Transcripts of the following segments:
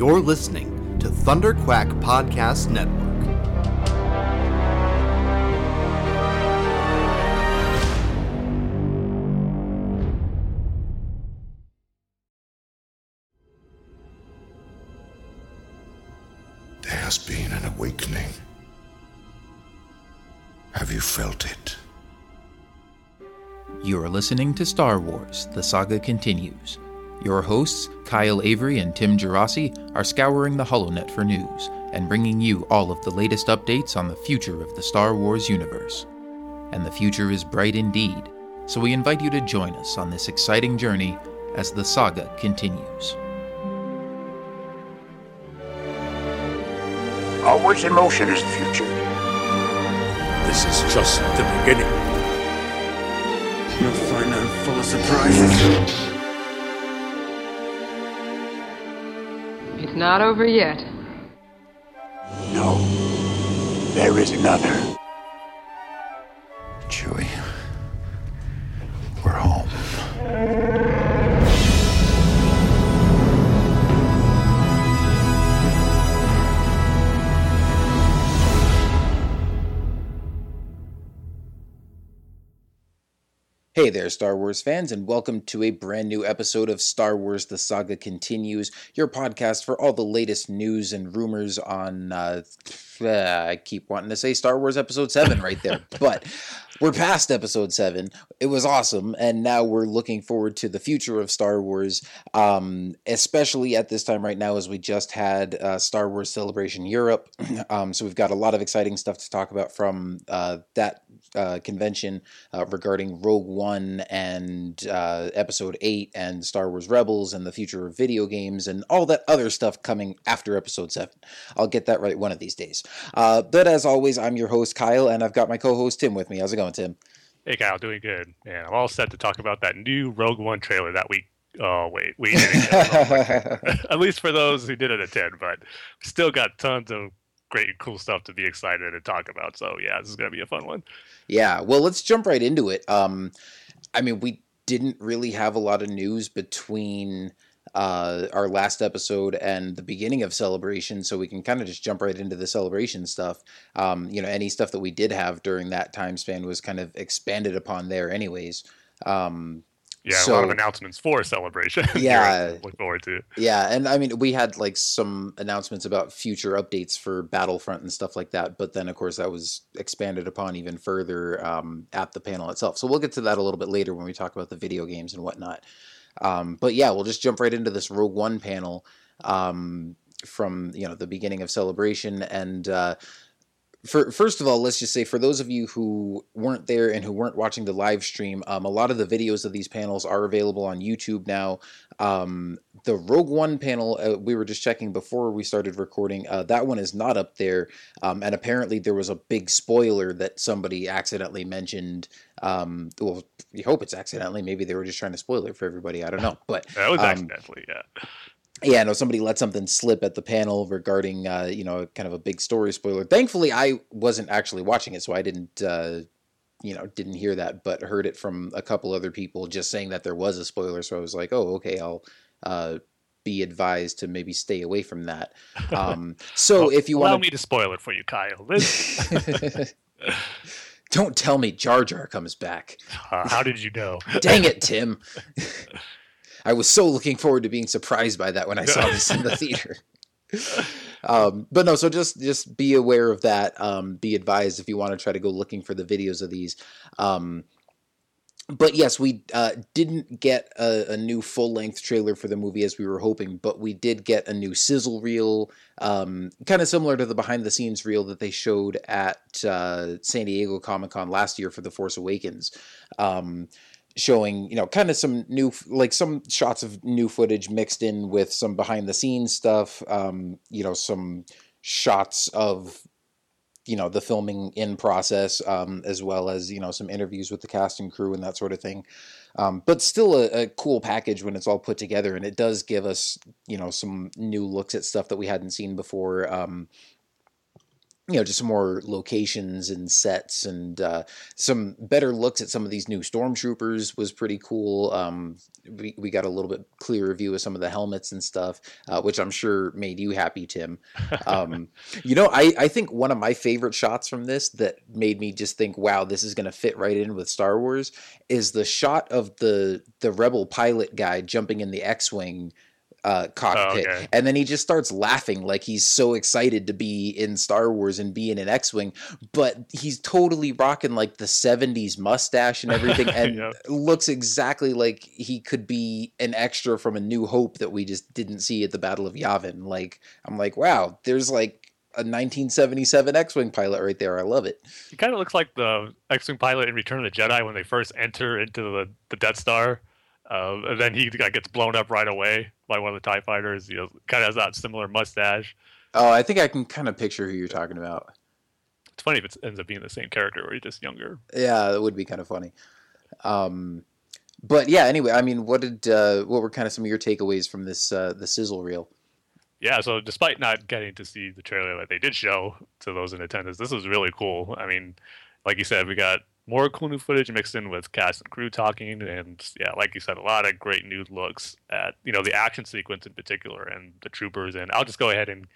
You're listening to Thunderquack Podcast Network. There has been an awakening. Have you felt it? You are listening to Star Wars The Saga Continues. Your hosts, Kyle Avery and Tim Gerasi, are scouring the HoloNet for news and bringing you all of the latest updates on the future of the Star Wars universe. And the future is bright indeed, so we invite you to join us on this exciting journey as the saga continues. Always in motion is the future. This is just the beginning. You'll find I'm full of surprises. It's not over yet. No. There is another. Hey there, Star Wars fans, and welcome to a brand new episode of Star Wars The Saga Continues, your podcast for all the latest news and rumors on. Uh, I keep wanting to say Star Wars Episode 7 right there, but we're past Episode 7. It was awesome, and now we're looking forward to the future of Star Wars, um, especially at this time right now as we just had uh, Star Wars Celebration Europe. um, so we've got a lot of exciting stuff to talk about from uh, that uh, convention uh, regarding Rogue One and uh, Episode 8 and Star Wars Rebels and the future of video games and all that other stuff coming after Episode 7. I'll get that right one of these days. Uh, but as always, I'm your host, Kyle, and I've got my co host, Tim, with me. How's it going, Tim? Hey Kyle, doing good. And I'm all set to talk about that new Rogue One trailer that we. Oh wait, we didn't get at least for those who didn't attend, but still got tons of great cool stuff to be excited and talk about. So yeah, this is gonna be a fun one. Yeah, well, let's jump right into it. Um, I mean, we didn't really have a lot of news between uh, our last episode and the beginning of celebration, so we can kind of just jump right into the celebration stuff. Um, you know, any stuff that we did have during that time span was kind of expanded upon there, anyways. Um, Yeah, a lot of announcements for celebration. Yeah. look forward to. yeah, and I mean, we had like some announcements about future updates for Battlefront and stuff like that, but then of course that was expanded upon even further um, at the panel itself. So we'll get to that a little bit later when we talk about the video games and whatnot. Um, but yeah, we'll just jump right into this Rogue One panel um, from you know the beginning of Celebration and. Uh, for, first of all, let's just say for those of you who weren't there and who weren't watching the live stream, um, a lot of the videos of these panels are available on YouTube now. Um, the Rogue One panel, uh, we were just checking before we started recording, uh, that one is not up there. Um, and apparently there was a big spoiler that somebody accidentally mentioned. Um, well, we hope it's accidentally. Maybe they were just trying to spoil it for everybody. I don't know. But That was um, accidentally, yeah. Yeah, no, somebody let something slip at the panel regarding, uh, you know, kind of a big story spoiler. Thankfully, I wasn't actually watching it, so I didn't, uh, you know, didn't hear that, but heard it from a couple other people just saying that there was a spoiler. So I was like, oh, okay, I'll uh, be advised to maybe stay away from that. Um, so Well, if you want, allow me to spoil it for you, Kyle. Don't tell me Jar Jar comes back. uh, how did you know? Dang it, Tim. I was so looking forward to being surprised by that when I saw this in the theater. Um, but no, so just just be aware of that. Um, be advised if you want to try to go looking for the videos of these. Um, but yes, we uh, didn't get a, a new full length trailer for the movie as we were hoping, but we did get a new sizzle reel, um, kind of similar to the behind the scenes reel that they showed at uh, San Diego Comic Con last year for The Force Awakens. Um, showing you know kind of some new like some shots of new footage mixed in with some behind the scenes stuff um you know some shots of you know the filming in process um as well as you know some interviews with the cast and crew and that sort of thing. Um but still a, a cool package when it's all put together and it does give us you know some new looks at stuff that we hadn't seen before um you know, just some more locations and sets and uh, some better looks at some of these new stormtroopers was pretty cool. Um, we, we got a little bit clearer view of some of the helmets and stuff, uh, which I'm sure made you happy, Tim. Um, you know, I, I think one of my favorite shots from this that made me just think, wow, this is going to fit right in with Star Wars is the shot of the the rebel pilot guy jumping in the X-wing uh, cockpit, okay. and then he just starts laughing like he's so excited to be in Star Wars and be in an X-wing, but he's totally rocking like the '70s mustache and everything, and Yep. looks exactly like he could be an extra from A New Hope that we just didn't see at the Battle of Yavin. Like I'm like, wow, there's like a 1977 X-wing pilot right there. I love it. He kind of looks like the X-wing pilot in Return of the Jedi when they first enter into the, the Death Star, uh, and then he like, gets blown up right away by one of the Tie Fighters. You know, kind of has that similar mustache. Oh, I think I can kind of picture who you're talking about. It's funny if it ends up being the same character or he's just younger. Yeah, that would be kind of funny. Um, but yeah, anyway, I mean, what did uh, what were kind of some of your takeaways from this uh, the sizzle reel? Yeah, so despite not getting to see the trailer that they did show to those in attendance, this was really cool. I mean, like you said, we got more cool new footage mixed in with cast and crew talking, and yeah, like you said, a lot of great new looks at you know the action sequence in particular and the troopers. And I'll just go ahead and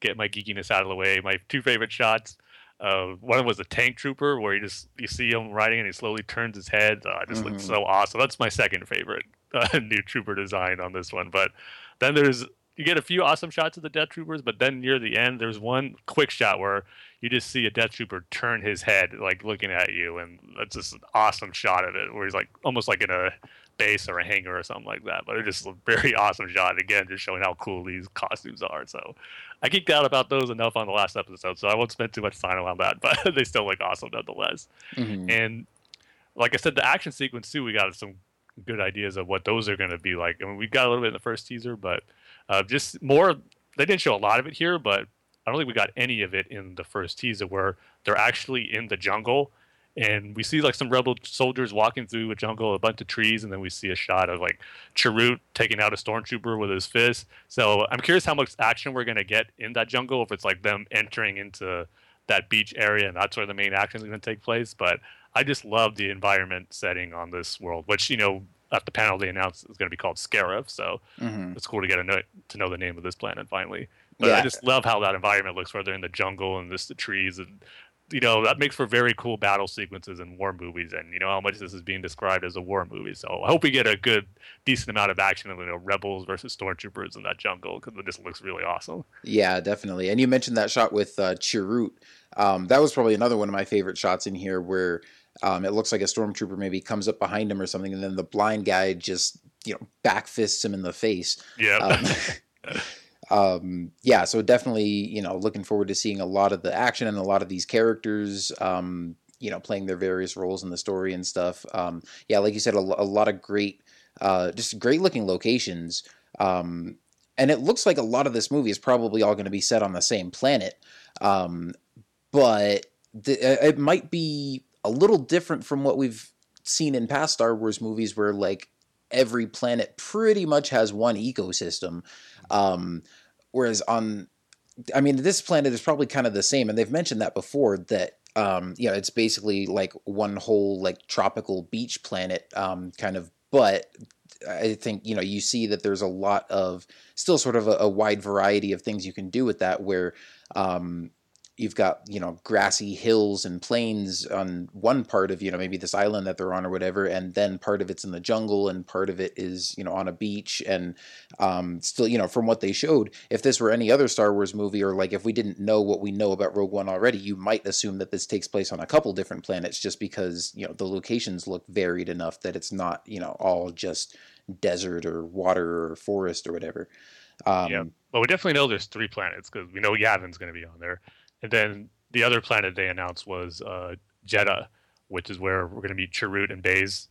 get my geekiness out of the way. My two favorite shots. Uh, one was a tank trooper where you just you see him riding and he slowly turns his head. Uh, just looks Mhm. so awesome. That's my second favorite uh, new trooper design on this one. But then there's you get a few awesome shots of the Death Troopers, but then near the end, there's one quick shot where you just see a Death Trooper turn his head, like looking at you, and that's just an awesome shot of it, where he's like almost like in a base or a hangar or something like that. But it's just a very awesome shot. Again, just showing how cool these costumes are. So I geeked out about those enough on the last episode, so I won't spend too much time on that. But they still look awesome nonetheless. Mhm. And like I said, the action sequence too, we got some good ideas of what those are going to be like. I mean, we got a little bit in the first teaser, but uh, just more. They didn't show a lot of it here, but I don't think we got any of it in the first teaser where they're actually in the jungle. And we see like some rebel soldiers walking through a jungle, a bunch of trees, and then we see a shot of like Chirrut taking out a stormtrooper with his fist. So I'm curious how much action we're gonna get in that jungle. If it's like them entering into that beach area, and that's where the main action is going to take place. But I just love the environment setting on this world, which you know at the panel they announced is going to be called Scarif. So Mhm. it's cool to get a know, to know the name of this planet finally. But I just love how that environment looks, where they're in the jungle and just the trees, and you know that makes for very cool battle sequences in war movies. And you know how much this is being described as a war movie. So I hope we get a good, decent amount of action of you know rebels versus stormtroopers in that jungle because it just looks really awesome. Yeah, definitely. And you mentioned that shot with uh, Chirrut. Um, that was probably another one of my favorite shots in here, where um, it looks like a stormtrooper maybe comes up behind him or something, and then the blind guy just you know back fists him in the face. Yeah. Um, um, yeah, so definitely, you know, looking forward to seeing a lot of the action and a lot of these characters, um, you know, playing their various roles in the story and stuff. Um, yeah, like you said, a, a lot of great, uh, just great looking locations. Um, and it looks like a lot of this movie is probably all going to be set on the same planet. Um, but the, uh, it might be a little different from what we've seen in past Star Wars movies, where like every planet pretty much has one ecosystem. Um, whereas on, I mean, this planet is probably kind of the same, and they've mentioned that before that. Um, you know, it's basically like one whole like tropical beach planet, um, kind of. But I think you know you see that there's a lot of still sort of a, a wide variety of things you can do with that. Where um, you've got you know grassy hills and plains on one part of you know maybe this island that they're on or whatever and then part of it's in the jungle and part of it is you know on a beach. And um, still you know from what they showed if this were any other star wars movie or like if we didn't know what we know about rogue one already you might assume that this takes place on a couple different planets just because you know the locations look varied enough that it's not you know all just desert or water or forest or whatever. Um, Yeah. Well, we definitely know there's three planets because we know Yavin's going to be on there, and then the other planet they announced was uh, Jedha, which is where we're going to meet Chirrut and Baze.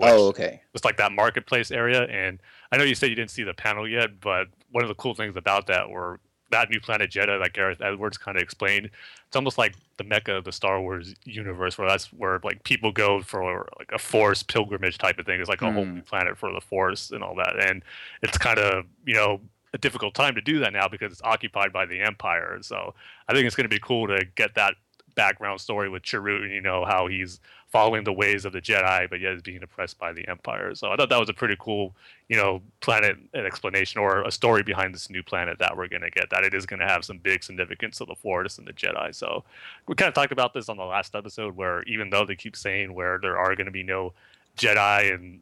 oh okay It's like that marketplace area, and I know you said you didn't see the panel yet, but one of the cool things about that were that new planet Jedha that Gareth Edwards kind of explained. It's almost like the mecca of the Star Wars universe, where that's where like people go for like a Force pilgrimage type of thing. It's like a whole Hmm. new planet for the Force and all that, and it's kind of you know a difficult time to do that now because it's occupied by the Empire. So I think it's going to be cool to get that background story with Chirrut and you know how he's following the ways of the Jedi, but yet is being oppressed by the Empire. So I thought that was a pretty cool, you know, planet and explanation or a story behind this new planet that we're going to get. That it is going to have some big significance to the Force and the Jedi. So we kind of talked about this on the last episode, where even though they keep saying where there are going to be no Jedi and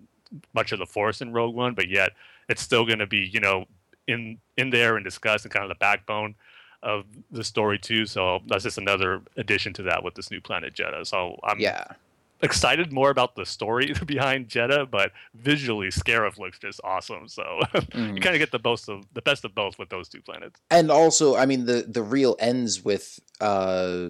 much of the Force in Rogue One, but yet it's still going to be, you know, in in there and discussed and kind of the backbone of the story too. So that's just another addition to that with this new planet Jedha. So I'm Yeah. excited more about the story behind Jedha, but visually Scarif looks just awesome. So Mm. you kind of get the both of the best of both with those two planets. and also i mean the the reel ends with uh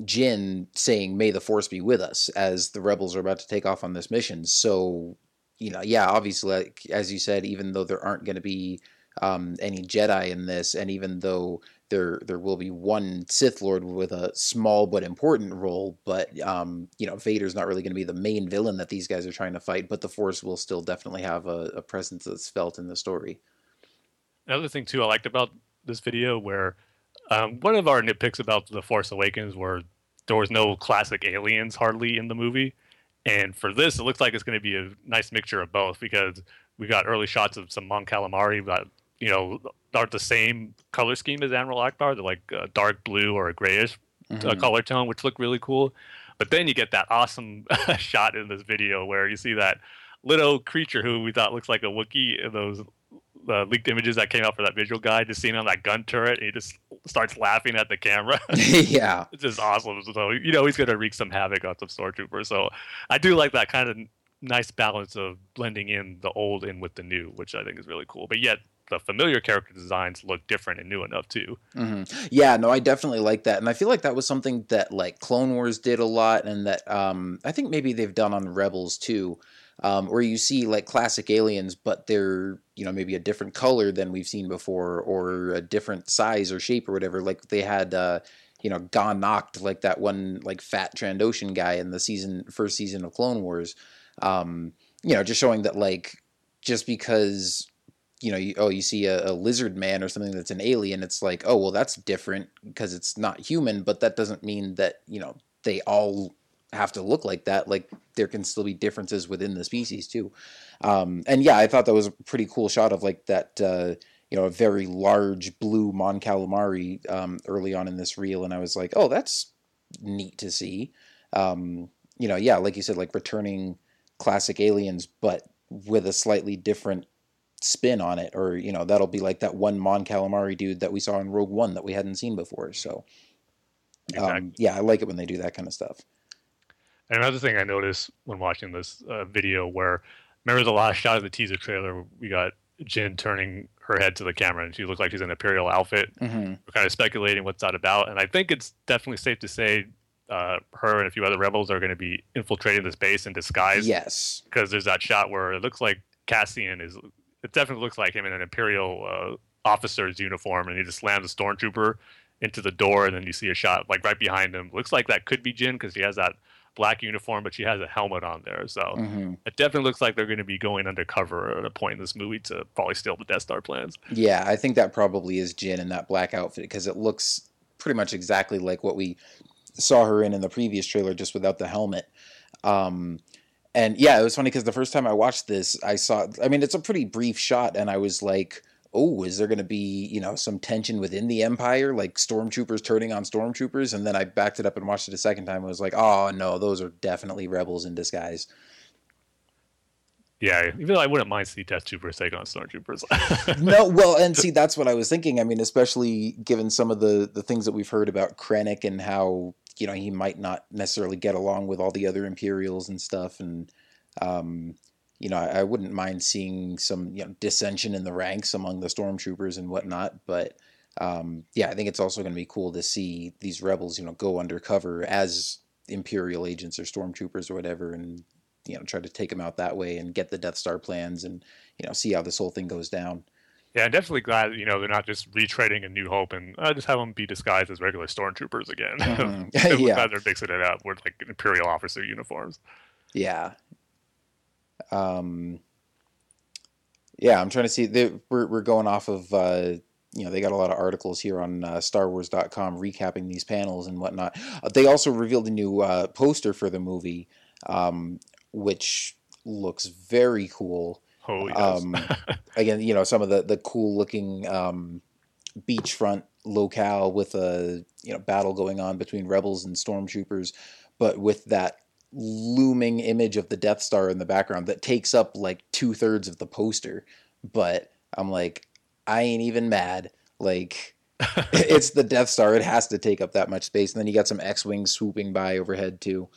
Jyn saying may the force be with us as the rebels are about to take off on this mission so you know yeah obviously like as you said even though there aren't going to be um any jedi in this and even though there there will be one sith lord with a small but important role but um you know vader's not really going to be the main villain that these guys are trying to fight but the force will still definitely have a, a presence that's felt in the story. Another thing too I liked about this video where um, one of our nitpicks about the Force Awakens were there was no classic aliens hardly in the movie, and for this it looks like it's going to be a nice mixture of both because we got early shots of some Mon Calamari that you know aren't the same color scheme as Admiral Ackbar. They're like a dark blue or a grayish uh, Mhm. color tone, which look really cool. But then you get that awesome shot in this video where you see that little creature who we thought looks like a Wookiee in those uh, leaked images that came out for that visual guide, just seeing on that gun turret, and he just starts laughing at the camera. yeah it's just awesome. So you know he's gonna wreak some havoc on some stormtroopers. So I do like that kind of nice balance of blending in the old in with the new, which I think is really cool. But yet the familiar character designs look different and new enough too. hmm Yeah, no, I definitely like that, and I feel like that was something that like Clone Wars did a lot, and that um, I think maybe they've done on Rebels too, um, where you see like classic aliens, but they're you know maybe a different color than we've seen before, or a different size or shape or whatever. Like they had. Uh, you know, Gha Nachkt like that one like fat Trandoshan guy in the season first season of Clone Wars. Um, you know, just showing that like just because you know, you, oh, you see a, a lizard man or something that's an alien, it's like, oh, well, that's different because it's not human, but that doesn't mean that, you know, they all have to look like that. Like, there can still be differences within the species, too. Um, and yeah, I thought that was a pretty cool shot of like that, uh, you know, a very large blue Mon Calamari um, early on in this reel. And I was like, oh, that's neat to see. Um, you know, yeah, like you said, like returning classic aliens, but with a slightly different spin on it, or you know, that'll be like that one Mon Calamari dude that we saw in Rogue One that we hadn't seen before. So, um, Exactly. yeah, I like it when they do that kind of stuff. And another thing I noticed when watching this uh, video, where remember the last shot of the teaser trailer, we got Jyn turning her head to the camera, and she looked like she's in an imperial outfit. hmm We're kind of speculating what's that about, and I think it's definitely safe to say uh, her and a few other rebels are going to be infiltrating this base in disguise. Yes. because there's that shot where it looks like Cassian is. It definitely looks like him in an imperial uh, officer's uniform, and he just slams a stormtrooper into the door, and then you see a shot like right behind him. Looks like that could be Jyn because she has that black uniform, but she has a helmet on there. So hmm it definitely looks like they're going to be going undercover at a point in this movie to probably steal the Death Star plans. Yeah, I think that probably is Jyn in that black outfit because it looks pretty much exactly like what we saw her in in the previous trailer, just without the helmet. Um, and yeah, it was funny because the first time I watched this, I saw. I mean, it's a pretty brief shot, and I was like, "Oh, is there going to be you know some tension within the Empire, like stormtroopers turning on stormtroopers?" And then I backed it up and watched it a second time. and was like, "Oh no, those are definitely rebels in disguise." Yeah, even though I wouldn't mind seeing Death Troopers take on stormtroopers. no, well, and see, that's what I was thinking. I mean, especially given some of the the things that we've heard about Krennic and how you know he might not necessarily get along with all the other Imperials and stuff, and um, you know, I, I wouldn't mind seeing some you know dissension in the ranks among the stormtroopers and whatnot. But um, yeah, I think it's also going to be cool to see these rebels, you know, go undercover as Imperial agents or stormtroopers or whatever, and you know, try to take them out that way and get the Death Star plans and you know see how this whole thing goes down. Yeah, I'm definitely glad you know they're not just retreading a New Hope and uh, just have them be disguised as regular stormtroopers again. Mhm. Yeah. glad they're mixing it up with like imperial officer uniforms. Yeah. Um Yeah, I'm trying to see. They, we're we're going off of uh, you know they got a lot of articles here on uh, StarWars.com recapping these panels and whatnot. Uh, they also revealed a new uh, poster for the movie, um, which looks very cool. Oh yes. Um, again, you know some of the the cool looking um, beachfront locale with a you know battle going on between rebels and stormtroopers, but with that looming image of the Death Star in the background that takes up like two thirds of the poster. But I'm like, I ain't even mad. Like, it's the Death Star. It has to take up that much space. And then you got some X Wings swooping by overhead, too.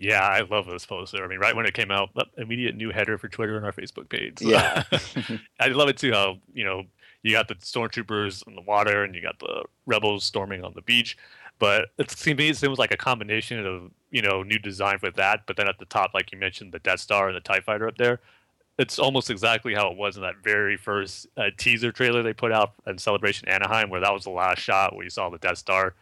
Yeah, I love this poster. I mean, right when it came out, uh, immediate new header for Twitter and our Facebook page. Yeah. I love it too. How you know you got the stormtroopers in the water and you got the rebels storming on the beach, but it seemed to me it seems like a combination of you know new design with that. But then at the top, like you mentioned, the Death Star and the Tie Fighter up there. It's almost exactly how it was in that very first uh, teaser trailer they put out in Celebration Anaheim, where that was the last shot where you saw the Death Star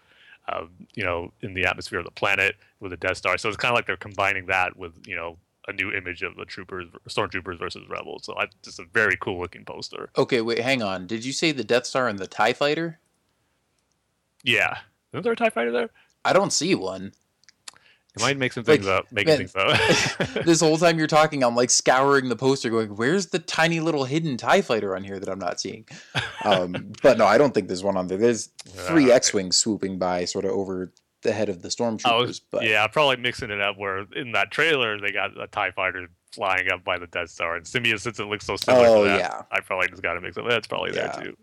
um, you know, in the atmosphere of the planet with the Death Star. So it's kind of like they're combining that with, you know, a new image of the troopers, stormtroopers versus rebels. So I, just a very cool looking poster. Okay, wait, hang on. Did you say the Death Star and the TIE Fighter? Yeah. Isn't there a TIE fighter there? I don't see one. You might make some Like, things up, making man, things up. this whole time you're talking, I'm like scouring the poster, going, "Where's the tiny little hidden Tie Fighter on here that I'm not seeing?" Um, but no, I don't think there's one on there. There's three Yeah. X-wings swooping by, sort of over the head of the stormtroopers. I was, but yeah, I'm probably mixing it up where in that trailer they got a TIE fighter flying up by the Death Star. And Simeon, since it looks so similar Oh, to that, yeah. I probably just got to mix it. Up. That's probably Yeah. there too.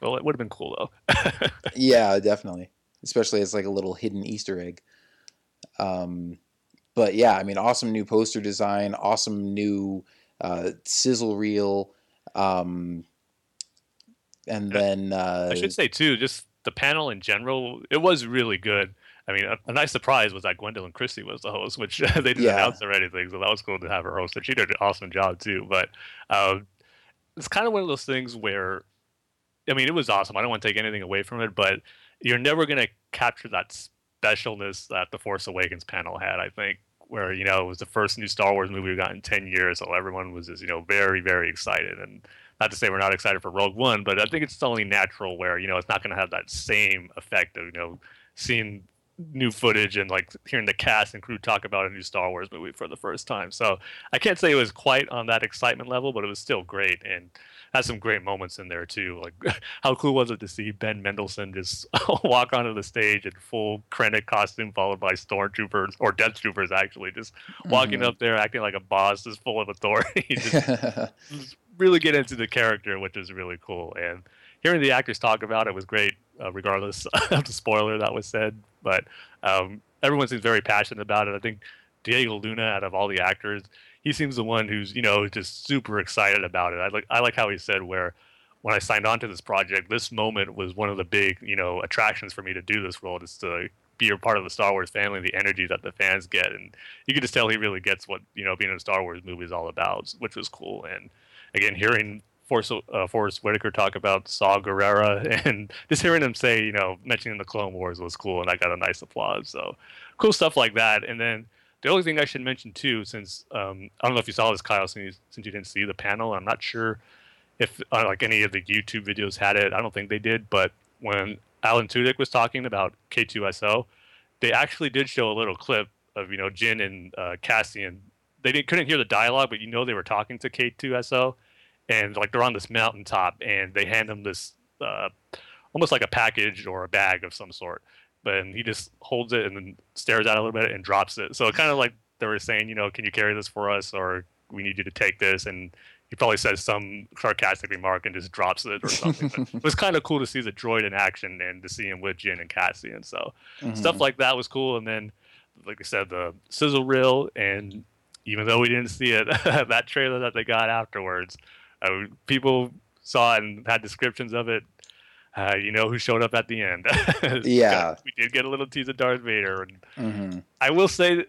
Well, it would have been cool though. yeah, definitely, especially as like a little hidden Easter egg. Um, but yeah, I mean, awesome new poster design, awesome new uh, sizzle reel, um, and then uh, I should say too, just the panel in general, it was really good. I mean, a, a nice surprise was that Gwendoline Christie was the host, which they didn't Yeah. announce or anything, so that was cool to have her host, and she did an awesome job too. But um, it's kind of one of those things where, I mean, it was awesome. I don't want to take anything away from it, but you're never going to capture that specialness that the Force Awakens panel had. I think where you know it was the first new Star Wars movie we got in ten years, so everyone was just you know very very excited and not to say we're not excited for Rogue One, but I think it's only natural where you know it's not going to have that same effect of you know seeing new footage and like hearing the cast and crew talk about a new Star Wars movie for the first time. So I can't say it was quite on that excitement level, but it was still great and had some great moments in there too. Like how cool was it to see Ben Mendelsohn just walk onto the stage in full Krennic costume, followed by stormtroopers or Death Troopers actually, just walking Mhm. up there acting like a boss, just full of authority. just really get into the character, which is really cool. And hearing the actors talk about it was great, uh, regardless of the spoiler that was said. But um, everyone seems very passionate about it. I think Diego Luna, out of all the actors, he seems the one who's you know just super excited about it. I like I like how he said where when I signed on to this project, this moment was one of the big you know attractions for me to do this role, is to be a part of the Star Wars family, the energy that the fans get, and you can just tell he really gets what you know being in a Star Wars movie is all about, which was cool. And again, hearing Forest, uh, Forest Whitaker talk about Saw Gerrera and just hearing him say, you know, mentioning the Clone Wars was cool, and I got a nice applause. So cool stuff like that. And then the only thing I should mention too, since um, I don't know if you saw this, Kyle, since you, since you didn't see the panel, I'm not sure if uh, like any of the YouTube videos had it. I don't think they did, but when Alan Tudyk was talking about K-2SO, they actually did show a little clip of you know Jyn and uh, Cassian. They didn't, couldn't hear the dialogue, but you know they were talking to K-2SO, and like they're on this mountaintop, and they hand him this uh, almost like a package or a bag of some sort. But he just holds it and then stares at it a little bit and drops it. So kind of like they were saying, you know, can you carry this for us, or we need you to take this, and he probably says some sarcastic remark and just drops it or something. but it was kind of cool to see the droid in action and to see him with Jyn and Cassian. So Mhm. stuff like that was cool. And then, like I said, the sizzle reel, and even though we didn't see it, that trailer that they got afterwards, uh, people saw it and had descriptions of it. Uh, you know who showed up at the end? Yeah. we did get a little tease of Darth Vader, and Mhm. I will say,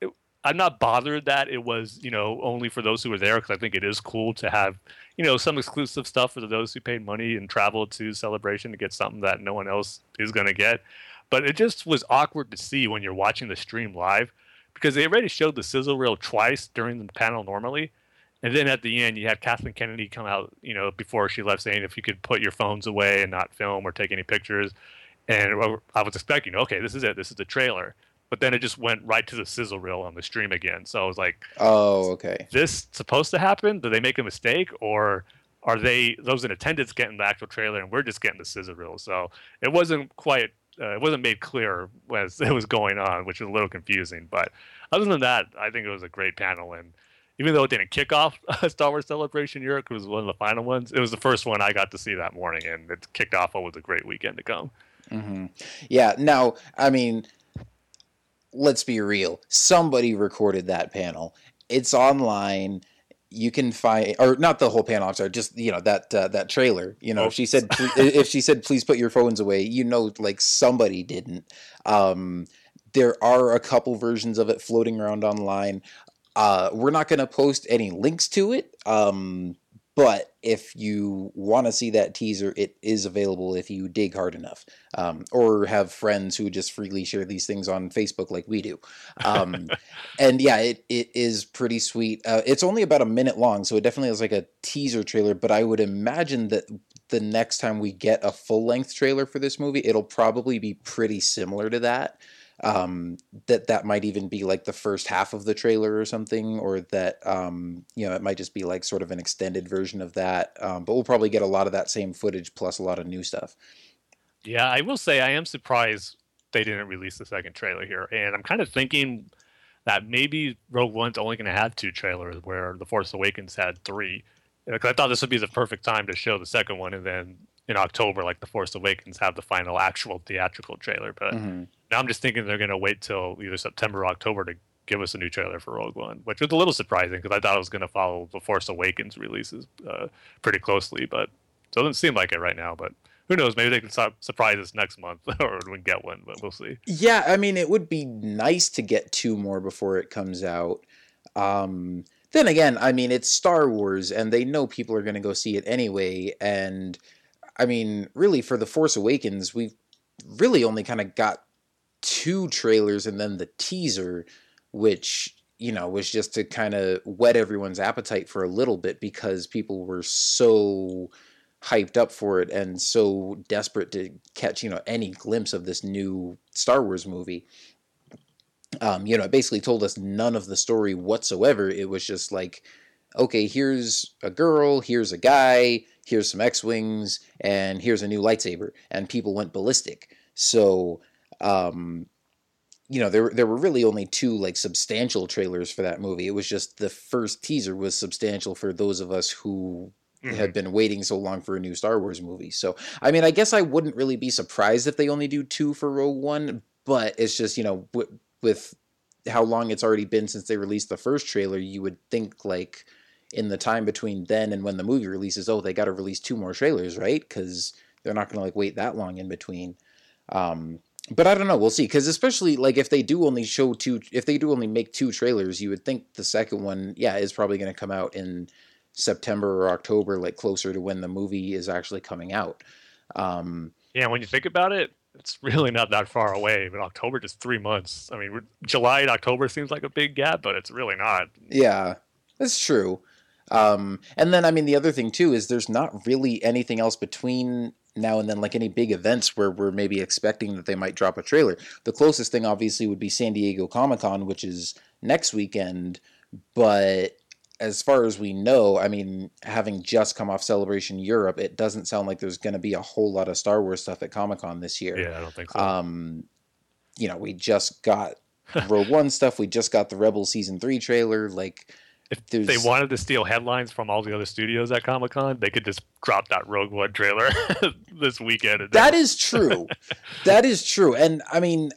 it, I'm not bothered that it was you know only for those who were there because I think it is cool to have you know some exclusive stuff for those who paid money and traveled to Celebration to get something that no one else is going to get. But it just was awkward to see when you're watching the stream live because they already showed the sizzle reel twice during the panel normally. And then at the end, you had Kathleen Kennedy come out, you know, before she left, saying if you could put your phones away and not film or take any pictures. And I was expecting, okay, this is it. This is the trailer. But then it just went right to the sizzle reel on the stream again. So I was like, oh, okay. This supposed to happen? Did they make a mistake, or are they those in attendance getting the actual trailer and we're just getting the sizzle reel? So it wasn't quite. Uh, it wasn't made clear as it was going on, which was a little confusing. But other than that, I think it was a great panel. And even though it didn't kick off Star Wars Celebration Europe, it was one of the final ones. It was the first one I got to see that morning, and it kicked off what was a great weekend to come. Mm-hmm. Yeah. Now, I mean, let's be real. Somebody recorded that panel. It's online. You can find, or not the whole panel. I'm sorry, just you know that uh, that trailer. You know, oh. if she said if she said please put your phones away, you know, like somebody didn't. Um, there are a couple versions of it floating around online. Uh, we're not going to post any links to it. Um, but if you want to see that teaser, it is available if you dig hard enough, um, or have friends who just freely share these things on Facebook like we do. Um, and yeah, it, it is pretty sweet. Uh, it's only about a minute long, so it definitely is like a teaser trailer. But I would imagine that the next time we get a full length trailer for this movie, it'll probably be pretty similar to that um, that that might even be like the first half of the trailer or something, or that um, you know it might just be like sort of an extended version of that. Um, but we'll probably get a lot of that same footage plus a lot of new stuff. Yeah, I will say I am surprised they didn't release the second trailer here, and I'm kind of thinking that maybe Rogue One's only going to have two trailers, where The Force Awakens had three. Because I thought this would be the perfect time to show the second one, and then in October, like The Force Awakens, have the final actual theatrical trailer. But mm-hmm. Now I'm just thinking they're going to wait till either September or October to give us a new trailer for Rogue One, which was a little surprising because I thought it was going to follow the Force Awakens releases uh, pretty closely, but it doesn't seem like it right now. But who knows? Maybe they can surprise us next month, or we can get one, but we'll see. Yeah, I mean, it would be nice to get two more before it comes out. Um, then again, I mean, it's Star Wars, and they know people are going to go see it anyway. And I mean, really, for the Force Awakens, we've really only kind of got two trailers and then the teaser, which you know was just to kind of whet everyone's appetite for a little bit because people were so hyped up for it and so desperate to catch you know any glimpse of this new Star Wars movie. Um, you know, it basically told us none of the story whatsoever. It was just like, okay, here's a girl, here's a guy, here's some X wings, and here's a new lightsaber, and people went ballistic. So um, you know there there were really only two like substantial trailers for that movie. It was just the first teaser was substantial for those of us who mm-hmm. had been waiting so long for a new Star Wars movie. So I mean, I guess I wouldn't really be surprised if they only do two for Rogue One, but it's just you know w- with how long it's already been since they released the first trailer, you would think like in the time between then and when the movie releases, oh, they got to release two more trailers, right? Because they're not going to like wait that long in between. Um, but I don't know. We'll see. Because especially like if they do only show two, if they do only make two trailers, you would think the second one, yeah, is probably going to come out in September or October, like closer to when the movie is actually coming out. Um, yeah, when you think about it, it's really not that far away. But October just three months. I mean, July and October seems like a big gap, but it's really not. Yeah, that's true. Um, and then I mean, the other thing too is there's not really anything else between now and then, like any big events where we're maybe expecting that they might drop a trailer. The closest thing, obviously, would be San Diego Comic Con, which is next weekend. But as far as we know, I mean, having just come off Celebration Europe, it doesn't sound like there's going to be a whole lot of Star Wars stuff at Comic Con this year. Yeah, I don't think so. Um, you know, we just got Rogue One stuff. We just got the Rebel season three trailer. Like, if There's... they wanted to steal headlines from all the other studios at Comic Con, they could just drop that Rogue One trailer this weekend. That is true. that is true. And I mean,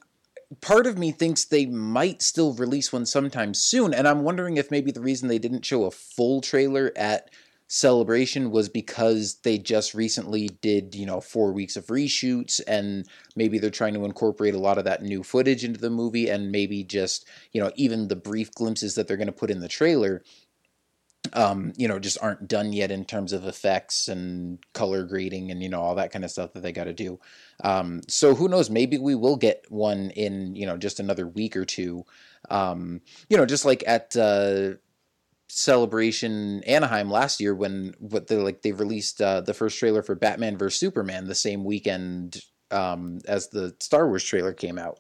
part of me thinks they might still release one sometime soon. And I'm wondering if maybe the reason they didn't show a full trailer at celebration was because they just recently did you know four weeks of reshoots and maybe they're trying to incorporate a lot of that new footage into the movie and maybe just you know even the brief glimpses that they're going to put in the trailer um, you know, just aren't done yet in terms of effects and color grading and you know all that kind of stuff that they got to do. Um, so who knows? Maybe we will get one in you know just another week or two. Um, you know, just like at uh, celebration Anaheim last year when what they like they released uh, the first trailer for Batman vs Superman the same weekend um, as the Star Wars trailer came out.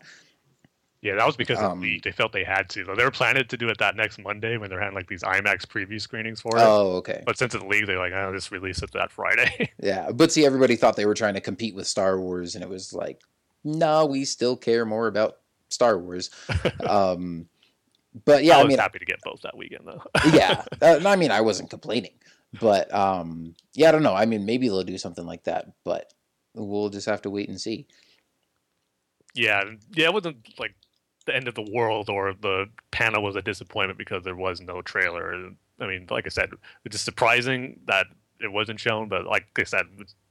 Yeah, that was because of Um, the. They felt they had to. They were planning to do it that next Monday when they're having like these IMAX preview screenings for it. Oh, okay. But since it's leaked, they're like, oh, just release it that Friday. Yeah, but see, everybody thought they were trying to compete with Star Wars, and it was like, no, we still care more about Star Wars. um, but yeah, I I, was mean, happy to get both that weekend though. yeah, uh, I mean, I wasn't complaining, but um, yeah, I don't know. I mean, maybe they'll do something like that, but we'll just have to wait and see. yeah, yeah, it wasn't like the end of the world or the panel was a disappointment because there was no trailer. I mean, like I said, it's just surprising that it wasn't shown, but like I said,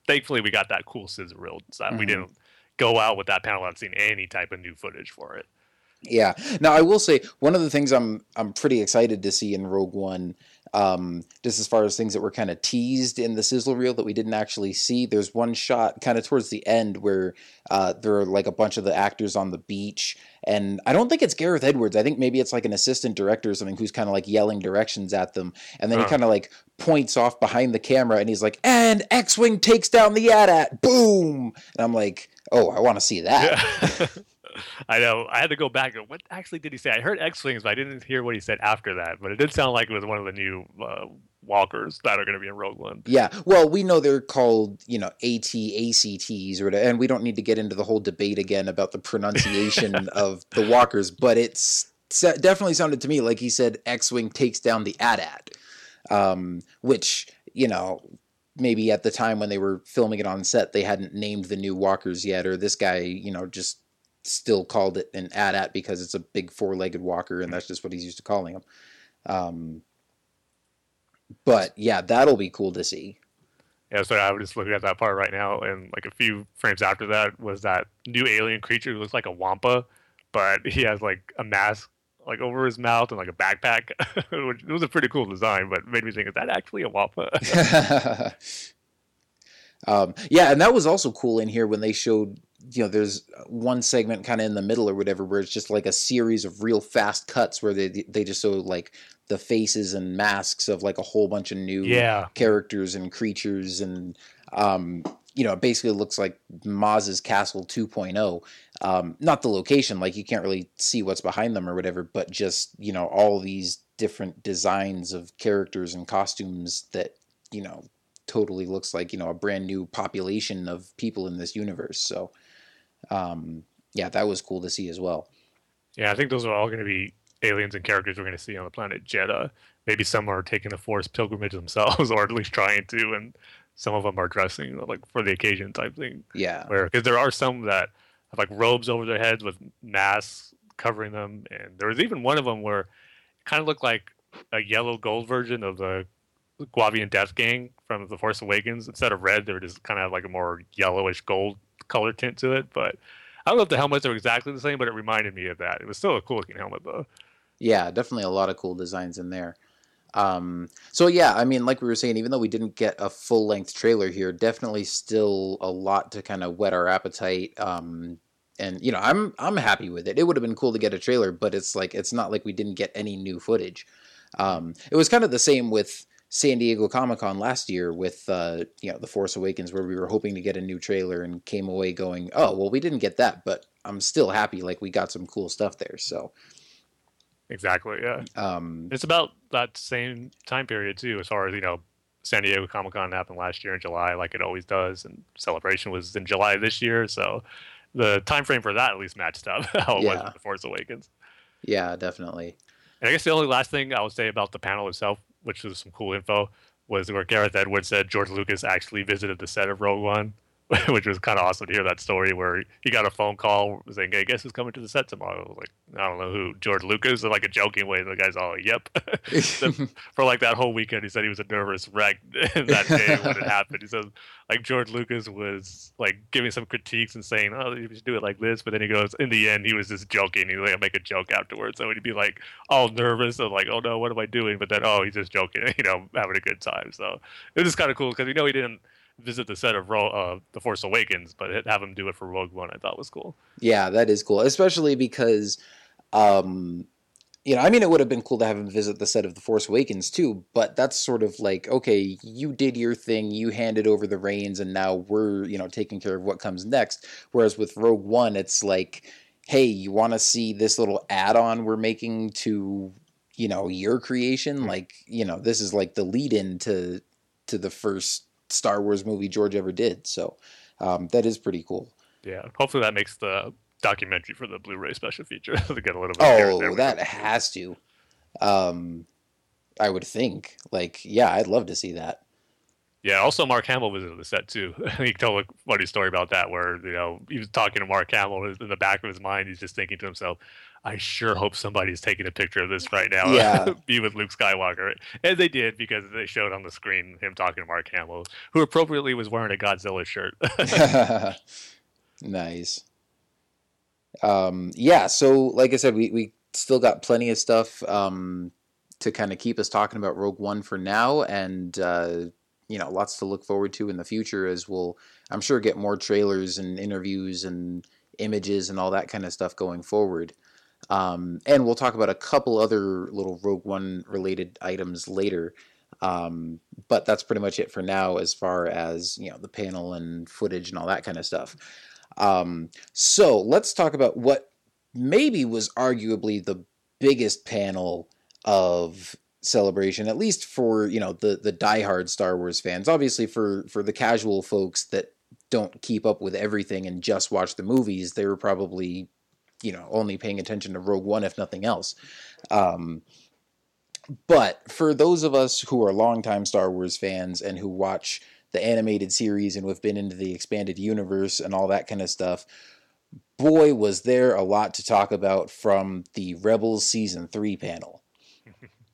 thankfully we got that cool sizzle reel so that we didn't go out with that panel without seeing any type of new footage for it. Yeah. Now I will say one of the things I'm I'm pretty excited to see in Rogue One, um, just as far as things that were kind of teased in the sizzle reel that we didn't actually see. There's one shot kind of towards the end where uh, there are like a bunch of the actors on the beach, and I don't think it's Gareth Edwards. I think maybe it's like an assistant director or something who's kind of like yelling directions at them, and then he Huh. kind of like points off behind the camera, and he's like, "And X-wing takes down the AT-AT, boom!" And I'm like, "Oh, I want to see that." Yeah. I know. I had to go back. and What actually did he say? I heard X Wings, but I didn't hear what he said after that. But it did sound like it was one of the new uh, walkers that are going to be in Rogue One. Yeah, well, we know they're called, you know, AT-ACTs or whatever, and we don't need to get into the whole debate again about the pronunciation of the walkers, but it's it definitely sounded to me like he said X-wing takes down the AT-AT, um, which you know maybe at the time when they were filming it on set they hadn't named the new walkers yet, or this guy, you know, just still called it an AT-AT because it's a big four-legged walker, and that's just what he's used to calling them. Um, but yeah, that'll be cool to see. Yeah, so I was just looking at that part right now, and like a few frames after that was that new alien creature who looks like a wampa, but he has like a mask like over his mouth and like a backpack. which it was a pretty cool design, but made me think, is that actually a wampa? um, yeah, and that was also cool in here when they showed, you know, there's one segment kind of in the middle or whatever where it's just like a series of real fast cuts where they they just show like the faces and masks of like a whole bunch of new yeah, characters and creatures and um you know it basically looks like Maz's castle 2.0 um not the location like you can't really see what's behind them or whatever but just you know all these different designs of characters and costumes that you know totally looks like you know a brand new population of people in this universe so um yeah that was cool to see as well yeah. I think those are all going to be aliens and characters we're going to see on the planet Jedha. Maybe some are taking the Force pilgrimage themselves, or at least trying to, and some of them are dressing like for the occasion type thing. yeah where because there are some that have like robes over their heads with masks covering them, and there was even one of them where it kind of looked like a yellow gold version of the Guavian Death Gang from The Force Awakens. Instead of red, they were just kind of like a more yellowish gold color tint to it. But I don't know if the helmets are exactly the same, but it reminded me of that. It was still a cool looking helmet though. Yeah, definitely a lot of cool designs in there. Um, so yeah, I mean, like we were saying, even though we didn't get a full length trailer here, definitely still a lot to kind of whet our appetite. Um, and you know, I'm I'm happy with it. It would have been cool to get a trailer, but it's like it's not like we didn't get any new footage. Um, it was kind of the same with San Diego Comic Con last year with uh, you know The Force Awakens, where we were hoping to get a new trailer and came away going, oh well, we didn't get that, but I'm still happy. Like we got some cool stuff there. So Exactly. Yeah. um, It's about that same time period too, as far as you know. San Diego Comic Con happened last year in July, like it always does, and Celebration was in July this year. So the time frame for that at least matched up how it was with The Force Awakens. yeah, definitely. And I guess the only last thing I would say about the panel itself, which was some cool info, was where Gareth Edwards said George Lucas actually visited the set of Rogue One, which was kind of awesome to hear that story where he got a phone call saying, "Hey, guess who's coming to the set tomorrow?" I was like, I don't know who, George Lucas, in like a joking way. The guy's all, "Yep." For like that whole weekend, he said he was a nervous wreck that day when it happened. He says like George Lucas was like giving some critiques and saying, "Oh, you should do it like this," but then he goes, in the end, he was just joking. He like make a joke afterwards, so he'd be like all nervous and like, "Oh no, what am I doing?" But then, oh, he's just joking, you know, having a good time. So it was just kind of cool because you know he didn't visit the set of Ro- uh, The Force Awakens, but have him do it for Rogue One, I thought was cool. Yeah, that is cool, especially because, um, you know, I mean, it would have been cool to have him visit the set of The Force Awakens too, but that's sort of like, okay, you did your thing, you handed over the reins, and now we're, you know, taking care of what comes next. Whereas with Rogue One, it's like, hey, you want to see this little add on we're making to, you know, your creation? Like, you know, this is like the lead in to, to the first Star Wars movie George ever did. So um, that is pretty cool. Yeah, hopefully that makes the documentary for the Blu-ray special feature to get a little bit. Oh, that has to. Um, I would think. Like, yeah, I'd love to see that. Yeah. Also, Mark Hamill visited the set too. he told a funny story about that, where you know he was talking to Mark Hamill in the back of his mind. He's just thinking to himself, "I sure hope somebody's taking a picture of this right now. Yeah. be with Luke Skywalker." And they did because they showed on the screen him talking to Mark Hamill, who appropriately was wearing a Godzilla shirt. nice. Um, yeah, so like I said, we, we still got plenty of stuff um, to kind of keep us talking about Rogue One for now, and uh, you know, lots to look forward to in the future as we'll, I'm sure, get more trailers and interviews and images and all that kind of stuff going forward. Um, and we'll talk about a couple other little Rogue One related items later. Um, but that's pretty much it for now as far as you know the panel and footage and all that kind of stuff. Um, so let's talk about what maybe was arguably the biggest panel of celebration, at least for you know the the diehard Star Wars fans. Obviously, for for the casual folks that don't keep up with everything and just watch the movies, they were probably you know only paying attention to Rogue One if nothing else. Um, but for those of us who are longtime Star Wars fans and who watch the animated series and who have been into the expanded universe and all that kind of stuff, boy, was there a lot to talk about from the Rebels season three panel.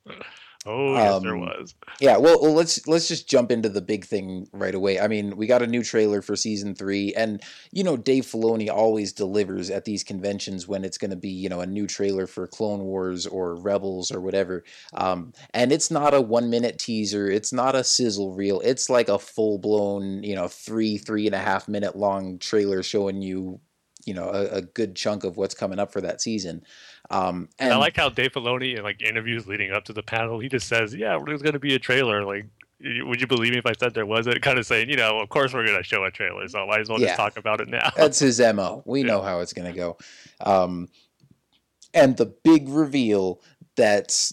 oh, yes, there Um, was. Yeah, well, well, let's let's just jump into the big thing right away. I mean, we got a new trailer for season three, and you know, Dave Filoni always delivers at these conventions when it's going to be you know a new trailer for Clone Wars or Rebels or whatever. Um, and it's not a one minute teaser, it's not a sizzle reel, it's like a full blown you know three three and a half minute long trailer showing you you know a, a good chunk of what's coming up for that season. Um, and And I like how Dave Filoni in like interviews leading up to the panel, he just says, "Yeah, there's going to be a trailer." Like, would you believe me if I said there wasn't? Kind of saying, you know, of course we're going to show a trailer, so I might as well Yeah. just talk about it now. That's his mo. We know how it's going to go. Um, and the big reveal that's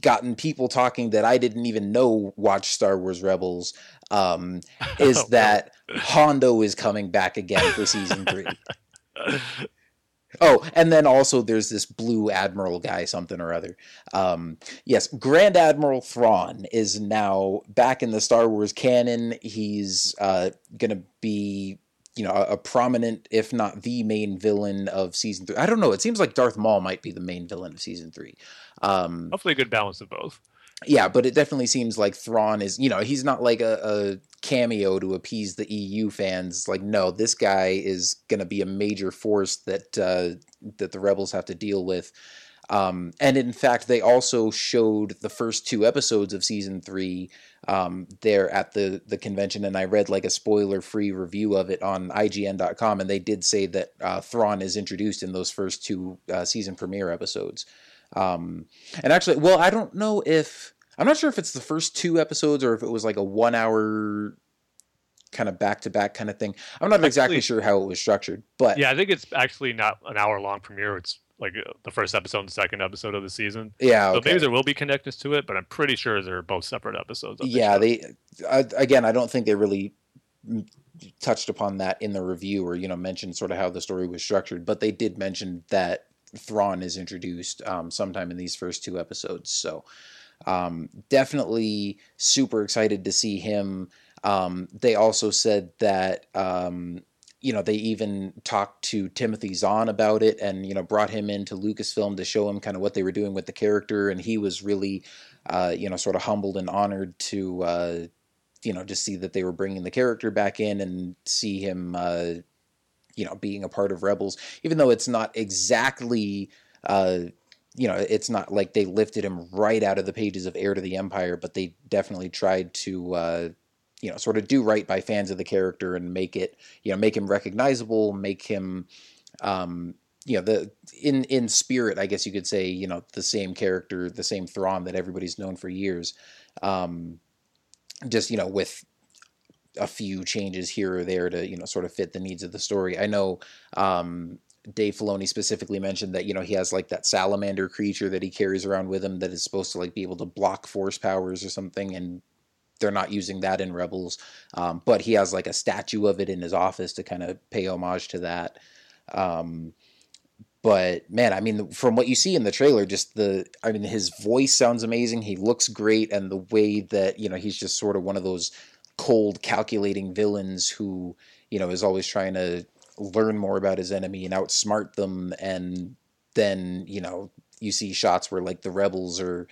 gotten people talking that I didn't even know watch Star Wars Rebels um, is Oh, that Hondo is coming back again for season three. Oh, and then also there's this blue admiral guy, something or other. Um, yes, Grand Admiral Thrawn is now back in the Star Wars canon. He's uh, to be, you know, a, a prominent, if not the main villain of season three. I don't know. It seems like Darth Maul might be the main villain of season three. Um, Hopefully, a good balance of both. Yeah, but it definitely seems like Thrawn is, you know, he's not like a, a cameo to appease the EU fans. Like, no, this guy is going to be a major force that uh, that the rebels have to deal with. Um, and in fact, they also showed the first two episodes of season three um, there at the the convention, and I read like a spoiler free review of it on IGN.com, and they did say that uh, Thrawn is introduced in those first two uh, season premiere episodes. Um, and actually, well, I don't know if I'm not sure if it's the first two episodes or if it was like a one hour kind of back to back kind of thing. I'm not exactly sure how it was structured, but Yeah, I think it's actually not an hour long premiere. It's like uh, the first episode and the second episode of the season. yeah, So maybe there will be connections to it, but I'm pretty sure they're both separate episodes. yeah, they I, again, I don't think they really touched upon that in the review or you know mentioned sort of how the story was structured, but they did mention that Thrawn is introduced um, sometime in these first two episodes. So um, definitely super excited to see him. Um, they also said that um, you know they even talked to Timothy Zahn about it and you know brought him into Lucasfilm to show him kind of what they were doing with the character, and he was really uh, you know sort of humbled and honored to uh, you know just see that they were bringing the character back in and see him uh, you know being a part of Rebels, even though it's not exactly. Uh, you know, it's not like they lifted him right out of the pages of Heir to the Empire, but they definitely tried to, uh, you know, sort of do right by fans of the character and make it, you know, make him recognizable, make him, um, you know the in in spirit i guess you could say you know the same character the same Thrawn that everybody's known for years um just you know with a few changes here or there to you know sort of fit the needs of the story i know um Dave Filoni specifically mentioned that you know he has like that salamander creature that he carries around with him that is supposed to like be able to block force powers or something, and they're not using that in Rebels. Um, but he has like a statue of it in his office to kind of pay homage to that. Um, but man, I mean, from what you see in the trailer, just the, I mean, his voice sounds amazing. He looks great, and the way that you know he's just sort of one of those cold, calculating villains who you know is always trying to learn more about his enemy and outsmart them, and then you know you see shots where like the rebels are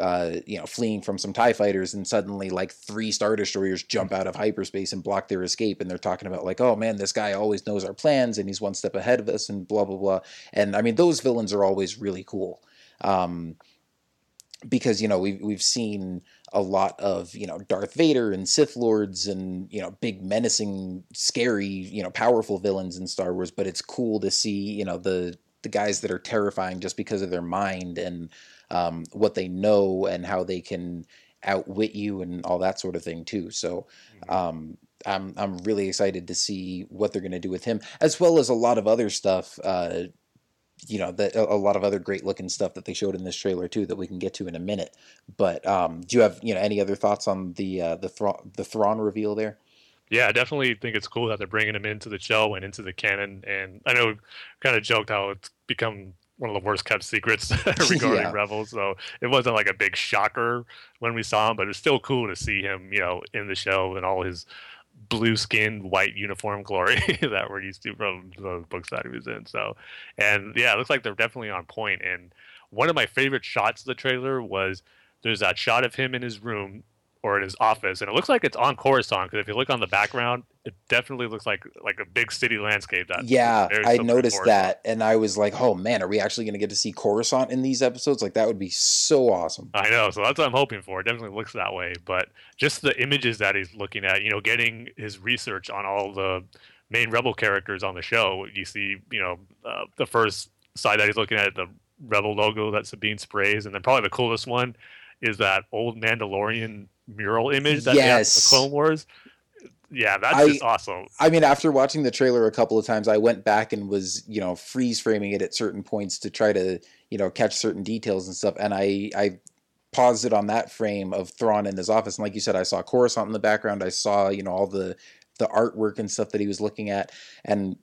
uh, you know, fleeing from some TIE fighters, and suddenly like three Star Destroyers jump out of hyperspace and block their escape. And they're talking about, like, oh man, this guy always knows our plans and he's one step ahead of us, and blah, blah, blah. And I mean, those villains are always really cool. Um, because, you know, we've, we've seen a lot of, you know, Darth Vader and Sith Lords and, you know, big, menacing, scary, you know, powerful villains in Star Wars. But it's cool to see, you know, the, the guys that are terrifying just because of their mind and um, what they know and how they can outwit you and all that sort of thing too. So um, I'm I'm really excited to see what they're going to do with him, as well as a lot of other stuff. Uh, you know, that a lot of other great looking stuff that they showed in this trailer too that we can get to in a minute. But um, do you have you know any other thoughts on the uh, the Thrawn, the Thrawn reveal there? Yeah, I definitely think it's cool that they're bringing him into the show and into the canon. And I know, kind of joked how it's become one of the worst kept secrets regarding yeah. Rebels. So it wasn't like a big shocker when we saw him, but it's still cool to see him, you know, in the show and all his blue skinned white uniform glory that we're used to from the books that he was in. So, and yeah, it looks like they're definitely on point. And one of my favorite shots of the trailer was there's that shot of him in his room or in his office, and it looks like it's on Coruscant because if you look on the background, it definitely looks like like a big city landscape. That yeah, I noticed that, and I was like, oh man, are we actually going to get to see Coruscant in these episodes? Like that would be so awesome. I know, so that's what I'm hoping for. It definitely looks that way, but just the images that he's looking at, you know, getting his research on all the main rebel characters on the show. You see, you know, uh, the first side that he's looking at the rebel logo that Sabine sprays, and then probably the coolest one is that old Mandalorian mural image that yes. the Clone Wars. Yeah, that's I, just awesome. I mean, after watching the trailer a couple of times, I went back and was, you know, freeze framing it at certain points to try to, you know, catch certain details and stuff. And I, I paused it on that frame of Thrawn in his office. And like you said, I saw Coruscant in the background. I saw, you know, all the the artwork and stuff that he was looking at, and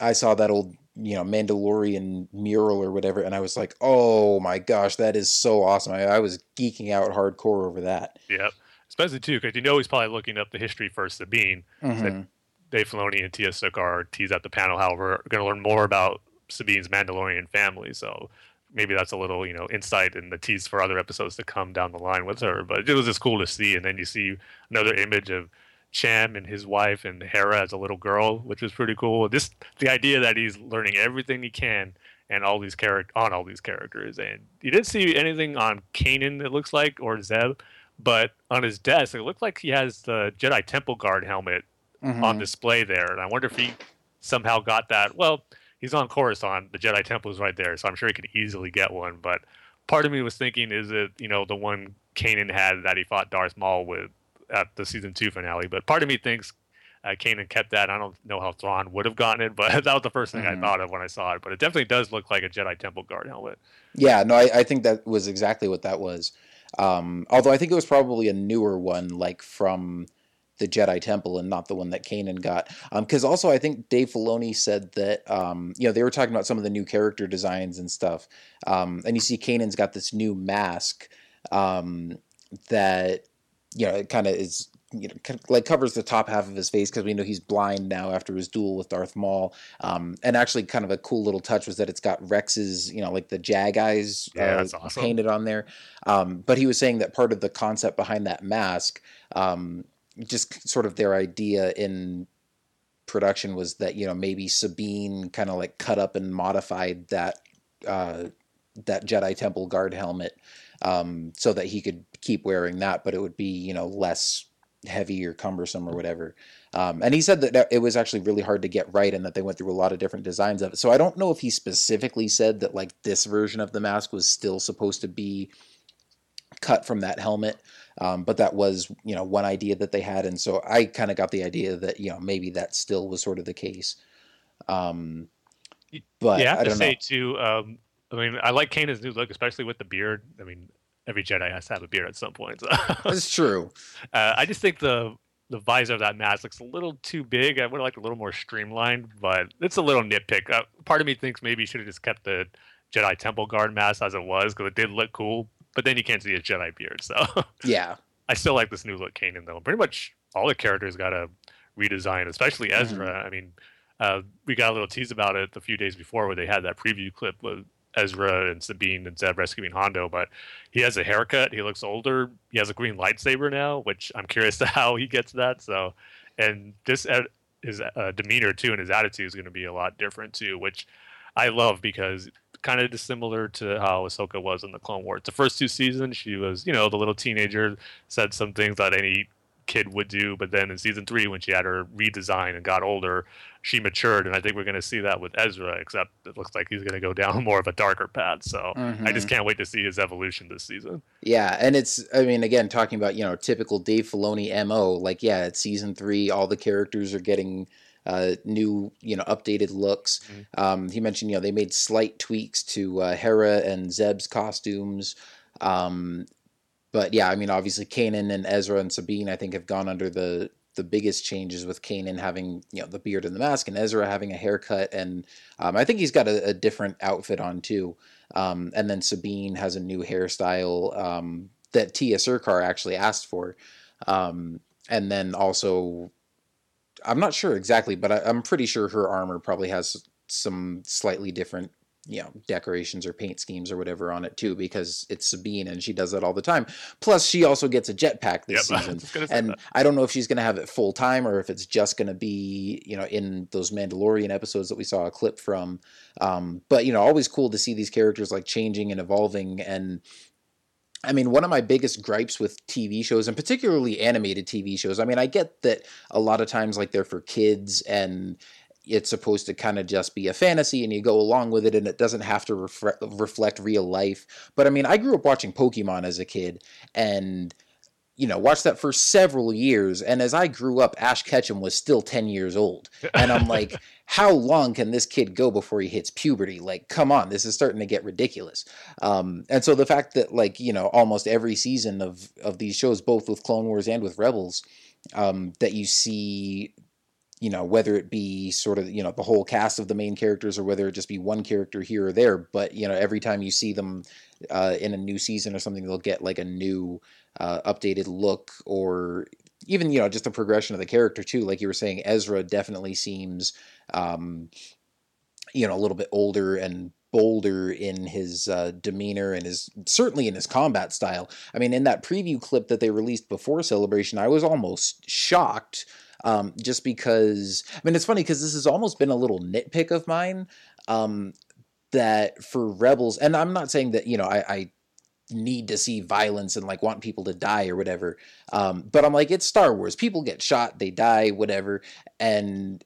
I saw that old you know Mandalorian mural or whatever, and I was like, oh my gosh, that is so awesome! I, I was geeking out hardcore over that. Yep, especially too because you know he's probably looking up the history for Sabine. Mm-hmm. Dave Filoni and Tia Sircar tease at the panel how we're going to learn more about Sabine's Mandalorian family. So maybe that's a little you know insight and the tease for other episodes to come down the line with her. But it was just cool to see, and then you see another image of Cham and his wife and Hera as a little girl, which was pretty cool. This the idea that he's learning everything he can and all these character on all these characters. And you didn't see anything on Kanan, it looks like, or Zeb, but on his desk, it looked like he has the Jedi Temple Guard helmet mm-hmm. on display there. And I wonder if he somehow got that. Well, he's on Coruscant, the Jedi Temple is right there, so I'm sure he could easily get one. But part of me was thinking, is it you know the one Kanan had that he fought Darth Maul with at the season two finale. But part of me thinks uh, Kanan kept that. I don't know how Thrawn would have gotten it, but that was the first thing mm-hmm. I thought of when I saw it. But it definitely does look like a Jedi Temple Guard helmet. Yeah, no, I, I think that was exactly what that was. Um, although I think it was probably a newer one, like from the Jedi Temple, and not the one that Kanan got. Because um, also, I think Dave Filoni said that um, you know they were talking about some of the new character designs and stuff, um, and you see Kanan's got this new mask um, that you know, it kind of is you know, like covers the top half of his face because we know he's blind now after his duel with Darth Maul. Um, and actually, kind of a cool little touch was that it's got Rex's, you know, like the Jag eyes yeah, uh, awesome. painted on there. Um, but he was saying that part of the concept behind that mask, um, just sort of their idea in production was that you know maybe Sabine kind of like cut up and modified that uh, that Jedi Temple guard helmet um, so that he could keep wearing that, but it would be you know less heavy or cumbersome or whatever. Um, and he said that it was actually really hard to get right and that they went through a lot of different designs of it. So I don't know if he specifically said that like this version of the mask was still supposed to be cut from that helmet. Um, but that was, you know, one idea that they had. And so I kind of got the idea that, you know, maybe that still was sort of the case. Um, but yeah, I have I to say know. too. Um, I mean, I like Kanan's new look, especially with the beard. I mean, every Jedi has to have a beard at some point. So. That's true. Uh, I just think the the visor of that mask looks a little too big. I would have liked a little more streamlined, but it's a little nitpick. Uh, part of me thinks maybe you should have just kept the Jedi Temple Guard mask as it was because it did look cool. But then you can't see his Jedi beard, so Yeah. I still like this new look Kanan though. Pretty much all the characters got a redesign, especially Ezra. I mean, uh, we got a little tease about it a few days before where they had that preview clip with Ezra and Sabine and Zeb rescuing Hondo, but he has a haircut. He looks older. He has a green lightsaber now, which I'm curious to how he gets that. So, and this uh, his uh, demeanor too and his attitude is going to be a lot different too, which I love because kind of dissimilar to how Ahsoka was in the Clone Wars. The first two seasons, she was you know the little teenager, said some things that any kid would do, but then in season three, when she had her redesign and got older, she matured, and I think we're going to see that with Ezra. Except it looks like he's going to go down more of a darker path. So I just can't wait to see his evolution this season. Yeah, and it's I mean again talking about you know typical Dave Filoni mo like yeah it's season three all the characters are getting uh, new you know updated looks. Um, he mentioned you know they made slight tweaks to uh, Hera and Zeb's costumes. Um, but yeah, I mean obviously Kanan and Ezra and Sabine I think have gone under the the biggest changes with Kanan having you know the beard and the mask and Ezra having a haircut and um, I think he's got a, a different outfit on too. Um, and then Sabine has a new hairstyle um, that Tia actually asked for. Um, and then also, I'm not sure exactly, but I, I'm pretty sure her armor probably has some slightly different, you know, decorations or paint schemes or whatever on it too, because it's Sabine and she does that all the time. Plus, she also gets a jetpack this Yep, season, was and that. I don't know if she's going to have it full time or if it's just going to be, you know, in those Mandalorian episodes that we saw a clip from. Um, but you know, always cool to see these characters like changing and evolving. And I mean, one of my biggest gripes with TV shows, and particularly animated TV shows, I mean, I get that a lot of times like they're for kids and it's supposed to kind of just be a fantasy and you go along with it and it doesn't have to refre- reflect real life. But I mean, I grew up watching Pokemon as a kid and you know, watched that for several years. And as I grew up, Ash Ketchum was still 10 years old. And I'm like, how long can this kid go before he hits puberty? Like, come on, this is starting to get ridiculous. Um, and so the fact that, like, you know, almost every season of, of these shows, both with Clone Wars and with Rebels, um, that you see you know whether it be sort of you know the whole cast of the main characters or whether it just be one character here or there but you know every time you see them uh, in a new season or something they'll get like a new uh, updated look or even you know just the progression of the character too. Like you were saying ezra definitely seems um, you know a little bit older and bolder in his uh, demeanor and his certainly in his combat style. I mean in that preview clip that they released before celebration i was almost shocked um, just because I mean it's funny because this has almost been a little nitpick of mine um, that for rebels and I'm not saying that you know I, I need to see violence and like want people to die or whatever um, but I'm like it's Star Wars. People get shot they die whatever and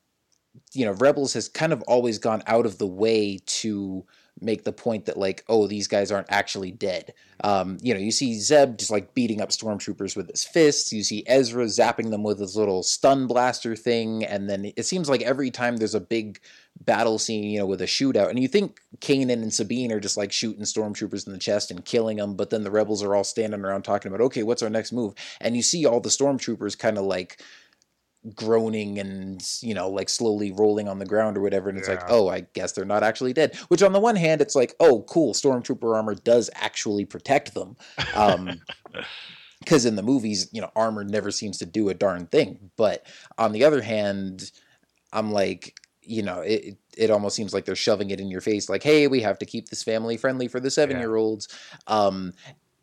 you know rebels has kind of always gone out of the way to make the point that like oh these guys aren't actually dead. Um, you know you see zeb just like beating up stormtroopers with his fists. You see ezra zapping them with his little stun blaster thing. And then it seems like every time there's a big battle scene you know with a shootout and you think kanan and sabine are just like shooting stormtroopers in the chest and killing them but then the rebels are all standing around talking about okay what's our next move? And you see all the stormtroopers kind of like groaning and you know like slowly rolling on the ground or whatever and it's like oh i guess they're not actually dead. Which on the one hand it's like oh cool stormtrooper armor does actually protect them. Um because in the movies you know armor never seems to do a darn thing but on the other hand i'm like you know it it almost seems like they're shoving it in your face like hey we have to keep this family friendly for the 7 year olds um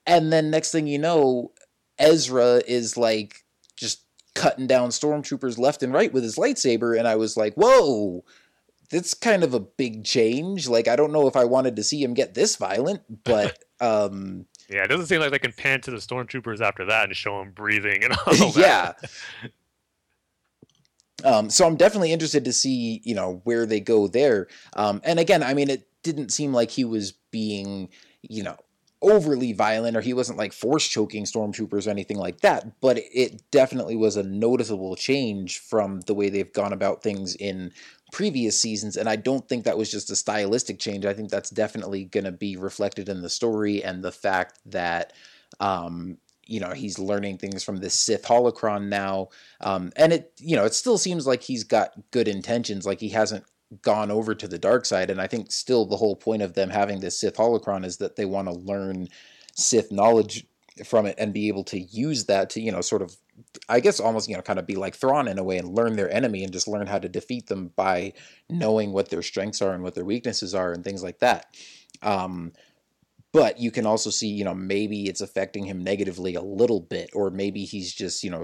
and then next thing you know ezra is like just cutting down stormtroopers left and right with his lightsaber and i was like whoa that's kind of a big change like i don't know if i wanted to see him get this violent but um Yeah, it doesn't seem like they can pan to the stormtroopers after that and show them breathing and all that. yeah. Um, so I'm definitely interested to see, you know, where they go there. Um, and again, I mean, it didn't seem like he was being, you know, overly violent or he wasn't like force choking stormtroopers or anything like that. But it definitely was a noticeable change from the way they've gone about things in previous seasons. And I don't think that was just a stylistic change. I think that's definitely going to be reflected in the story and the fact that, um, you know, he's learning things from the Sith holocron now. Um, and it, you know, it still seems like he's got good intentions. Like he hasn't gone over to the dark side. And I think still the whole point of them having this Sith holocron is that they want to learn Sith knowledge from it and be able to use that to, you know, sort of, I guess almost, you know, kind of be like Thrawn in a way and learn their enemy and just learn how to defeat them by knowing what their strengths are and what their weaknesses are and things like that. Um, but you can also see, you know, maybe it's affecting him negatively a little bit, or maybe he's just, you know,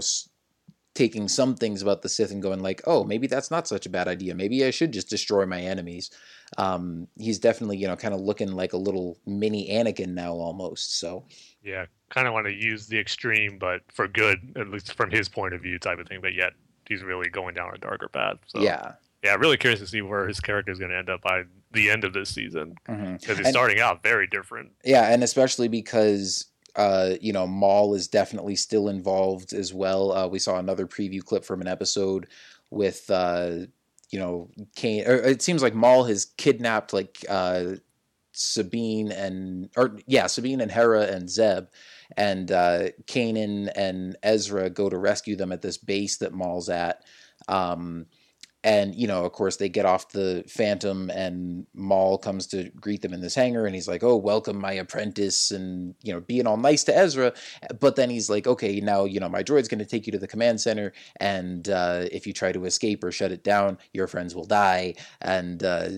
taking some things about the Sith and going like, oh, maybe that's not such a bad idea. Maybe I should just destroy my enemies. Um, he's definitely, you know, kind of looking like a little mini Anakin now almost. So yeah, kind of want to use the extreme, but for good, at least from his point of view, type of thing. But yet he's really going down a darker path. So. Yeah, yeah, really curious to see where his character is going to end up by the end of this season because mm-hmm. he's and, starting out very different. Yeah, and especially because uh, you know, Maul is definitely still involved as well. Uh, we saw another preview clip from an episode with, uh, you know, Kane. it seems like Maul has kidnapped like uh, Sabine and, or yeah, Sabine and Hera and Zeb, and uh, Kanan and Ezra go to rescue them at this base that Maul's at. Um, and you know of course they get off the phantom and maul comes to greet them in this hangar and he's like oh welcome my apprentice and you know being all nice to ezra. But then he's like okay now you know my droid's going to take you to the command center and uh, if you try to escape or shut it down your friends will die. And uh,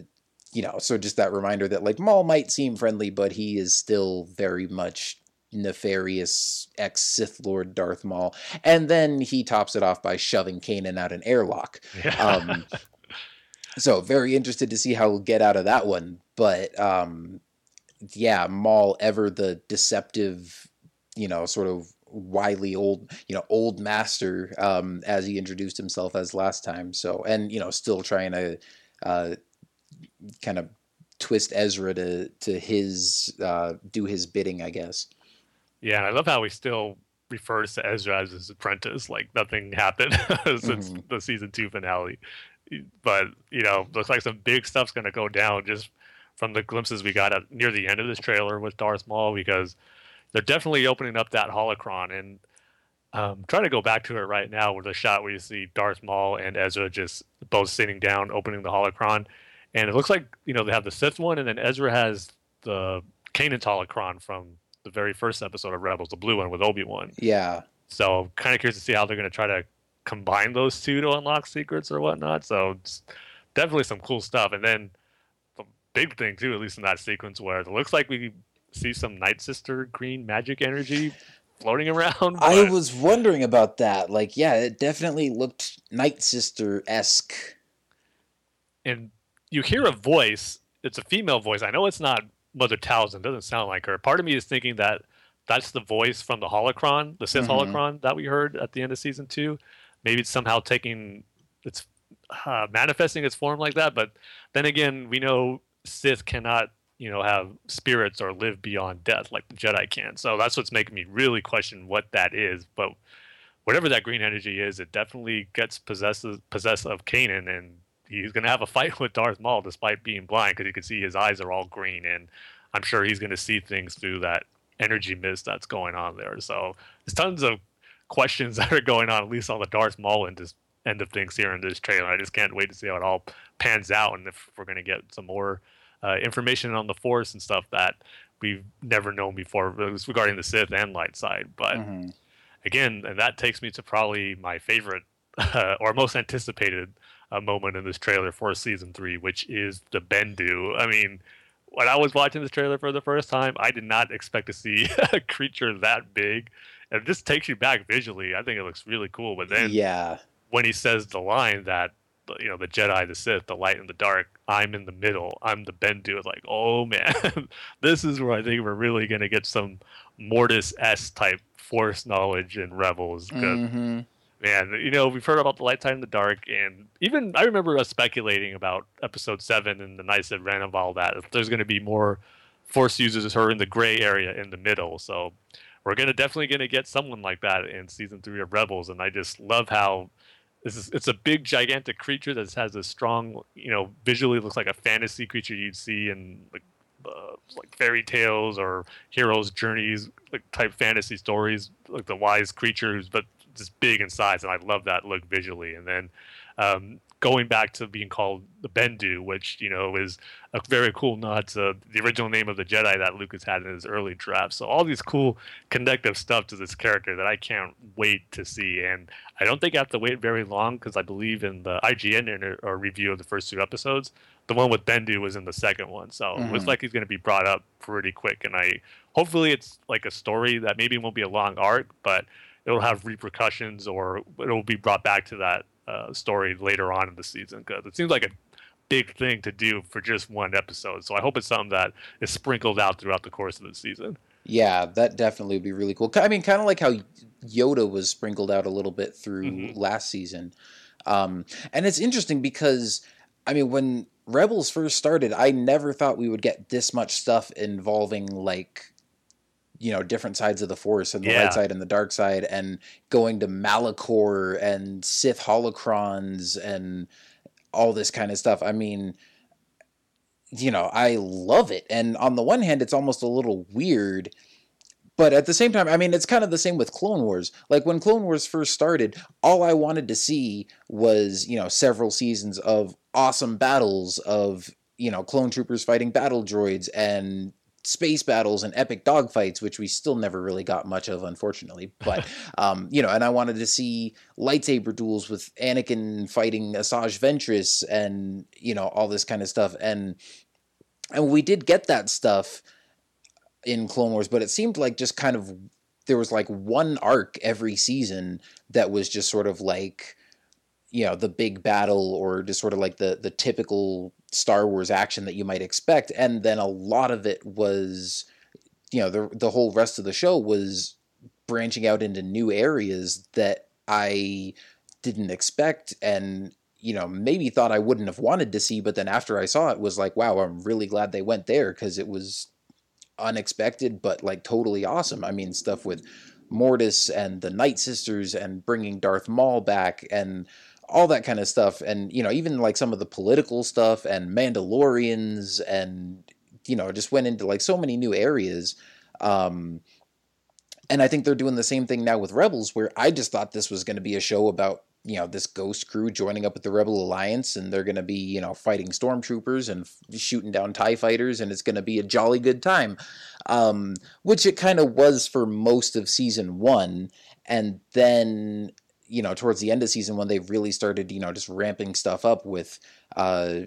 you know so just that reminder that like maul might seem friendly but he is still very much nefarious ex Sith Lord Darth Maul, and then he tops it off by shoving Kanan out an airlock. Um, so very interested to see how we'll get out of that one. But um, yeah, Maul ever the deceptive, you know, sort of wily old, you know, old master um, as he introduced himself as last time. So and you know, still trying to uh, kind of twist Ezra to to his uh, do his bidding, I guess. Yeah, I love how he still refers to Ezra as his apprentice, like nothing happened since mm-hmm. the season two finale. But you know, looks like some big stuff's going to go down just from the glimpses we got at, near the end of this trailer with Darth Maul, because they're definitely opening up that holocron and. Um, trying to go back to it right now with a shot where you see Darth Maul and Ezra just both sitting down, opening the holocron, and it looks like you know they have the Sith one, and then Ezra has the Kanan's holocron from the very first episode of Rebels, the blue one with Obi Wan. Yeah. So kind of curious to see how they're going to try to combine those two to unlock secrets or whatnot. So definitely some cool stuff. And then the big thing too, at least in that sequence, where it looks like we see some Night Sister green magic energy floating around. I was wondering about that. Like, yeah, it definitely looked Night Sister esque. And you hear a voice. It's a female voice. I know it's not Mother Talzin doesn't sound like her. Part of me is thinking that that's the voice from the holocron, the Sith mm-hmm. holocron that we heard at the end of season two. Maybe it's somehow taking it's uh, manifesting its form like that. But then again, we know Sith cannot you know have spirits or live beyond death like the Jedi can. So that's what's making me really question what that is. But whatever that green energy is, it definitely gets possessed possessed of Kanan and he's going to have a fight with Darth Maul despite being blind because you can see his eyes are all green, and I'm sure he's going to see things through that energy mist that's going on there. So there's tons of questions that are going on, at least on the Darth Maul end, end of things here in this trailer. I just can't wait to see how it all pans out, and if we're going to get some more uh, information on the Force and stuff that we've never known before regarding the Sith and light side. But mm-hmm. again, and that takes me to probably my favorite uh, or most anticipated a moment in this trailer for season three, which is the Bendu. I mean, when I was watching this trailer for the first time, I did not expect to see a creature that big. And this takes you back visually. I think it looks really cool. But then, yeah, when he says the line that you know the Jedi, the Sith, the light and the dark. I'm in the middle. I'm the Bendu. It's like, oh man, this is where I think we're really gonna get some Mortis s type Force knowledge in Rebels. Mm-hmm. Man, you know we've heard about the light side and the dark, and even I remember us speculating about Episode Seven and the Knights of Ren and all that. There's going to be more Force users who are in the gray area in the middle, so we're gonna definitely gonna get someone like that in season three of Rebels, and I just love how this is it's a big gigantic creature that has a strong you know visually looks like a fantasy creature you'd see in like uh, like fairy tales or heroes journeys like type fantasy stories like the wise creatures, but just big in size and I love that look visually. And then um, going back to being called the Bendu which you know is a very cool nod to the original name of the Jedi that Lucas had in his early draft. So all these cool connective stuff to this character that I can't wait to see. And I don't think I have to wait very long because I believe in the IGN inter- or review of the first two episodes, the one with Bendu was in the second one, so it looks Mhm. like he's going to be brought up pretty quick. And I hopefully it's like a story that maybe won't be a long arc, but it'll have repercussions or it'll be brought back to that uh, story later on in the season because it seems like a big thing to do for just one episode. So I hope it's something that is sprinkled out throughout the course of the season. Yeah, that definitely would be really cool. I mean, kind of like how Yoda was sprinkled out a little bit through Mhm. last season. Um, and it's interesting because, I mean, when Rebels first started, I never thought we would get this much stuff involving, like, you know, different sides of the Force and the Yeah. light side and the dark side, and going to Malachor and Sith holocrons and all this kind of stuff. I mean, you know, I love it. And on the one hand, it's almost a little weird. But at the same time, I mean, it's kind of the same with Clone Wars. Like when Clone Wars first started, all I wanted to see was, you know, several seasons of awesome battles of, you know, clone troopers fighting battle droids and space battles and epic dogfights, which we still never really got much of, unfortunately. But, um, you know, and I wanted to see lightsaber duels with Anakin fighting Asajj Ventress and, you know, all this kind of stuff. And, and we did get that stuff in Clone Wars, but it seemed like just kind of there was like one arc every season that was just sort of like you know the big battle or just sort of like the the typical Star Wars action that you might expect and then a lot of it was you know the the whole rest of the show was branching out into new areas that I didn't expect and you know maybe thought I wouldn't have wanted to see but then after I saw it was like wow I'm really glad they went there cuz it was unexpected but like totally awesome. I mean stuff with Mortis and the Night Sisters and bringing Darth Maul back and all that kind of stuff and you know even like some of the political stuff and Mandalorians and you know just went into like so many new areas um and I think they're doing the same thing now with Rebels where I just thought this was going to be a show about you know this ghost crew joining up with the Rebel Alliance and they're going to be you know fighting stormtroopers and f- shooting down tie fighters and it's going to be a jolly good time um which it kind of was for most of season 1 and then you know towards the end of season 1 they really started you know just ramping stuff up with uh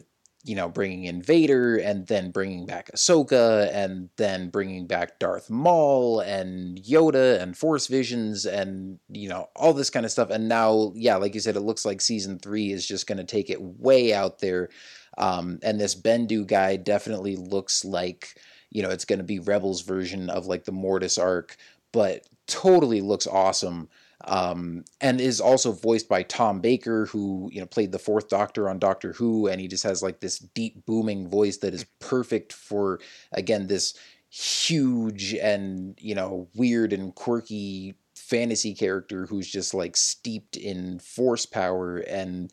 you know, bringing in Vader and then bringing back Ahsoka and then bringing back Darth Maul and Yoda and Force Visions and, you know, all this kind of stuff. And now, yeah, like you said, it looks like season three is just going to take it way out there. Um, and this Bendu guy definitely looks like, you know, it's going to be Rebels version of like the Mortis arc, but totally looks awesome um, and is also voiced by Tom Baker, who you know played the Fourth Doctor on Doctor Who, and he just has like this deep booming voice that is perfect for again this huge and you know weird and quirky fantasy character who's just like steeped in force power and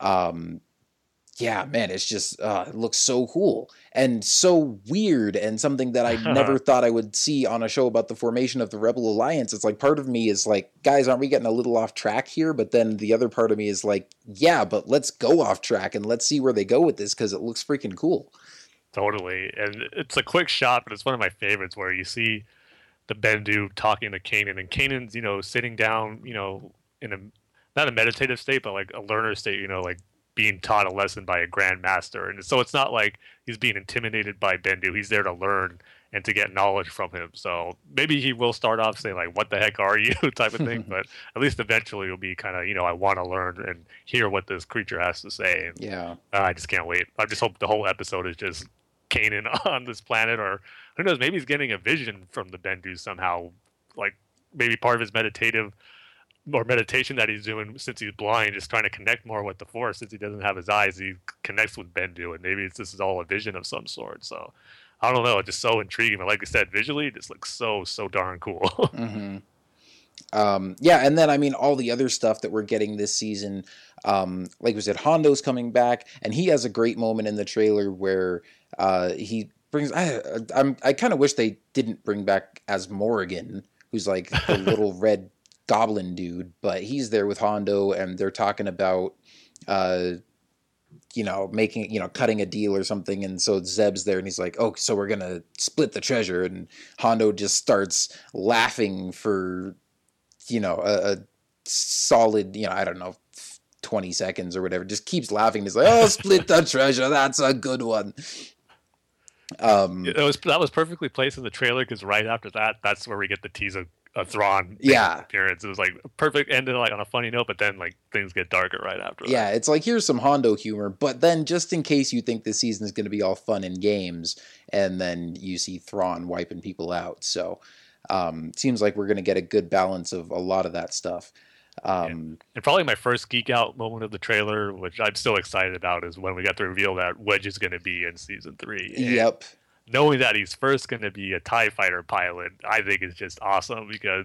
um yeah man it's just uh it looks so cool and so weird and something that i never thought i would see on a show about the formation of the rebel alliance. It's like part of me is like guys aren't we getting a little off track here? But then the other part of me is like yeah but let's go off track and let's see where they go with this because it looks freaking cool. Totally, and it's a quick shot, but it's one of my favorites where you see the Bendu talking to Kanan, and Kanan's you know sitting down, you know, in a not a meditative state, but like a learner state, you know, like being taught a lesson by a grandmaster. and so it's not like he's being intimidated by Bendu. He's there to learn, and to get knowledge from him. So maybe he will start off saying like, "What the heck are you?" type of thing, but at least eventually it'll be kind of you know I want to learn and hear what this creature has to say. And, Yeah. uh, I just can't wait. I just hope the whole episode is just Kanan on this planet, or who knows? Maybe he's getting a vision from the Bendu somehow. Like maybe part of his meditative or meditation that he's doing since he's blind, just trying to connect more with the Force. Since he doesn't have his eyes, he connects with Bendu, and maybe it's, this is all a vision of some sort. So I don't know. It's just so intriguing. But like I said, visually, it just looks so so darn cool. hmm Um, yeah, and then I mean all the other stuff that we're getting this season. Um, like we said, Hondo's coming back, and he has a great moment in the trailer where uh, he brings. I I'm, I kind of wish they didn't bring back Azmorigan, who's like the little red goblin dude, but he's there with Hondo, and they're talking about. Uh, you know, making you know, cutting a deal or something, and so Zeb's there, and he's like, "Oh, so we're gonna split the treasure," and Hondo just starts laughing for you know a, a solid you know I don't know twenty seconds or whatever. Just keeps laughing. He's like, "Oh, split the treasure. That's a good one." Um, it was that was perfectly placed in the trailer because right after that, that's where we get the tease of a Thrawn Yeah. appearance. It was like a perfect ending like on a funny note, but then like things get darker right after. yeah, it's like here's some Hondo humor, but then just in case you think this season is going to be all fun and games, and then you see Thrawn wiping people out. So um, seems like we're going to get a good balance of a lot of that stuff. Um, And probably my first geek out moment of the trailer, which I'm still excited about, is when we got to reveal that Wedge is going to be in season three. And Yep. Knowing that he's first going to be a Tie Fighter pilot, I think is just awesome because,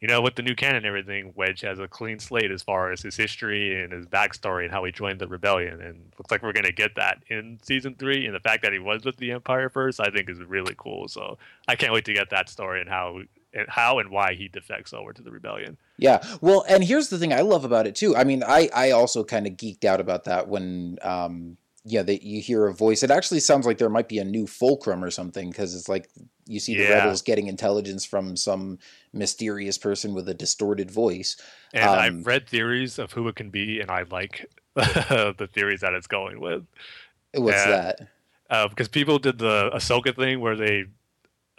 you know, with the new canon and everything, Wedge has a clean slate as far as his history and his backstory and how he joined the rebellion. And looks like we're going to get that in season three. And the fact that he was with the Empire first, I think, is really cool. So I can't wait to get that story and how and how and why he defects over to the rebellion. Yeah. Well, and here's the thing I love about it too. I mean, I I also kind of geeked out about that when um yeah, that you hear a voice. It actually sounds like there might be a new fulcrum or something because it's like you see the Yeah. rebels getting intelligence from some mysterious person with a distorted voice. And Um, I've read theories of who it can be, and I like the theories that it's going with. What's Yeah. that? Uh, because people did the Ahsoka thing where they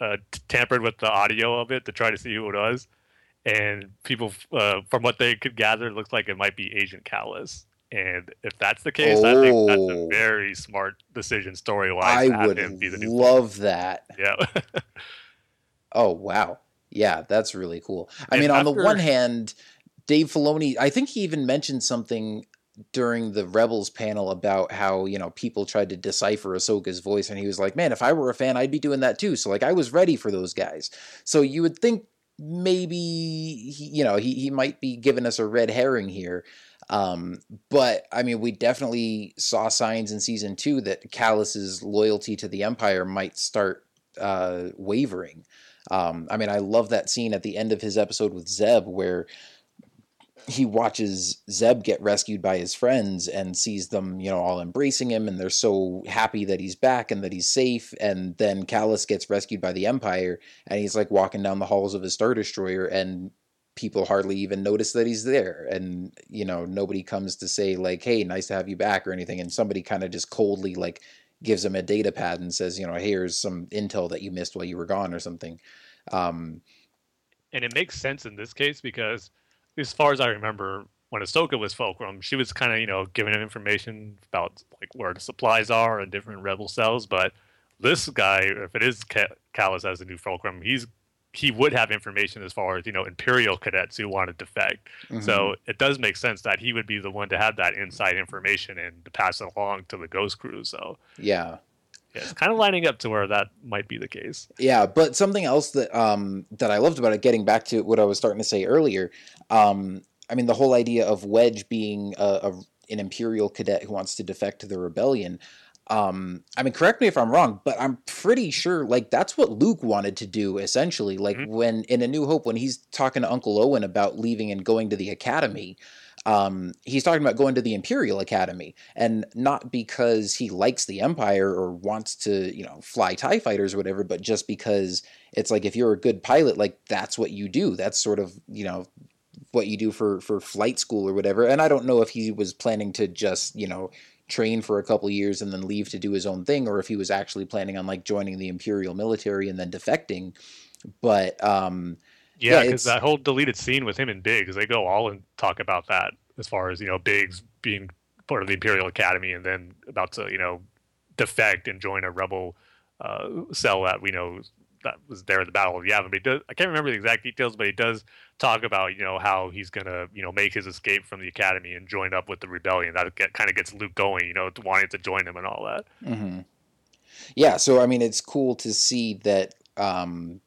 uh, t- tampered with the audio of it to try to see who it was. And people, uh, from what they could gather, it looks like it might be Agent Kallus. And if that's the case, I think that's a Oh. very smart decision story wise. I would be the new love that. Yeah. Oh wow, yeah, that's really cool. I And mean, on the one hand, Dave Filoni, I think he even mentioned something during the Rebels panel about how you know people tried to decipher Ahsoka's voice, and he was like, "Man, if I were a fan, I'd be doing that too." So like, I was ready for those guys. So you would think maybe he, you know he he might be giving us a red herring here. Um, but I mean, we definitely saw signs in season two that Kallus's loyalty to the Empire might start uh, wavering. Um, I mean, I love that scene at the end of his episode with Zeb where he watches Zeb get rescued by his friends and sees them, you know, all embracing him and they're so happy that he's back and that he's safe. And then Kallus gets rescued by the Empire and he's like walking down the halls of his Star Destroyer and people hardly even notice that he's there. And, you know, nobody comes to say, like, hey, nice to have you back or anything. And somebody kind of just coldly, like, gives him a data pad and says, you know, hey, here's some intel that you missed while you were gone or something. Um, and it makes sense in this case because, as far as I remember, when Ahsoka was Fulcrum, she was kind of you know giving him information about like where the supplies are and different rebel cells. But this guy, if it is Ca- Kallus as the new Fulcrum, he's he would have information as far as you know Imperial cadets who want to defect. mhm. So it does make sense that he would be the one to have that inside information and to pass it along to the Ghost Crew. So yeah. yeah, it's kind of lining up to where that might be the case. Yeah, but something else that um that I loved about it, getting back to what I was starting to say earlier, um, I mean the whole idea of Wedge being a, a an Imperial cadet who wants to defect to the rebellion. Um, I mean, correct me if I'm wrong, but I'm pretty sure like that's what Luke wanted to do essentially. Like Mhm. when in A New Hope, when he's talking to Uncle Owen about leaving and going to the Academy, um, he's talking about going to the Imperial Academy, and not because he likes the Empire or wants to, you know, fly Tie fighters or whatever, but just because it's like if you're a good pilot, like that's what you do. That's sort of you know what you do for for flight school or whatever. And I don't know if he was planning to just you know train for a couple years and then leave to do his own thing, or if he was actually planning on like joining the imperial military and then defecting. But um, Yeah, Yeah, because it's- that whole deleted scene with him and Biggs, they go all and talk about that as far as you know, Biggs being part of the Imperial Academy and then about to you know defect and join a rebel uh, cell that we know that was there at the Battle of Yavin. But he does, I can't remember the exact details, but he does talk about you know how he's gonna you know make his escape from the academy and join up with the rebellion. That get, kind of gets Luke going, you know, wanting to join him and all that. hmm Yeah, so I mean, it's cool to see that, um,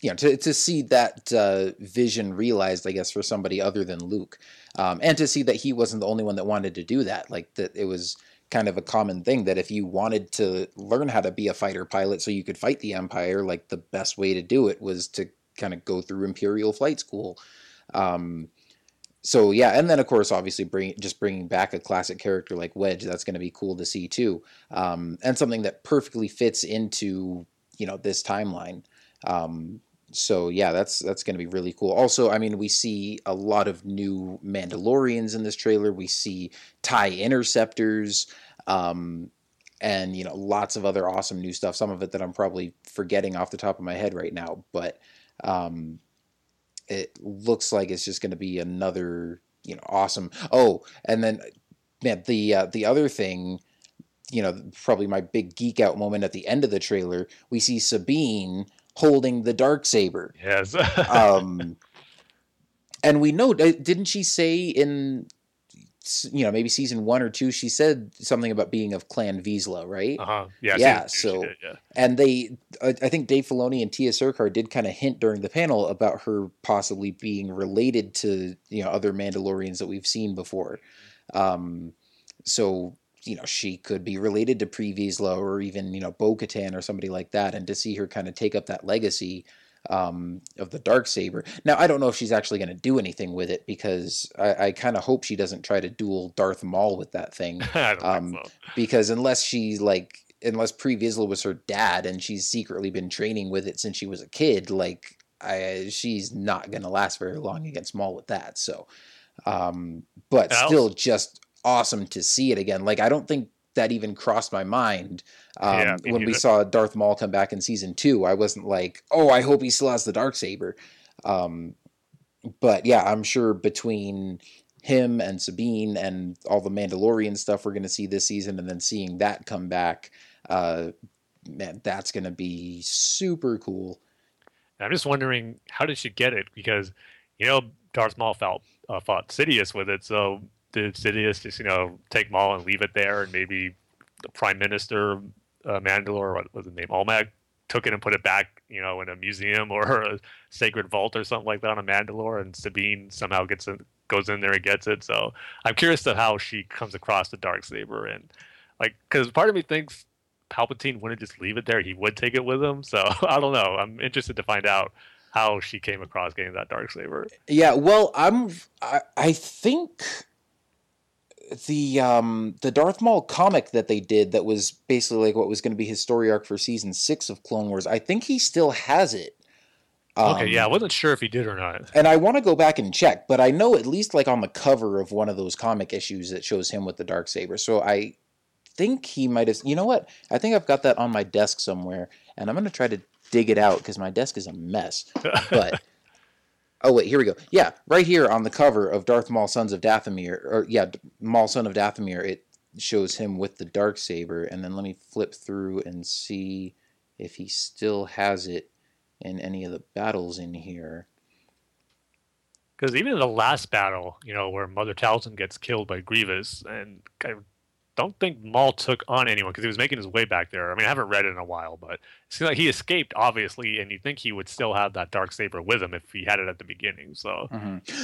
you know, to to see that uh, vision realized, I guess, for somebody other than Luke, um, and to see that he wasn't the only one that wanted to do that. Like that, it was kind of a common thing that if you wanted to learn how to be a fighter pilot so you could fight the Empire, like the best way to do it was to kind of go through Imperial flight school. Um, so yeah, and then of course, obviously, bring just bringing back a classic character like Wedge, that's going to be cool to see too, um, and something that perfectly fits into you know this timeline. Um, so yeah, that's that's going to be really cool. Also, I mean, we see a lot of new Mandalorians in this trailer. We see Tie interceptors, um, and you know, lots of other awesome new stuff. Some of it that I'm probably forgetting off the top of my head right now, but um, it looks like it's just going to be another you know awesome. Oh, and then man, the uh, the other thing, you know, probably my big geek out moment at the end of the trailer, we see Sabine holding the dark saber. Yes. Um, and we know, didn't she say in you know maybe season one or two, she said something about being of Clan Vizsla, right? Uh huh. Yeah. Yeah, season two she so- did, yeah. And they, I I think Dave Filoni and Tiya Sircar did kind of hint during the panel about her possibly being related to you know other Mandalorians that we've seen before. Um, so you know she could be related to Pre Vizsla or even you know Bo Katan or somebody like that, and to see her kind of take up that legacy um, of the dark saber. Now I don't know if she's actually going to do anything with it because I, I kind of hope she doesn't try to duel Darth Maul with that thing um, so. because unless she's like unless Pre Vizsla was her dad and she's secretly been training with it since she was a kid, like I, she's not gonna last very long against Maul with that. So, um, but still, just awesome to see it again. Like I don't think that even crossed my mind um, Yeah, when we saw Darth Maul come back in season two. I wasn't like, oh, I hope he still has the dark saber. Um, but yeah, I'm sure between him and Sabine and all the Mandalorian stuff we're going to see this season, and then seeing that come back, uh, man, that's going to be super cool. I'm just wondering how did she get it because you know Darth Maul felt uh, fought Sidious with it. So did Sidious just you know take Maul and leave it there, and maybe the Prime Minister uh, Mandalore, what was his name, Almec, took it and put it back, you know, in a museum or a sacred vault or something like that on a Mandalore, and Sabine somehow gets in, goes in there and gets it. So I'm curious to how she comes across the dark saber and like because part of me thinks Palpatine wouldn't just leave it there; he would take it with him. So I don't know. I'm interested to find out how she came across getting that dark saber. Yeah, well, I'm I, I think the um the Darth Maul comic that they did that was basically like what was going to be his story arc for season 6 of Clone Wars. I think he still has it. okay, Um, yeah, I wasn't sure if he did or not. And I want to go back and check, but I know at least like on the cover of one of those comic issues that shows him with the dark saber. So I think he might have. You know what? I think I've got that on my desk somewhere, and I'm going to try to dig it out because my desk is a mess. But oh wait, here we go. Yeah, right here on the cover of Darth Maul, Sons of Dathomir, or yeah, Maul, Son of Dathomir, it shows him with the dark saber, and then let me flip through and see if he still has it in any of the battles in here. Because even in the last battle, you know, where Mother Talzin gets killed by Grievous, and I don't think Maul took on anyone because he was making his way back there. I mean, I haven't read it in a while, but it seems like he escaped, obviously, and you think he would still have that dark saber with him if he had it at the beginning. So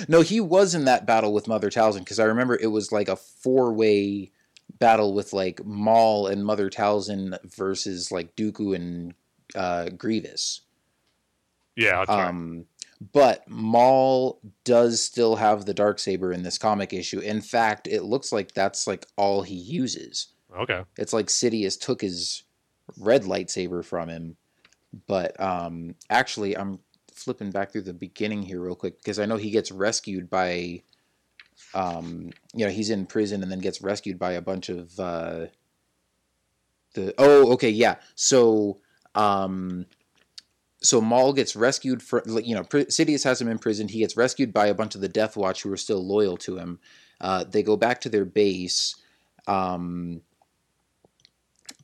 No, he was in that battle with Mother Talzin because I remember it was like a four way battle with like Maul and Mother Talzin versus like Dooku and uh, Grievous. yeah. Um, but Maul does still have the dark saber in this comic issue. In fact, it looks like that's like all he uses. okay. It's like Sidious took his red lightsaber from him, but um, actually, I'm flipping back through the beginning here real quick because I know he gets rescued by, um, you know, he's in prison and then gets rescued by a bunch of uh, the. Oh, okay, yeah. So, um, so Maul gets rescued for you know Sidious has him in prison. He gets rescued by a bunch of the Death Watch who are still loyal to him. Uh, they go back to their base. Um,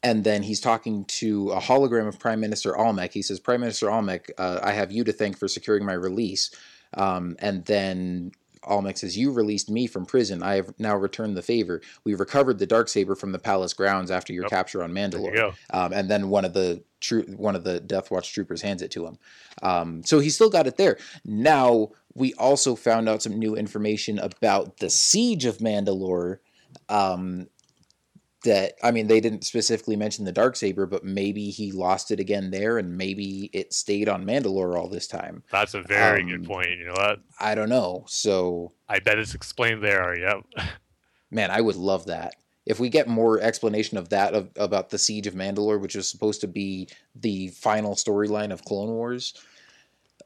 and then he's talking to a hologram of Prime Minister Almec. He says, "Prime Minister Almec, uh, I have you to thank for securing my release." Um, and then Almec says, "You released me from prison. I have now returned the favor. We recovered the dark saber from the palace grounds after your Yep. capture on Mandalore." Um, and then one of the tro- one of the Death Watch troopers hands it to him. Um, so he still got it there. Now we also found out some new information about the siege of Mandalore. Um, that I mean, they didn't specifically mention the dark saber, but maybe he lost it again there, and maybe it stayed on Mandalore all this time. That's a very Um, good point. You know what? I don't know. So I bet it's explained there. Yep. man, I would love that. If we get more explanation of that of, about the siege of Mandalore, which is supposed to be the final storyline of Clone Wars,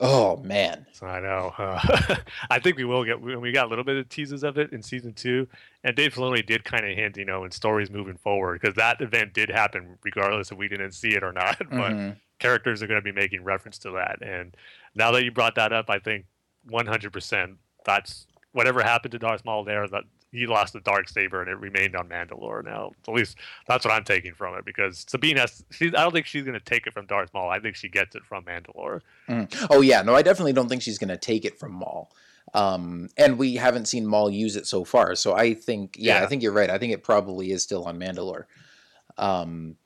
oh man, So I know. Uh, I think we will get. We got a little bit of teases of it in season two, and Dave Filoni did kind of hint, you know, in stories moving forward, because that event did happen, regardless if we didn't see it or not. But Mhm. characters are going to be making reference to that, and now that you brought that up, I think 100% that's whatever happened to Darth Maul there. That he lost the dark saber and it remained on Mandalore. Now, at least that's what I'm taking from it, because Sabine has. She's, I don't think she's going to take it from Darth Maul. I think she gets it from Mandalore. oh yeah, no, I definitely don't think she's going to take it from Maul. Um, and we haven't seen Maul use it so far, so I think, yeah, I think you're right. I think it probably is still on Mandalore. Um,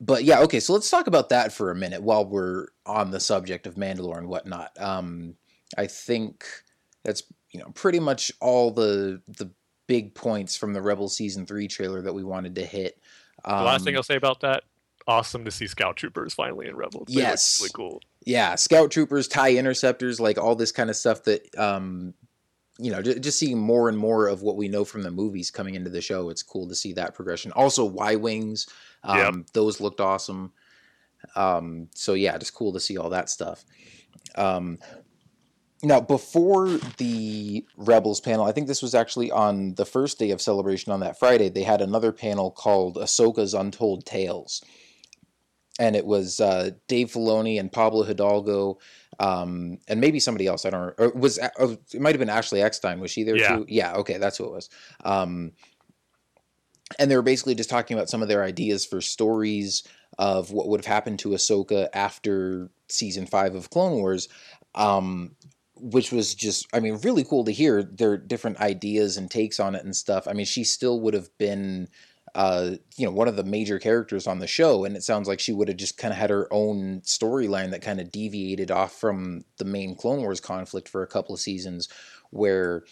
but yeah, okay, so let's talk about that for a minute while we're on the subject of Mandalore and whatnot. Um, I think that's you know pretty much all the the big points from the Rebel season three trailer that we wanted to hit. Um, The last thing I'll say about that, awesome to see Scout Troopers finally in Rebels. They Yes. really cool. yeah, scout troopers, tie interceptors, like all this kind of stuff that um you know, just, just seeing more and more of what we know from the movies coming into the show. It's cool to see that progression. Also, Y wings, um, Yep. those looked awesome. Um, so yeah, just cool to see all that stuff. Um, now, before the Rebels panel, I think this was actually on the first day of celebration on that Friday. They had another panel called Ahsoka's Untold Tales, and it was uh, Dave Filoni and Pablo Hidalgo, um, and maybe somebody else. I don't. Or it was uh, it might have been Ashley Eckstein? Was she there Yeah. too? Yeah. Okay, that's who it was. Um, and they were basically just talking about some of their ideas for stories of what would have happened to Ahsoka after season five of Clone Wars. Um, which was just, I mean, really cool to hear their different ideas and takes on it and stuff. I mean, she still would have been, uh, you know, one of the major characters on the show, and it sounds like she would have just kind of had her own storyline that kind of deviated off from the main Clone Wars conflict for a couple of seasons, where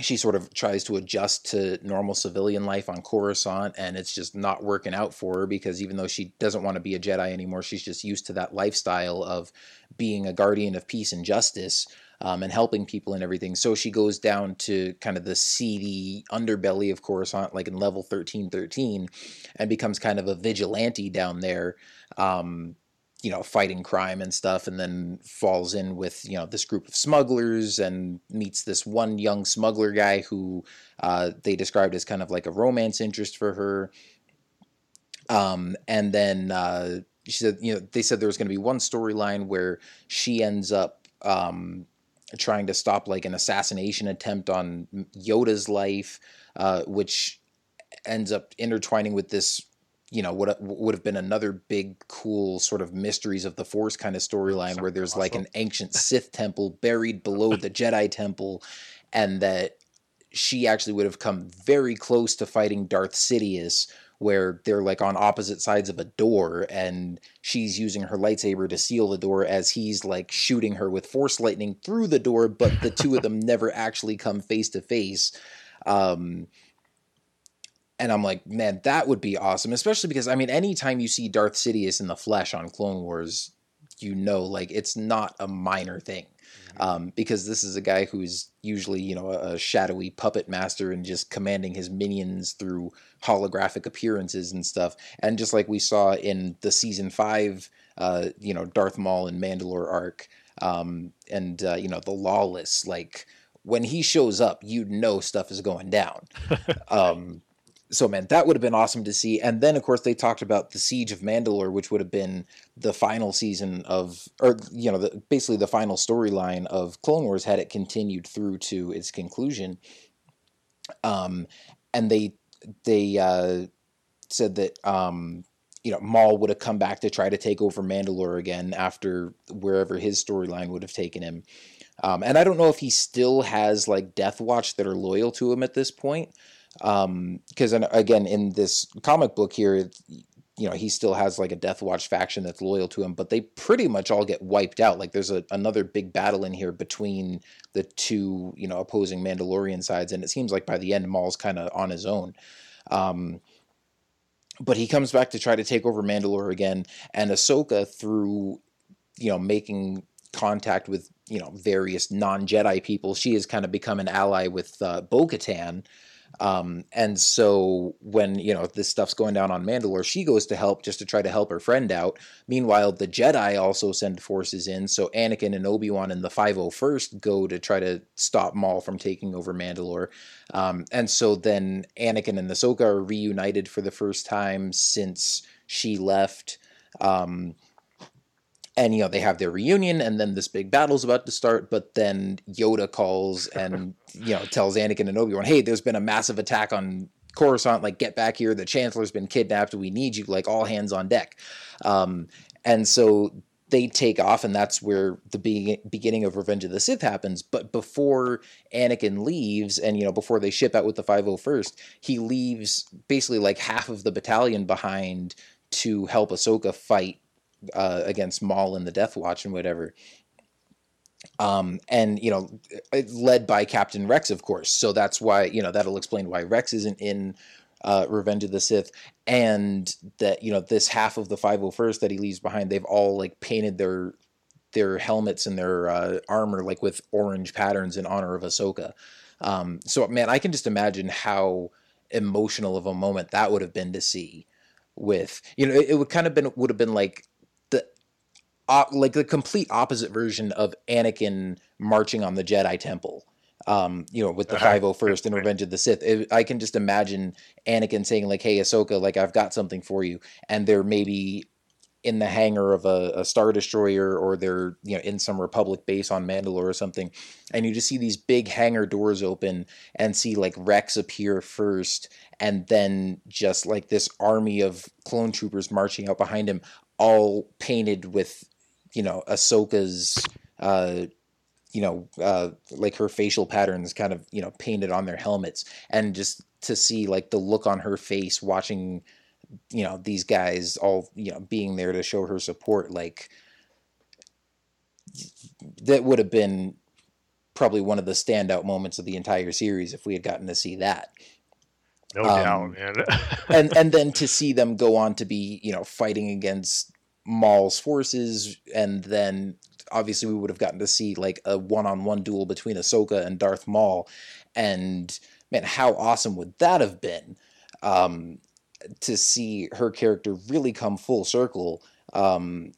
she sort of tries to adjust to normal civilian life on Coruscant, and it's just not working out for her because even though she doesn't want to be a Jedi anymore, she's just used to that lifestyle of being a guardian of peace and justice um, and helping people and everything. So she goes down to kind of the seedy underbelly of Coruscant, like in level 1313, and becomes kind of a vigilante down there. Um, you know, fighting crime and stuff, and then falls in with you know this group of smugglers and meets this one young smuggler guy who uh, they described as kind of like a romance interest for her. Um, and then uh, she said, you know, they said there was going to be one storyline where she ends up um, trying to stop like an assassination attempt on Yoda's life, uh, which ends up intertwining with this you know what would have been another big cool sort of mysteries of the force kind of storyline where there's like an ancient sith temple buried below the jedi temple and that she actually would have come very close to fighting darth sidious where they're like on opposite sides of a door and she's using her lightsaber to seal the door as he's like shooting her with force lightning through the door but the two of them never actually come face to face. Um and I'm like, man, that would be awesome. Especially because I mean, anytime you see Darth Sidious in the flesh on Clone Wars, you know, like it's not a minor thing. um, because this is a guy who's usually you know a, a shadowy puppet master and just commanding his minions through holographic appearances and stuff. And just like we saw in the season five, uh, you know, Darth Maul and Mandalore arc, um, and uh, you know the Lawless, like when he shows up, you know stuff is going down. um, so man, that would have been awesome to see. And then of course they talked about the Siege of Mandalore, which would have been the final season of, or you know, the, basically the final storyline of Clone Wars had it continued through to its conclusion. Um, and they they uh, said that um, you know Maul would have come back to try to take over Mandalore again after wherever his storyline would have taken him. Um, and I don't know if he still has like Death Watch that are loyal to him at this point because um, again in this comic book here you know he still has like a death watch faction that's loyal to him but they pretty much all get wiped out. Like there's a, another big battle in here between the two you know opposing mandalorian sides and it seems like by the end maul's kind of on his own. Um, but he comes back to try to take over mandalore again and ahsoka through you know making contact with you know various non-jedi people she has kind of become an ally with uh, bo-katan um, and so when you know this stuff's going down on Mandalore, she goes to help just to try to help her friend out. Meanwhile, the Jedi also send forces in. So Anakin and Obi Wan and the 501st go to try to stop Maul from taking over Mandalore. Um, and so then Anakin and Ahsoka are reunited for the first time since she left. Um, and you know they have their reunion and then this big battle's about to start but then yoda calls and you know tells anakin and obi-wan hey there's been a massive attack on coruscant like get back here. The chancellor's been kidnapped. We need you like all hands on deck. Um, and so they take off and that's where the be- beginning of revenge of the sith happens. But before anakin leaves and you know before they ship out with the 501st he leaves basically like half of the battalion behind to help ahsoka fight uh, against Maul in the Death Watch and whatever. Um, and you know, led by Captain Rex, of course. So that's why you know that'll explain why Rex isn't in uh, Revenge of the Sith, and that you know this half of the 501st that he leaves behind, they've all like painted their their helmets and their uh, armor like with orange patterns in honor of Ahsoka. Um, so man, I can just imagine how emotional of a moment that would have been to see. With you know, it, it would kind of been would have been like uh, like the complete opposite version of Anakin marching on the Jedi Temple. Um, you know, with the uh-huh. 501st and Revenge of the Sith. It, I can just imagine Anakin saying like, "Hey, Ahsoka, like I've got something for you," and they're maybe in the hangar of a, a, star destroyer or they're you know in some republic base on mandalore or something and you just see these big hangar doors open and see like rex appear first and then just like this army of clone troopers marching out behind him all painted with you know Ahsoka's uh, you know uh, like her facial patterns kind of you know painted on their helmets, and just to see like the look on her face watching you know these guys all you know being there to show her support like that would have been probably one of the standout moments of the entire series if we had gotten to see that. No um, doubt man. and and then to see them go on to be you know fighting against Maul's forces, and then obviously we would have gotten to see like a one-on-one duel between Ahsoka and Darth Maul, and man, how awesome would that have been? Um, to see her character really come full circle, um,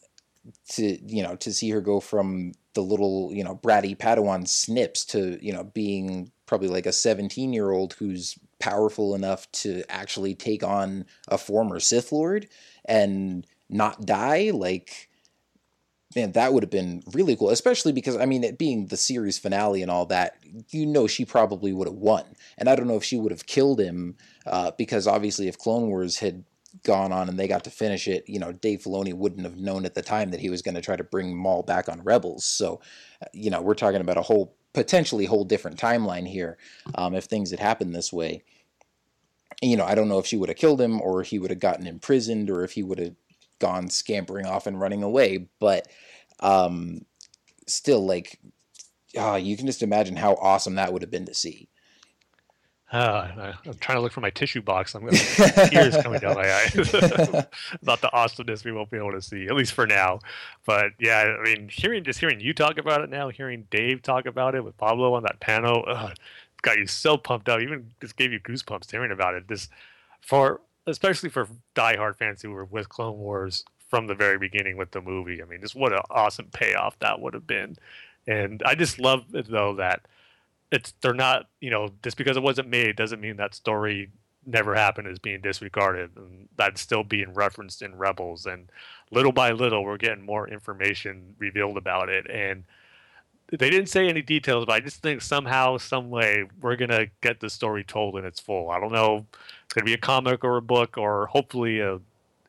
to you know, to see her go from the little you know bratty Padawan snips to you know being probably like a 17 year old who's powerful enough to actually take on a former Sith Lord and not die, like man, that would have been really cool. Especially because I mean, it being the series finale and all that, you know, she probably would have won. And I don't know if she would have killed him uh, because obviously, if Clone Wars had gone on and they got to finish it, you know, Dave Filoni wouldn't have known at the time that he was going to try to bring Maul back on Rebels. So, uh, you know, we're talking about a whole potentially whole different timeline here um, if things had happened this way. You know, I don't know if she would have killed him or he would have gotten imprisoned or if he would have gone scampering off and running away. But um, still, like, oh, you can just imagine how awesome that would have been to see. Uh, I'm trying to look for my tissue box. I'm going to tears coming down my eyes about the awesomeness we won't be able to see, at least for now. But yeah, I mean, hearing just hearing you talk about it now, hearing Dave talk about it with Pablo on that panel, got you so pumped up. Even just gave you goosebumps hearing about it. This for especially for diehard fans who were with Clone Wars from the very beginning with the movie. I mean, just what an awesome payoff that would have been. And I just love though that it's they're not you know just because it wasn't made doesn't mean that story never happened is being disregarded and that's still being referenced in rebels and little by little we're getting more information revealed about it and they didn't say any details but i just think somehow some way we're gonna get the story told in its full i don't know it's gonna be a comic or a book or hopefully a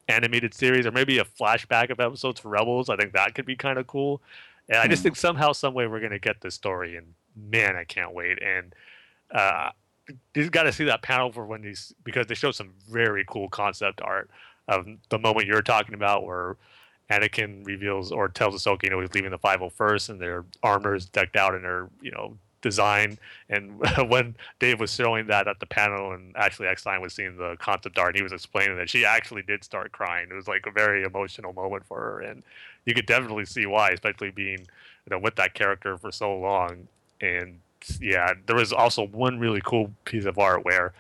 animated series or maybe a flashback of episodes for rebels i think that could be kind of cool and i just Hmm. think somehow some way we're gonna get this story and man, I can't wait. And uh, you got to see that panel for when these because they show some very cool concept art of the moment you're talking about where Anakin reveals or tells Ahsoka, you know, he's leaving the 501st and their armor is decked out in their, you know, design. And when Dave was showing that at the panel and Ashley Eckstein was seeing the concept art and he was explaining that she actually did start crying. It was like a very emotional moment for her. And you could definitely see why, especially being, you know, with that character for so long and yeah, there was also one really cool piece of art where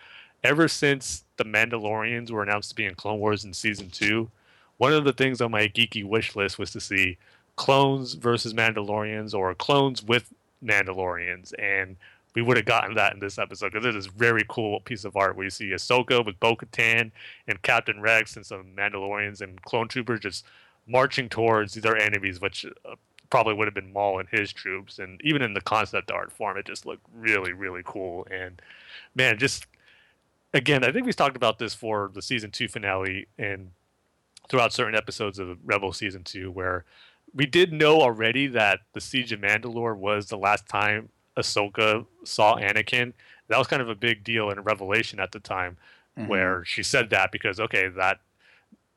ever since the Mandalorians were announced to be in Clone Wars in season two, one of the things on my geeky wish list was to see clones versus Mandalorians or clones with Mandalorians. And we would have gotten that in this episode because it is a very cool piece of art where you see Ahsoka with Bo Katan and Captain Rex and some Mandalorians and clone troopers just marching towards their enemies, which uh, probably would have been Maul and his troops. And even in the concept art form, it just looked really, really cool. And man, just again, I think we've talked about this for the season two finale and throughout certain episodes of Rebel season two, where we did know already that the Siege of Mandalore was the last time Ahsoka saw Anakin. That was kind of a big deal and a Revelation at the time, Mhm. where she said that because okay, that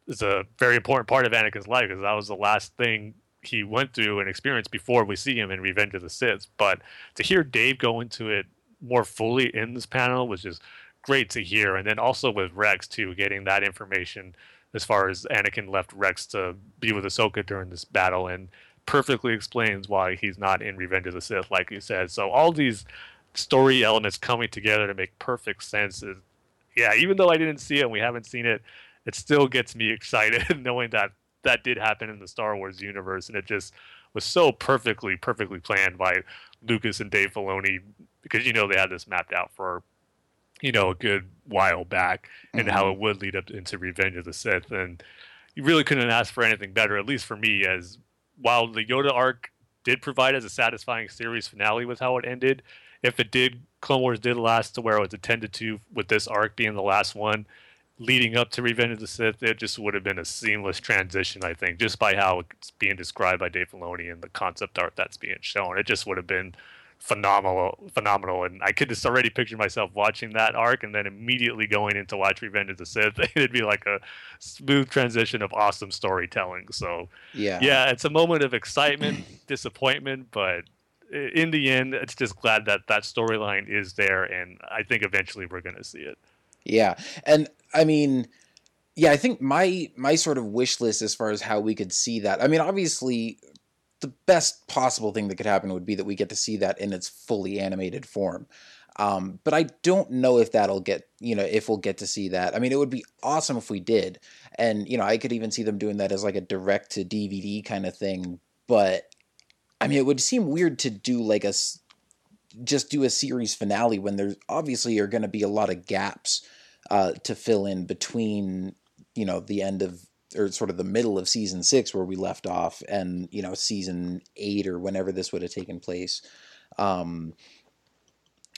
is a very important part of Anakin's life because that was the last thing he went through and experienced before we see him in Revenge of the Sith. But to hear Dave go into it more fully in this panel was just great to hear, and then also with Rex too, getting that information as far as Anakin left Rex to be with Ahsoka during this battle, and perfectly explains why he's not in Revenge of the Sith, like you said. So all these story elements coming together to make perfect sense is, yeah. Even though I didn't see it and we haven't seen it, it still gets me excited knowing that that did happen in the Star Wars universe, and it just was so perfectly, perfectly planned by Lucas and Dave Filoni because you know they had this mapped out for you know a good while back and how mm-hmm. it would lead up into Revenge of the Sith, and you really couldn't ask for anything better, at least for me. As while the Yoda arc did provide as a satisfying series finale with how it ended, if it did, Clone Wars did last to where it was a ten to with this arc being the last one leading up to Revenge of the Sith, it just would have been a seamless transition, I think, just by how it's being described by Dave Filoni and the concept art that's being shown. It just would have been phenomenal, phenomenal, and I could just already picture myself watching that arc and then immediately going into watch Revenge of the Sith. It'd be like a smooth transition of awesome storytelling. So Yeah. yeah, it's a moment of excitement, disappointment, but in the end, it's just glad that that storyline is there, and I think eventually we're going to see it. Yeah, and I mean, yeah, I think my my sort of wish list as far as how we could see that. I mean, obviously, the best possible thing that could happen would be that we get to see that in its fully animated form. Um, but I don't know if that'll get, you know, if we'll get to see that. I mean, it would be awesome if we did. And, you know, I could even see them doing that as like a direct to DVD kind of thing. But I mean, it would seem weird to do like a just do a series finale when there's obviously are going to be a lot of gaps uh, to fill in between, you know, the end of or sort of the middle of season six where we left off and you know season eight or whenever this would have taken place. Um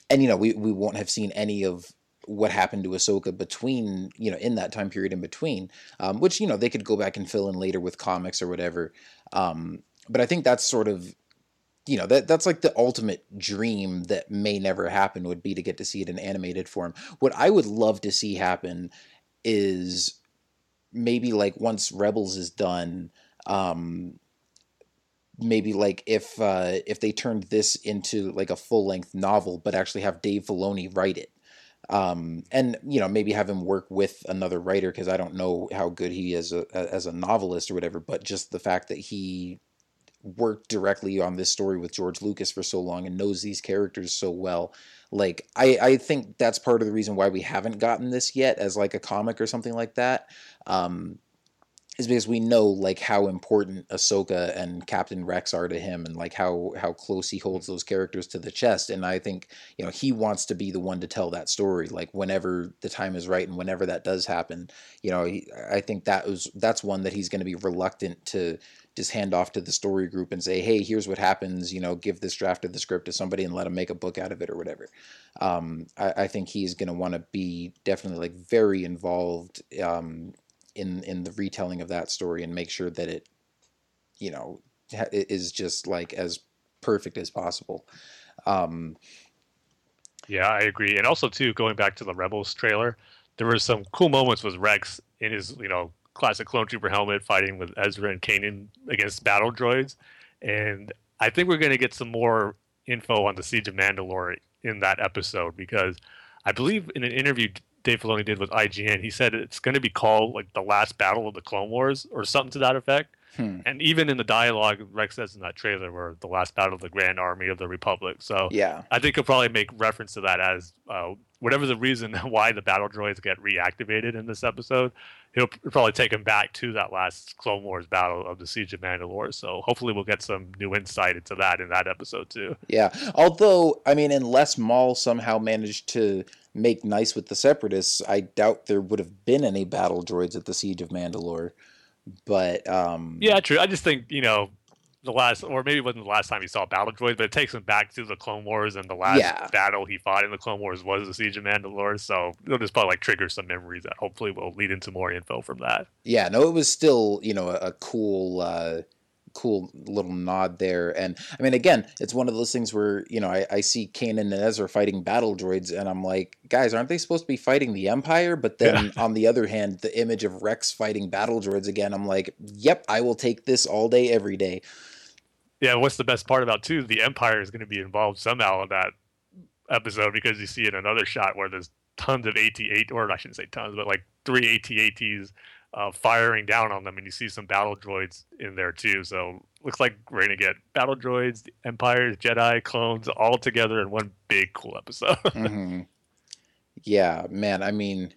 and you know we we won't have seen any of what happened to Ahsoka between you know in that time period in between um which you know they could go back and fill in later with comics or whatever. Um but I think that's sort of you know that that's like the ultimate dream that may never happen would be to get to see it in animated form. What I would love to see happen is maybe like once Rebels is done, um, maybe like if uh, if they turned this into like a full length novel, but actually have Dave Filoni write it, um, and you know maybe have him work with another writer because I don't know how good he is a, as a novelist or whatever. But just the fact that he worked directly on this story with George Lucas for so long and knows these characters so well, like I I think that's part of the reason why we haven't gotten this yet as like a comic or something like that. Um, is because we know like how important Ahsoka and Captain Rex are to him, and like how how close he holds those characters to the chest. And I think you know he wants to be the one to tell that story, like whenever the time is right and whenever that does happen. You know, he, I think that was that's one that he's going to be reluctant to just hand off to the story group and say, hey, here's what happens. You know, give this draft of the script to somebody and let them make a book out of it or whatever. Um, I, I think he's going to want to be definitely like very involved um, in in the retelling of that story and make sure that it you know is just like as perfect as possible um yeah i agree and also too going back to the rebels trailer there were some cool moments with rex in his you know classic clone trooper helmet fighting with ezra and kanan against battle droids and i think we're going to get some more info on the siege of mandalore in that episode because i believe in an interview Dave Filoni did with IGN. He said it's going to be called like the last battle of the Clone Wars or something to that effect. Hmm. And even in the dialogue, Rex says in that trailer, "Where the last battle of the Grand Army of the Republic." So yeah, I think he'll probably make reference to that as uh, whatever the reason why the battle droids get reactivated in this episode. He'll probably take him back to that last Clone Wars battle of the Siege of Mandalore. So hopefully, we'll get some new insight into that in that episode too. Yeah, although I mean, unless Maul somehow managed to make nice with the separatists, I doubt there would have been any battle droids at the siege of Mandalore. But um, yeah, true. I just think you know the last, or maybe it wasn't the last time he saw battle droids, but it takes him back to the Clone Wars, and the last yeah. battle he fought in the Clone Wars was the Siege of Mandalore. So it'll just probably like trigger some memories that hopefully will lead into more info from that. Yeah, no, it was still you know a, a cool. Uh, cool little nod there. And I mean, again, it's one of those things where, you know, I, I see Kanan and Ezra fighting battle droids, and I'm like, guys, aren't they supposed to be fighting the Empire? But then yeah. on the other hand, the image of Rex fighting battle droids again, I'm like, yep, I will take this all day, every day. Yeah, what's the best part about too? The Empire is going to be involved somehow in that episode because you see in another shot where there's tons of AT-AT, or I shouldn't say tons, but like three AT-ATs uh, firing down on them, and you see some battle droids in there too. So looks like we're gonna get battle droids, empires, Jedi, clones, all together in one big cool episode. mm-hmm. Yeah, man. I mean,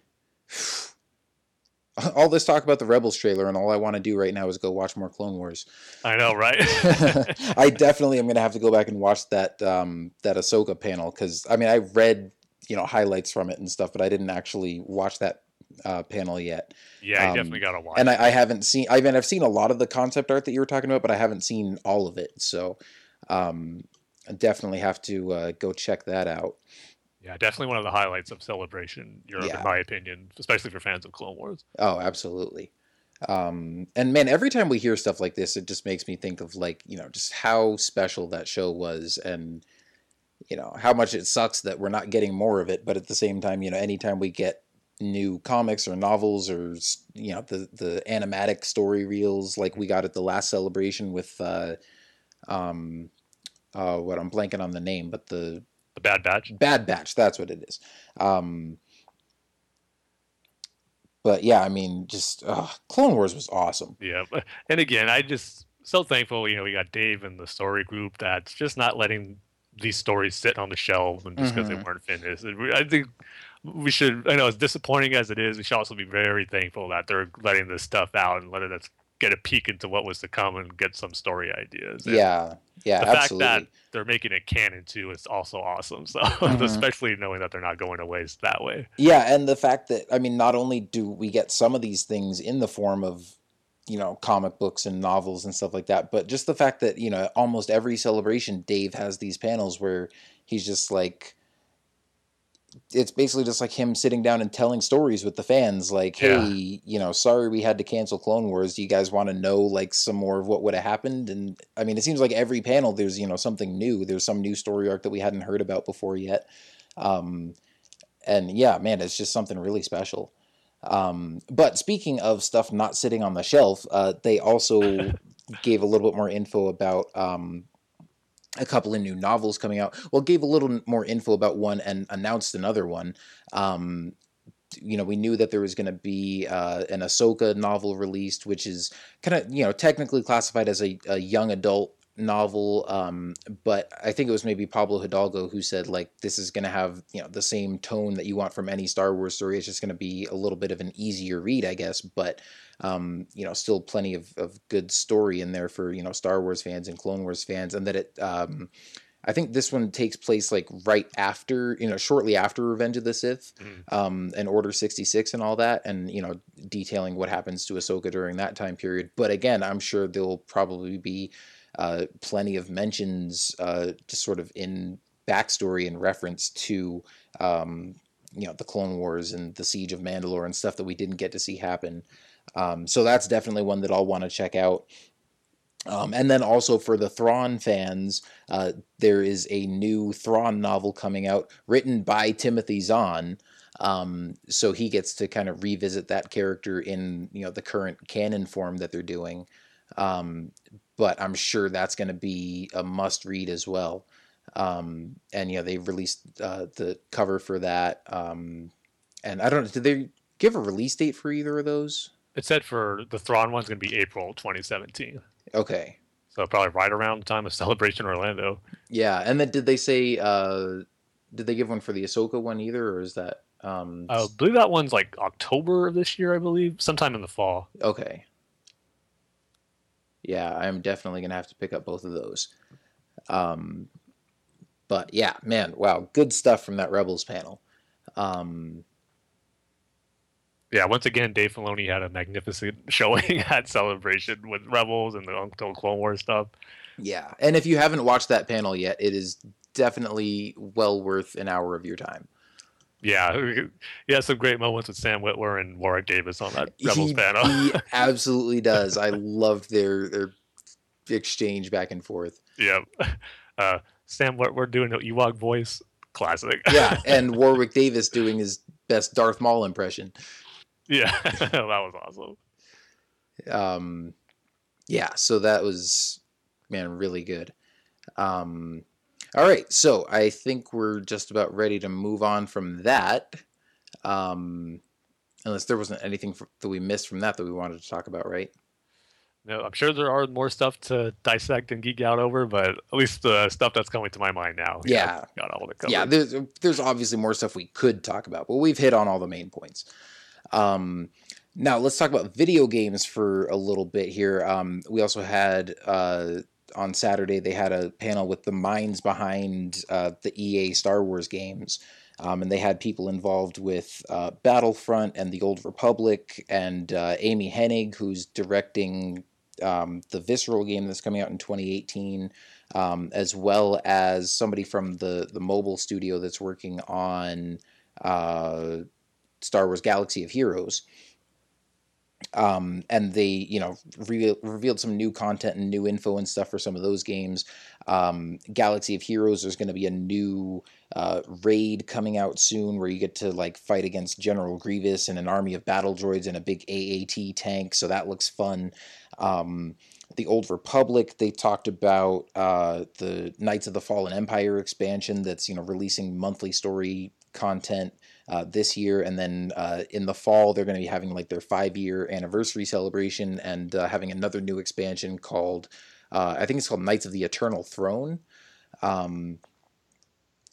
all this talk about the Rebels trailer, and all I want to do right now is go watch more Clone Wars. I know, right? I definitely am gonna have to go back and watch that um, that Ahsoka panel because I mean I read you know highlights from it and stuff, but I didn't actually watch that uh, panel yet. Yeah, um, definitely got to watch. And I, I, haven't seen. I mean, I've seen a lot of the concept art that you were talking about, but I haven't seen all of it. So, um, I definitely have to uh, go check that out. Yeah, definitely one of the highlights of Celebration Europe, yeah. in my opinion, especially for fans of Clone Wars. Oh, absolutely. Um, and man, every time we hear stuff like this, it just makes me think of like you know just how special that show was, and you know how much it sucks that we're not getting more of it. But at the same time, you know, anytime we get new comics or novels or you know the the animatic story reels like we got at the last celebration with uh um uh what I'm blanking on the name but the the Bad Batch? Bad Batch that's what it is. Um but yeah I mean just uh, Clone Wars was awesome. Yeah and again I just so thankful you know we got Dave and the story group that's just not letting these stories sit on the shelf and just because mm-hmm. they weren't finished. I think we should I know as disappointing as it is, we should also be very thankful that they're letting this stuff out and letting us get a peek into what was to come and get some story ideas. And yeah, yeah, the absolutely. fact that they're making it canon too is also awesome. So mm-hmm. especially knowing that they're not going to waste that way. Yeah, and the fact that I mean, not only do we get some of these things in the form of you know comic books and novels and stuff like that, but just the fact that you know almost every celebration, Dave has these panels where he's just like it's basically just like him sitting down and telling stories with the fans like hey yeah. you know sorry we had to cancel clone wars. Do you guys want to know like some more of what would have happened? And i mean it seems like every panel there's you know something new. There's some new story arc that we hadn't heard about before yet. Um, and yeah man it's just something really special. Um, but speaking of stuff not sitting on the shelf uh, they also gave a little bit more info about um, a couple of new novels coming out. Well, gave a little more info about one and announced another one. Um, you know, we knew that there was going to be uh, an Ahsoka novel released, which is kind of, you know, technically classified as a, a young adult novel. Um, but I think it was maybe Pablo Hidalgo who said, like, this is going to have, you know, the same tone that you want from any Star Wars story. It's just going to be a little bit of an easier read, I guess. But, um, you know, still plenty of, of good story in there for, you know, Star Wars fans and Clone Wars fans. And that it, um, I think this one takes place like right after, you know, shortly after Revenge of the Sith, um, and Order sixty six and all that, and you know, detailing what happens to Ahsoka during that time period. But again, I'm sure there'll probably be uh, plenty of mentions, uh, just sort of in backstory and reference to, um, you know, the Clone Wars and the Siege of Mandalore and stuff that we didn't get to see happen. Um, so that's definitely one that I'll want to check out. Um, and then also for the Thrawn fans, uh, there is a new Thrawn novel coming out written by Timothy Zahn. Um, so he gets to kind of revisit that character in you know the current canon form that they're doing. Um, but I'm sure that's going to be a must read as well. Um, and you know they've released uh, the cover for that. Um, and I don't know, did they give a release date for either of those? It said for the Thrawn one's going to be April 2017. Okay, So probably right around the time of Celebration Orlando. Yeah, and then did they say uh did they give one for the Ahsoka one either, or is that um I believe that one's like October of this year, I believe, sometime in the fall. okay? Yeah, I'm definitely gonna have to pick up both of those. Um, but yeah, man, wow, good stuff from that Rebels panel. Um, Yeah, once again, Dave Filoni had a magnificent showing at Celebration with Rebels and the Uncle Clone Wars stuff. yeah, and if you haven't watched that panel yet, it is definitely well worth an hour of your time. Yeah, he had some great moments with Sam Witwer and Warwick Davis on that Rebels he, panel. he absolutely does. I loved their their exchange back and forth. yeah, uh, Sam Witwer doing the Ewok voice, classic. Yeah, and Warwick Davis doing his best Darth Maul impression. yeah, that was awesome. Um, yeah, so that was man really good. Um, all right, so I think we're just about ready to move on from that. Um, unless there wasn't anything f that we missed from that that we wanted to talk about, right? No, I'm sure there are more stuff to dissect and geek out over, but at least the stuff that's coming to my mind now. Yeah. got all the. Yeah, there's there's obviously more stuff we could talk about, but we've hit on all the main points. Um, now let's talk about video games for a little bit here. Um, we also had uh, on Saturday they had a panel with the minds behind uh, the EA Star Wars games. Um, and they had people involved with uh, Battlefront and the Old Republic, and uh, Amy Hennig, who's directing um, the Visceral game that's coming out in 2018, um, as well as somebody from the the mobile studio that's working on uh, Star Wars Galaxy of Heroes. Um, and they, you know, re- revealed some new content and new info and stuff for some of those games. Um, Galaxy of Heroes, there's going to be a new uh, raid coming out soon where you get to like fight against General Grievous and an army of battle droids and a big AAT tank. So that looks fun. Um, the Old Republic, they talked about uh, the Knights of the Fallen Empire expansion that's you know releasing monthly story content uh, this year, and then uh, in the fall they're going to be having like their five year anniversary celebration and uh, having another new expansion called uh, I think it's called Knights of the Eternal Throne. Um,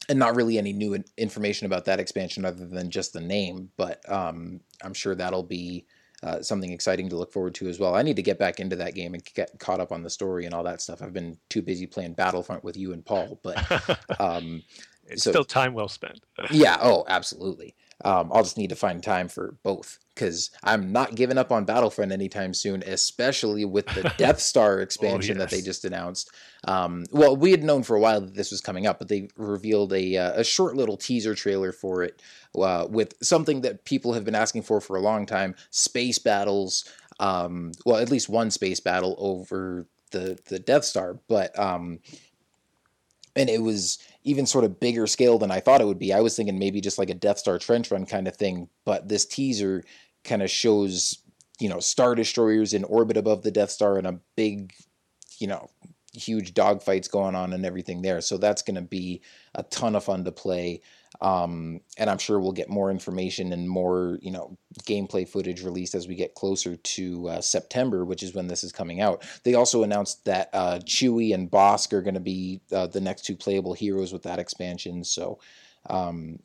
and not really any new information about that expansion other than just the name, but um, I'm sure that'll be uh, something exciting to look forward to as well. I need to get back into that game and get caught up on the story and all that stuff. I've been too busy playing Battlefront with you and Paul, but um, it's so- still time well spent. yeah, oh, absolutely. Um, I'll just need to find time for both because I'm not giving up on Battlefront anytime soon, especially with the Death Star expansion that they just announced. Um, well, we had known for a while that this was coming up, but they revealed a uh, a short little teaser trailer for it uh, with something that people have been asking for for a long time: space battles. Um, well, at least one space battle over the the Death Star, but um, and it was even sort of bigger scale than I thought it would be. I was thinking maybe just like a Death Star trench run kind of thing, but this teaser kind of shows, you know, star destroyers in orbit above the Death Star and a big, you know, huge dogfights going on and everything there. So that's going to be a ton of fun to play. Um, and I'm sure we'll get more information and more, you know, gameplay footage released as we get closer to uh, September, which is when this is coming out. They also announced that uh, Chewie and Bossk are going to be uh, the next two playable heroes with that expansion. So, um,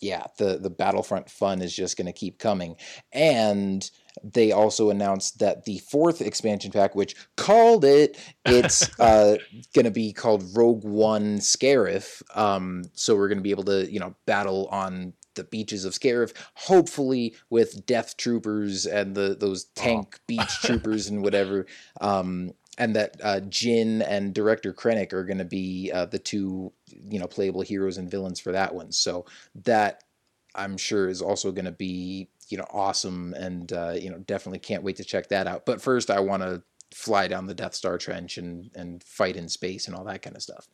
yeah, the the Battlefront fun is just going to keep coming. And they also announced that the fourth expansion pack, which called it, it's uh, going to be called Rogue One Scarif. Um, so we're going to be able to, you know, battle on the beaches of Scarif, hopefully with Death Troopers and the those tank oh. beach troopers and whatever. Um, and that uh, Jyn and Director Krennic are going to be uh, the two, you know, playable heroes and villains for that one. So that I'm sure is also going to be, you know, awesome, and uh, you know, definitely can't wait to check that out. But first, I want to fly down the Death Star trench and and fight in space and all that kind of stuff.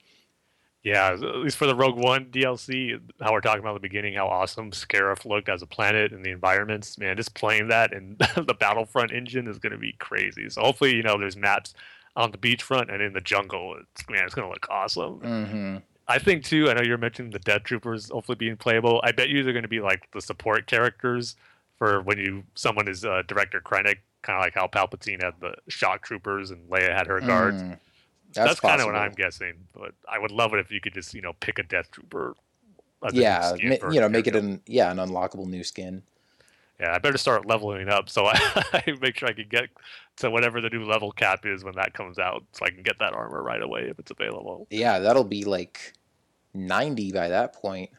Yeah, at least for the Rogue One DLC, how we're talking about at the beginning, how awesome Scarif looked as a planet and the environments. Man, just playing that and the Battlefront engine is going to be crazy. So hopefully, you know, there's maps on the beachfront and in the jungle. It's, man, it's going to look awesome. Mm-hmm. I think too. I know you're mentioning the Death Troopers hopefully being playable. I bet you they're going to be like the support characters for when you someone is uh, Director Krennic, kind of like how Palpatine had the Shock Troopers and Leia had her guards. Mm. That's, That's kind of what I'm guessing. But I would love it if you could just you know pick a Death Trooper. Yeah, ma- you know, make it an yeah an unlockable new skin. Yeah, I better start leveling up so I, I make sure I can get to whatever the new level cap is when that comes out, so I can get that armor right away if it's available. Yeah, that'll be like ninety by that point.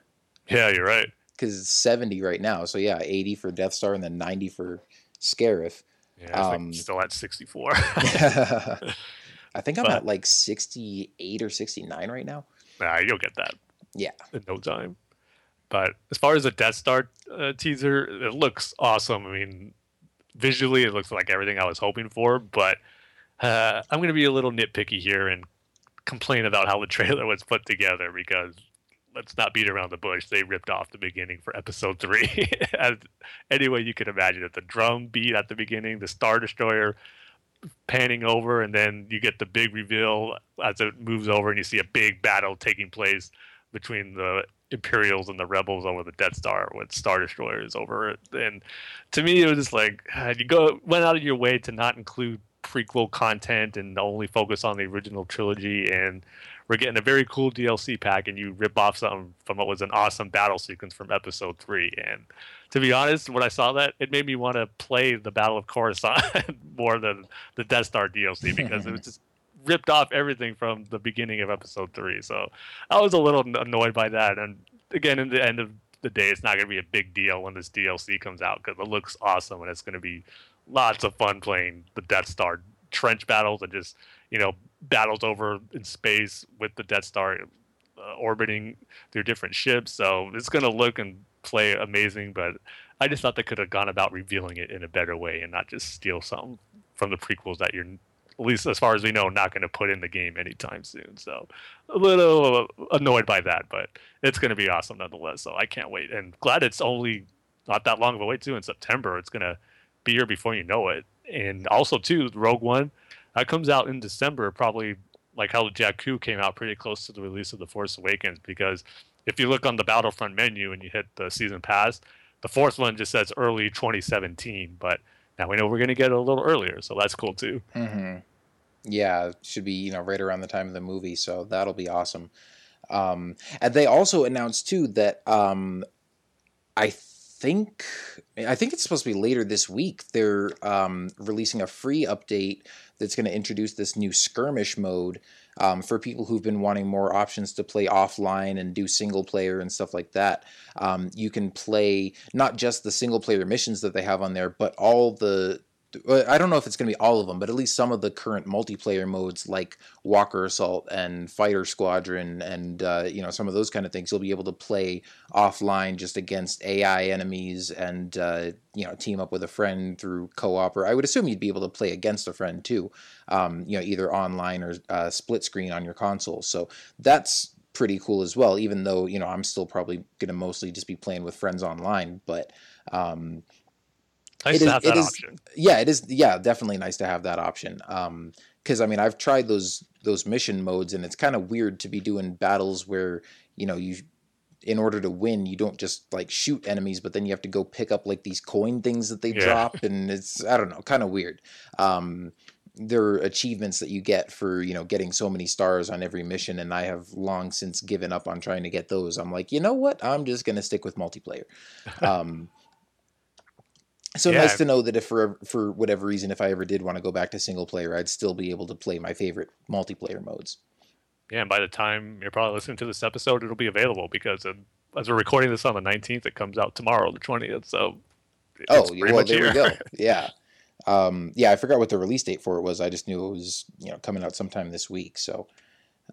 Yeah, you're right. Because it's seventy right now, so yeah, eighty for Death Star and then ninety for Scarif. Yeah, um, like still at sixty four. I think I'm but, at like 68 or 69 right now. Nah, you'll get that. Yeah. In no time. But as far as the Death Star uh, teaser, it looks awesome. I mean, visually, it looks like everything I was hoping for. But uh, I'm going to be a little nitpicky here and complain about how the trailer was put together because let's not beat around the bush. They ripped off the beginning for episode three. Any way you could imagine it. The drum beat at the beginning, the Star Destroyer panning over, and then you get the big reveal as it moves over, and you see a big battle taking place between the Imperials and the Rebels over the Death Star with Star Destroyers over it. And to me, it was just like uh, you go went out of your way to not include prequel content and only focus on the original trilogy and we're getting a very cool DLC pack and you rip off something from what was an awesome battle sequence from episode three. And to be honest, when I saw that, it made me want to play the Battle of Coruscant more than the Death Star DLC because it was just ripped off everything from the beginning of episode three. So I was a little annoyed by that. And again, in the end of the day, it's not going to be a big deal when this DLC comes out because it looks awesome and it's going to be lots of fun playing the Death Star trench battles and just you know battles over in space with the Death Star uh, orbiting through different ships. So it's going to look and play amazing, but I just thought they could have gone about revealing it in a better way and not just steal something from the prequels that you're at least as far as we know, not going to put in the game anytime soon. So a little annoyed by that, but it's going to be awesome nonetheless. So I can't wait, and glad it's only not that long of a wait too. In September, it's going to be here before you know it. And also too, Rogue One that comes out in December, probably like how Jakku came out pretty close to the release of The Force Awakens. Because if you look on the Battlefront menu and you hit the season pass, the fourth one just says early 2017, but now we know we're going to get it a little earlier, so that's cool too. Mm-hmm. Yeah, should be you know right around the time of the movie, so that'll be awesome. Um, and they also announced too that um, I think I think it's supposed to be later this week. They're um, releasing a free update that's going to introduce this new skirmish mode um, for people who've been wanting more options to play offline and do single player and stuff like that. Um, you can play not just the single player missions that they have on there, but all the I don't know if it's going to be all of them, but at least some of the current multiplayer modes like Walker Assault and Fighter Squadron and uh, you know some of those kind of things you'll be able to play offline just against AI enemies and uh, you know team up with a friend through co-op or I would assume you'd be able to play against a friend too, um, you know either online or uh, split screen on your console. So that's pretty cool as well. Even though you know I'm still probably going to mostly just be playing with friends online, but um, Nice It to is- have it that is- option. yeah it is yeah definitely nice to have that option um because i mean i've tried those those mission modes and it's kind of weird to be doing battles where you know you in order to win you don't just like shoot enemies but then you have to go pick up like these coin things that they Yeah. drop and it's i don't know kind of weird um there are achievements that you get for you know getting so many stars on every mission and i have long since given up on trying to get those i'm like you know what i'm just going to stick with multiplayer um so Yeah. nice to know that if for for whatever reason if i ever did want to go back to single player i'd still be able to play my favorite multiplayer modes. Yeah, and by the time you're probably listening to this episode, it'll be available because uh, as we're recording this on the 19th, it comes out tomorrow, the 20th. So, oh well there we go. Yeah. Um yeah i forgot what the release date for it was. I just knew it was you know coming out sometime this week so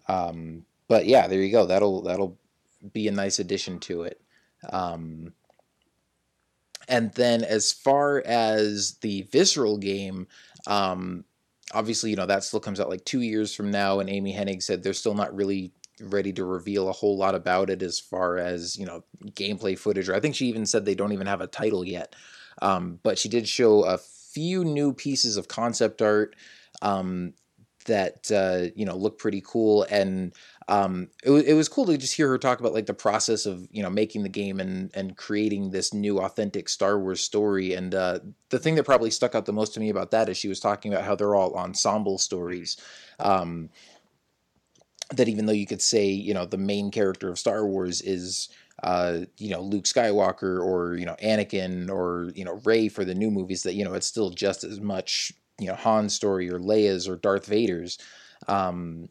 um but yeah there you go. That'll that'll be a nice addition to it. Um and then as far as the visceral game um obviously you know that still comes out like two years from now and amy hennig said they're still not really ready to reveal a whole lot about it as far as you know gameplay footage or i think she even said they don't even have a title yet. Um, but she did show a few new pieces of concept art um, that uh, you know look pretty cool. And um, it, wa- it was cool to just hear her talk about like the process of you know making the game and and creating this new authentic Star Wars story and uh, the thing that probably stuck out the most to me about that is she was talking about how they're all ensemble stories um, that even though you could say you know the main character of Star Wars is uh, you know Luke Skywalker or you know Anakin or you know Rey for the new movies that you know it's still just as much you know Han's story or Leia's or Darth Vader's. Um,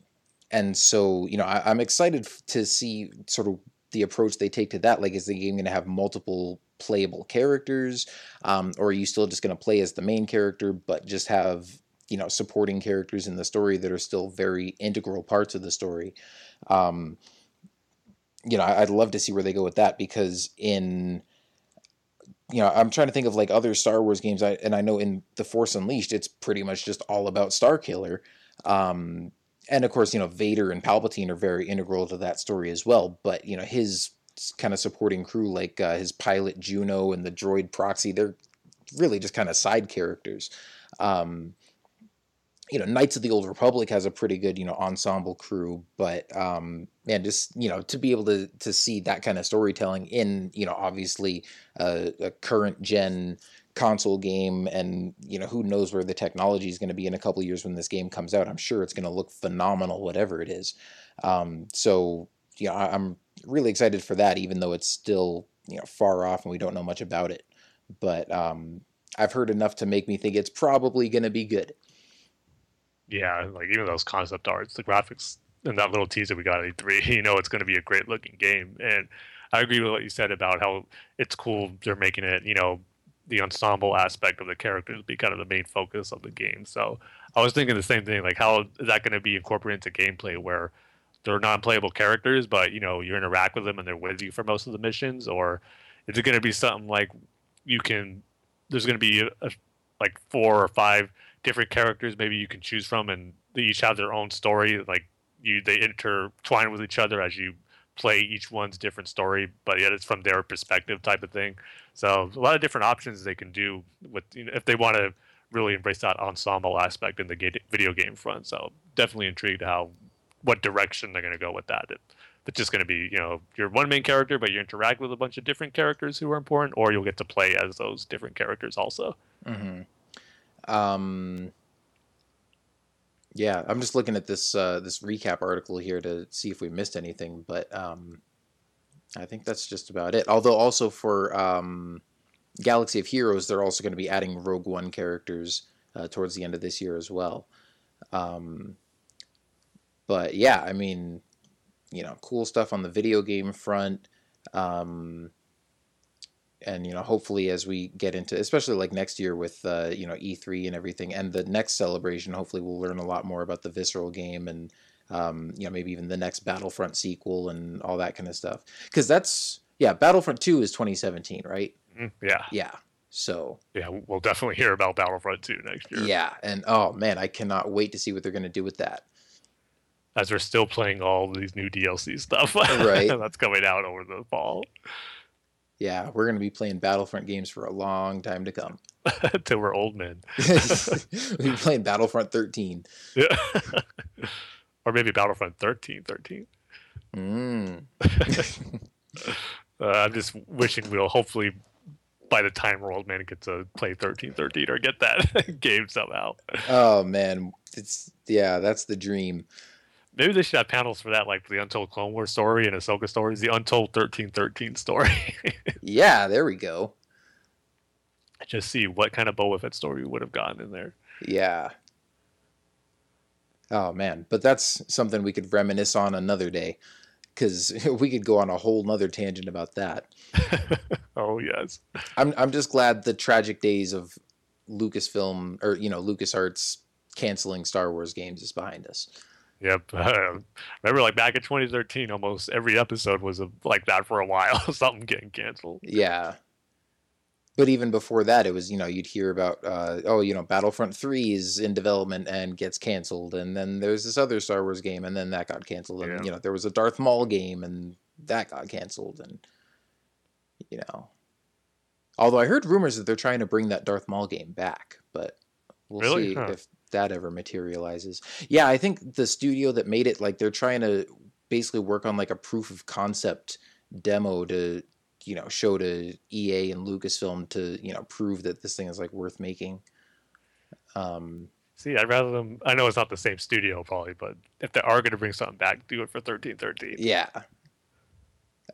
and so you know I, I'm excited to see sort of the approach they take to that like is the game going to have multiple playable characters? Um, or are you still just going to play as the main character but just have you know supporting characters in the story that are still very integral parts of the story? Um, you know i'd love to see where they go with that because in you know i'm trying to think of like other star wars games I, and i know in the force unleashed it's pretty much just all about Starkiller um, and of course you know vader and palpatine are very integral to that story as well but you know his kind of supporting crew like uh, his pilot juno and the droid proxy they're really just kind of side characters. Um, you know, Knights of the Old Republic has a pretty good, you know, ensemble crew, but um man, just you know, to be able to to see that kind of storytelling in, you know, obviously uh, a current gen console game and you know who knows where the technology is going to be in a couple years when this game comes out. I'm sure it's going to look phenomenal whatever it is. Um, so you know I, i'm really excited for that even though it's still you know far off and we don't know much about it. But um, i've heard enough to make me think it's probably going to be good. Yeah, like even those concept arts, the graphics, and that little teaser we got at E3, you know, it's going to be a great looking game. And I agree with what you said about how it's cool they're making it, you know, the ensemble aspect of the characters be kind of the main focus of the game. So I was thinking the same thing, like how is that going to be incorporated into gameplay where they're non-playable characters, but you know you interact with them and they're with you for most of the missions, or is it going to be something like you can? There's going to be a, a, like four or five different characters maybe you can choose from, and they each have their own story. Like you, they intertwine with each other as you play each one's different story, but yet it's from their perspective type of thing. So a lot of different options they can do with you know, if they want to really embrace that ensemble aspect in the video game front. So definitely intrigued how what direction they're going to go with that. If it's just going to be you know you're one main character, but you interact with a bunch of different characters who are important, or you'll get to play as those different characters also. Mm-hmm. Um, yeah, I'm just looking at this uh, this recap article here to see if we missed anything, but um, I think that's just about it. Although also for um, Galaxy of Heroes, they're also going to be adding Rogue One characters uh, towards the end of this year as well. Um, but yeah, I mean, you know, cool stuff on the video game front. Um, and you know hopefully as we get into especially like next year with uh, you know E3 and everything and the next celebration hopefully we'll learn a lot more about the visceral game and um, you know maybe even the next Battlefront sequel and all that kind of stuff because that's yeah Battlefront 2 is 2017 right Mm, Yeah, yeah so yeah, we'll definitely hear about Battlefront 2 next year. yeah and oh man I cannot wait to see what they're going to do with that as we're still playing all these new DLC stuff. Right. that's coming out over the fall. yeah we're going to be playing Battlefront games for a long time to come until we're old men. we'll be playing Battlefront 13. Yeah. Or maybe Battlefront 13, 13. Mm. Uh, I'm just wishing we'll hopefully by the time World Man gets to play 13, 13 or get that game somehow. Oh man, it's yeah, that's the dream. Maybe they should have panels for that, like the Untold Clone Wars story and Ahsoka stories, the Untold 1313 story. Yeah, there we go. just see what kind of Boba Fett story we would have gotten in there. Yeah. Oh man, but that's something we could reminisce on another day, because we could go on a whole nother tangent about that. oh yes, I'm I'm just glad the tragic days of Lucasfilm or you know LucasArts canceling Star Wars games is behind us. yep. remember, like back in 2013, almost every episode was a, like that for a while. Something getting canceled. Yeah. But even before that, it was you know you'd hear about uh, oh you know Battlefront Three is in development and gets canceled, and then there's this other Star Wars game, and then that got canceled, and Yeah. you know there was a Darth Maul game, and that got canceled, and you know. Although I heard rumors that they're trying to bring that Darth Maul game back, but we'll Really? see Huh. if that ever materializes. Yeah, I think the studio that made it, like they're trying to basically work on like a proof of concept demo to you know show to EA and Lucasfilm to you know prove that this thing is like worth making. Um, See, I'd rather them. I know it's not the same studio, probably, but if they are going to bring something back, do it for 1313. yeah.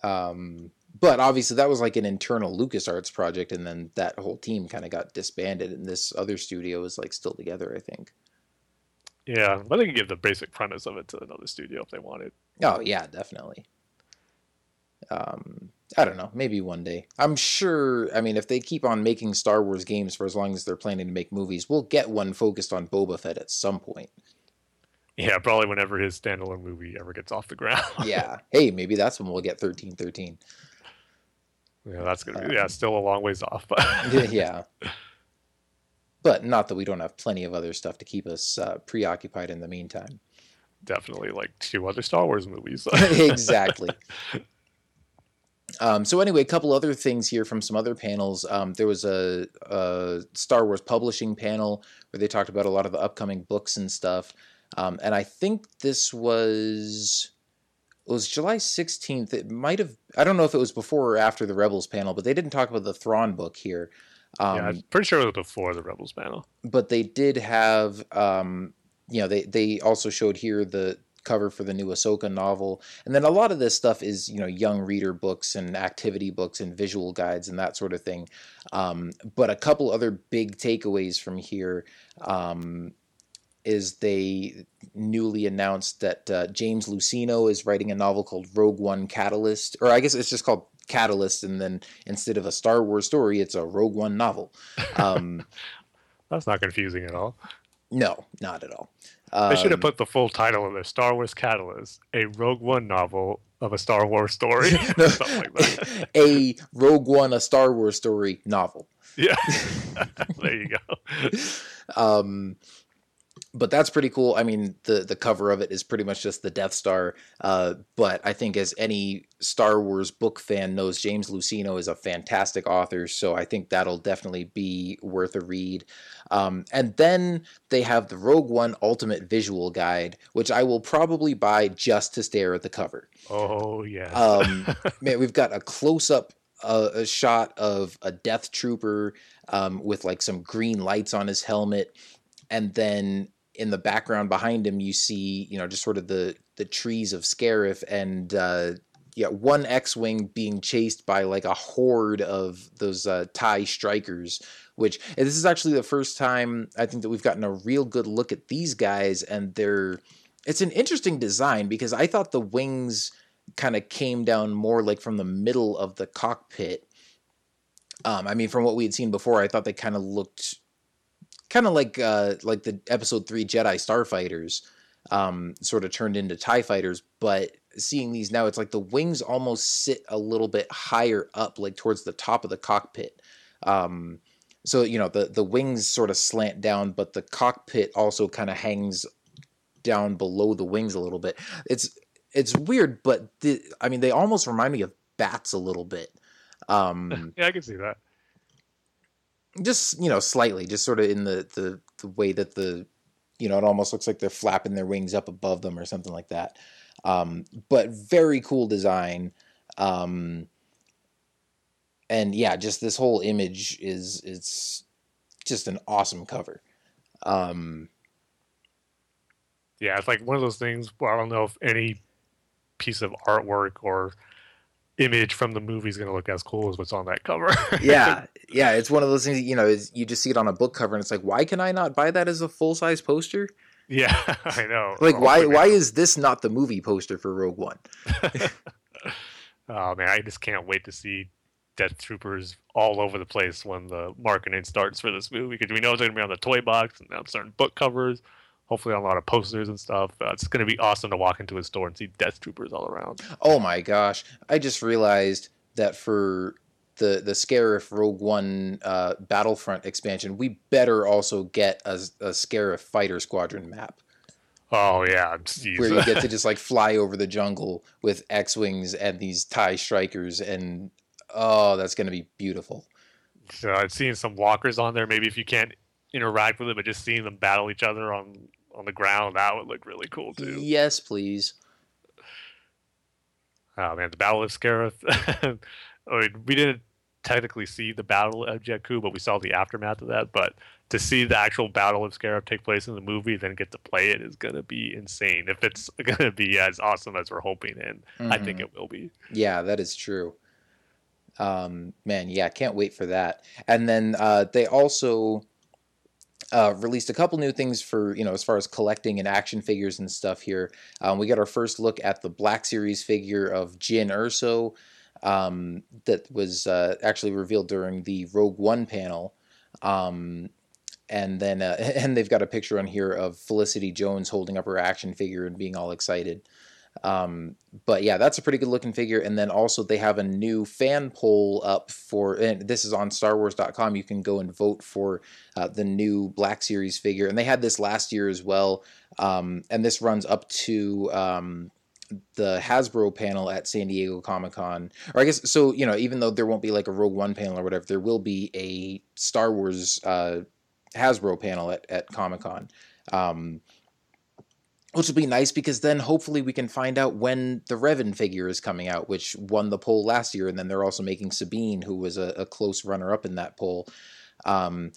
Um, but obviously that was like an internal LucasArts project, and then that whole team kind of got disbanded, and this other studio is like still together, I think. Yeah, but they can give the basic premise of it to another studio if they wanted. Oh yeah, definitely. Um, I don't know. Maybe one day. I'm sure. I mean, if they keep on making Star Wars games for as long as they're planning to make movies, we'll get one focused on Boba Fett at some point. Yeah, probably whenever his standalone movie ever gets off the ground. Yeah. hey, maybe that's when we'll get thirteen thirteen. yeah, that's gonna be yeah, still a long ways off. But yeah. But not that we don't have plenty of other stuff to keep us uh, preoccupied in the meantime. definitely like two other Star Wars movies. exactly. Um, so anyway, a couple other things here from some other panels. Um, there was a, a Star Wars publishing panel where they talked about a lot of the upcoming books and stuff. Um, and I think this was it was July sixteenth. It might have. I don't know if it was before or after the Rebels panel, but they didn't talk about the Thrawn book here. Um, yeah, I'm pretty sure it was before the Rebels panel. but they did have um you know they they also showed here the cover for the new Ahsoka novel and then a lot of this stuff is you know young reader books and activity books and visual guides and that sort of thing um but a couple other big takeaways from here um is they newly announced that uh, James Luceno is writing a novel called Rogue One Catalyst, or I guess it's just called Catalyst, and then instead of a Star Wars story, it's a Rogue One novel. Um, That's not confusing at all. no, not at all. They should have Um, put the full title of the Star Wars Catalyst, a Rogue One novel of a Star Wars story. Something like that. a Rogue One, a Star Wars story novel. Yeah. there you go. Um, but that's pretty cool. I mean, the the cover of it is pretty much just the Death Star. Uh, but I think as any Star Wars book fan knows, James Luceno is a fantastic author. So I think that'll definitely be worth a read. Um, and then they have the Rogue One Ultimate Visual Guide, which I will probably buy just to stare at the cover. Oh yeah. Um, man, we've got a close up uh, a shot of a Death Trooper um, with like some green lights on his helmet, and then in the background behind him, you see you know just sort of the the trees of Scarif and. Uh, yeah, one X-wing being chased by like a horde of those uh, Tie strikers. Which this is actually the first time I think that we've gotten a real good look at these guys, and they're. It's an interesting design because I thought the wings kind of came down more like from the middle of the cockpit. Um, I mean, from what we had seen before, I thought they kind of looked kind of like uh, like the episode three Jedi starfighters, um, sort of turned into Tie fighters. But seeing these now, it's like the wings almost sit a little bit higher up, like towards the top of the cockpit. Um, so you know the the wings sort of slant down, but the cockpit also kind of hangs down below the wings a little bit. It's it's weird, but the, I mean, they almost remind me of bats a little bit. Um, yeah, I can see that. just you know slightly, just sort of in the the the way that the you know it almost looks like they're flapping their wings up above them or something like that. Um, but very cool design. Um, and yeah, just this whole image is it's just an awesome cover. Um, Yeah, it's like one of those things where I don't know if any piece of artwork or image from the movie is going to look as cool as what's on that cover. yeah, yeah, it's one of those things. You know, is you just see it on a book cover, and it's like, why can I not buy that as a full size poster? yeah, I know. Like, why why is this not the movie poster for Rogue One? Oh man, I just can't wait to see Death Troopers all over the place when the marketing starts for this movie because we know it's going to be on the toy box and on certain book covers, hopefully on a lot of posters and stuff. Uh, it's going to be awesome to walk into a store and see Death Troopers all around. Oh my gosh! I just realized that for the the Scarif Rogue One uh, Battlefront expansion, we better also get a, a Scarif Fighter Squadron map Oh yeah, jeez. where you get to just like fly over the jungle with X wings and these Tie strikers, and oh, that's going to be beautiful. So I've seen some walkers on there. Maybe if you can't interact with them, but just seeing them battle each other on on the ground, that would look really cool too. Yes, please. Oh man, the Battle of Scarif. I mean, we didn't technically see the Battle of Jakku, but we saw the aftermath of that. But to see the actual Battle of Scarif take place in the movie, then get to play it is gonna be insane. If it's gonna be as awesome as we're hoping, and I think Mhm. it will be. Yeah, that is true. Um, man, yeah, can't wait for that. And then uh, they also uh, released a couple new things for you know as far as collecting and action figures and stuff here. Um, we got our first look at the Black Series figure of Jyn Erso um, that was uh, actually revealed during the Rogue One panel. Um, and then uh, and they've got a picture on here of Felicity Jones holding up her action figure and being all excited. Um, but yeah, that's a pretty good looking figure. And then also they have a new fan poll up for, and this is on StarWars.com. You can go and vote for uh, the new Black Series figure, and they had this last year as well. Um, and this runs up to um, the Hasbro panel at San Diego Comic Con, or I guess so. You know, even though there won't be like a Rogue One panel or whatever, there will be a Star Wars uh, Hasbro panel at at Comic Con. Um, which will be nice because then hopefully we can find out when the Revan figure is coming out, which won the poll last year, and then they're also making Sabine, who was a, a close runner-up in that poll. Um,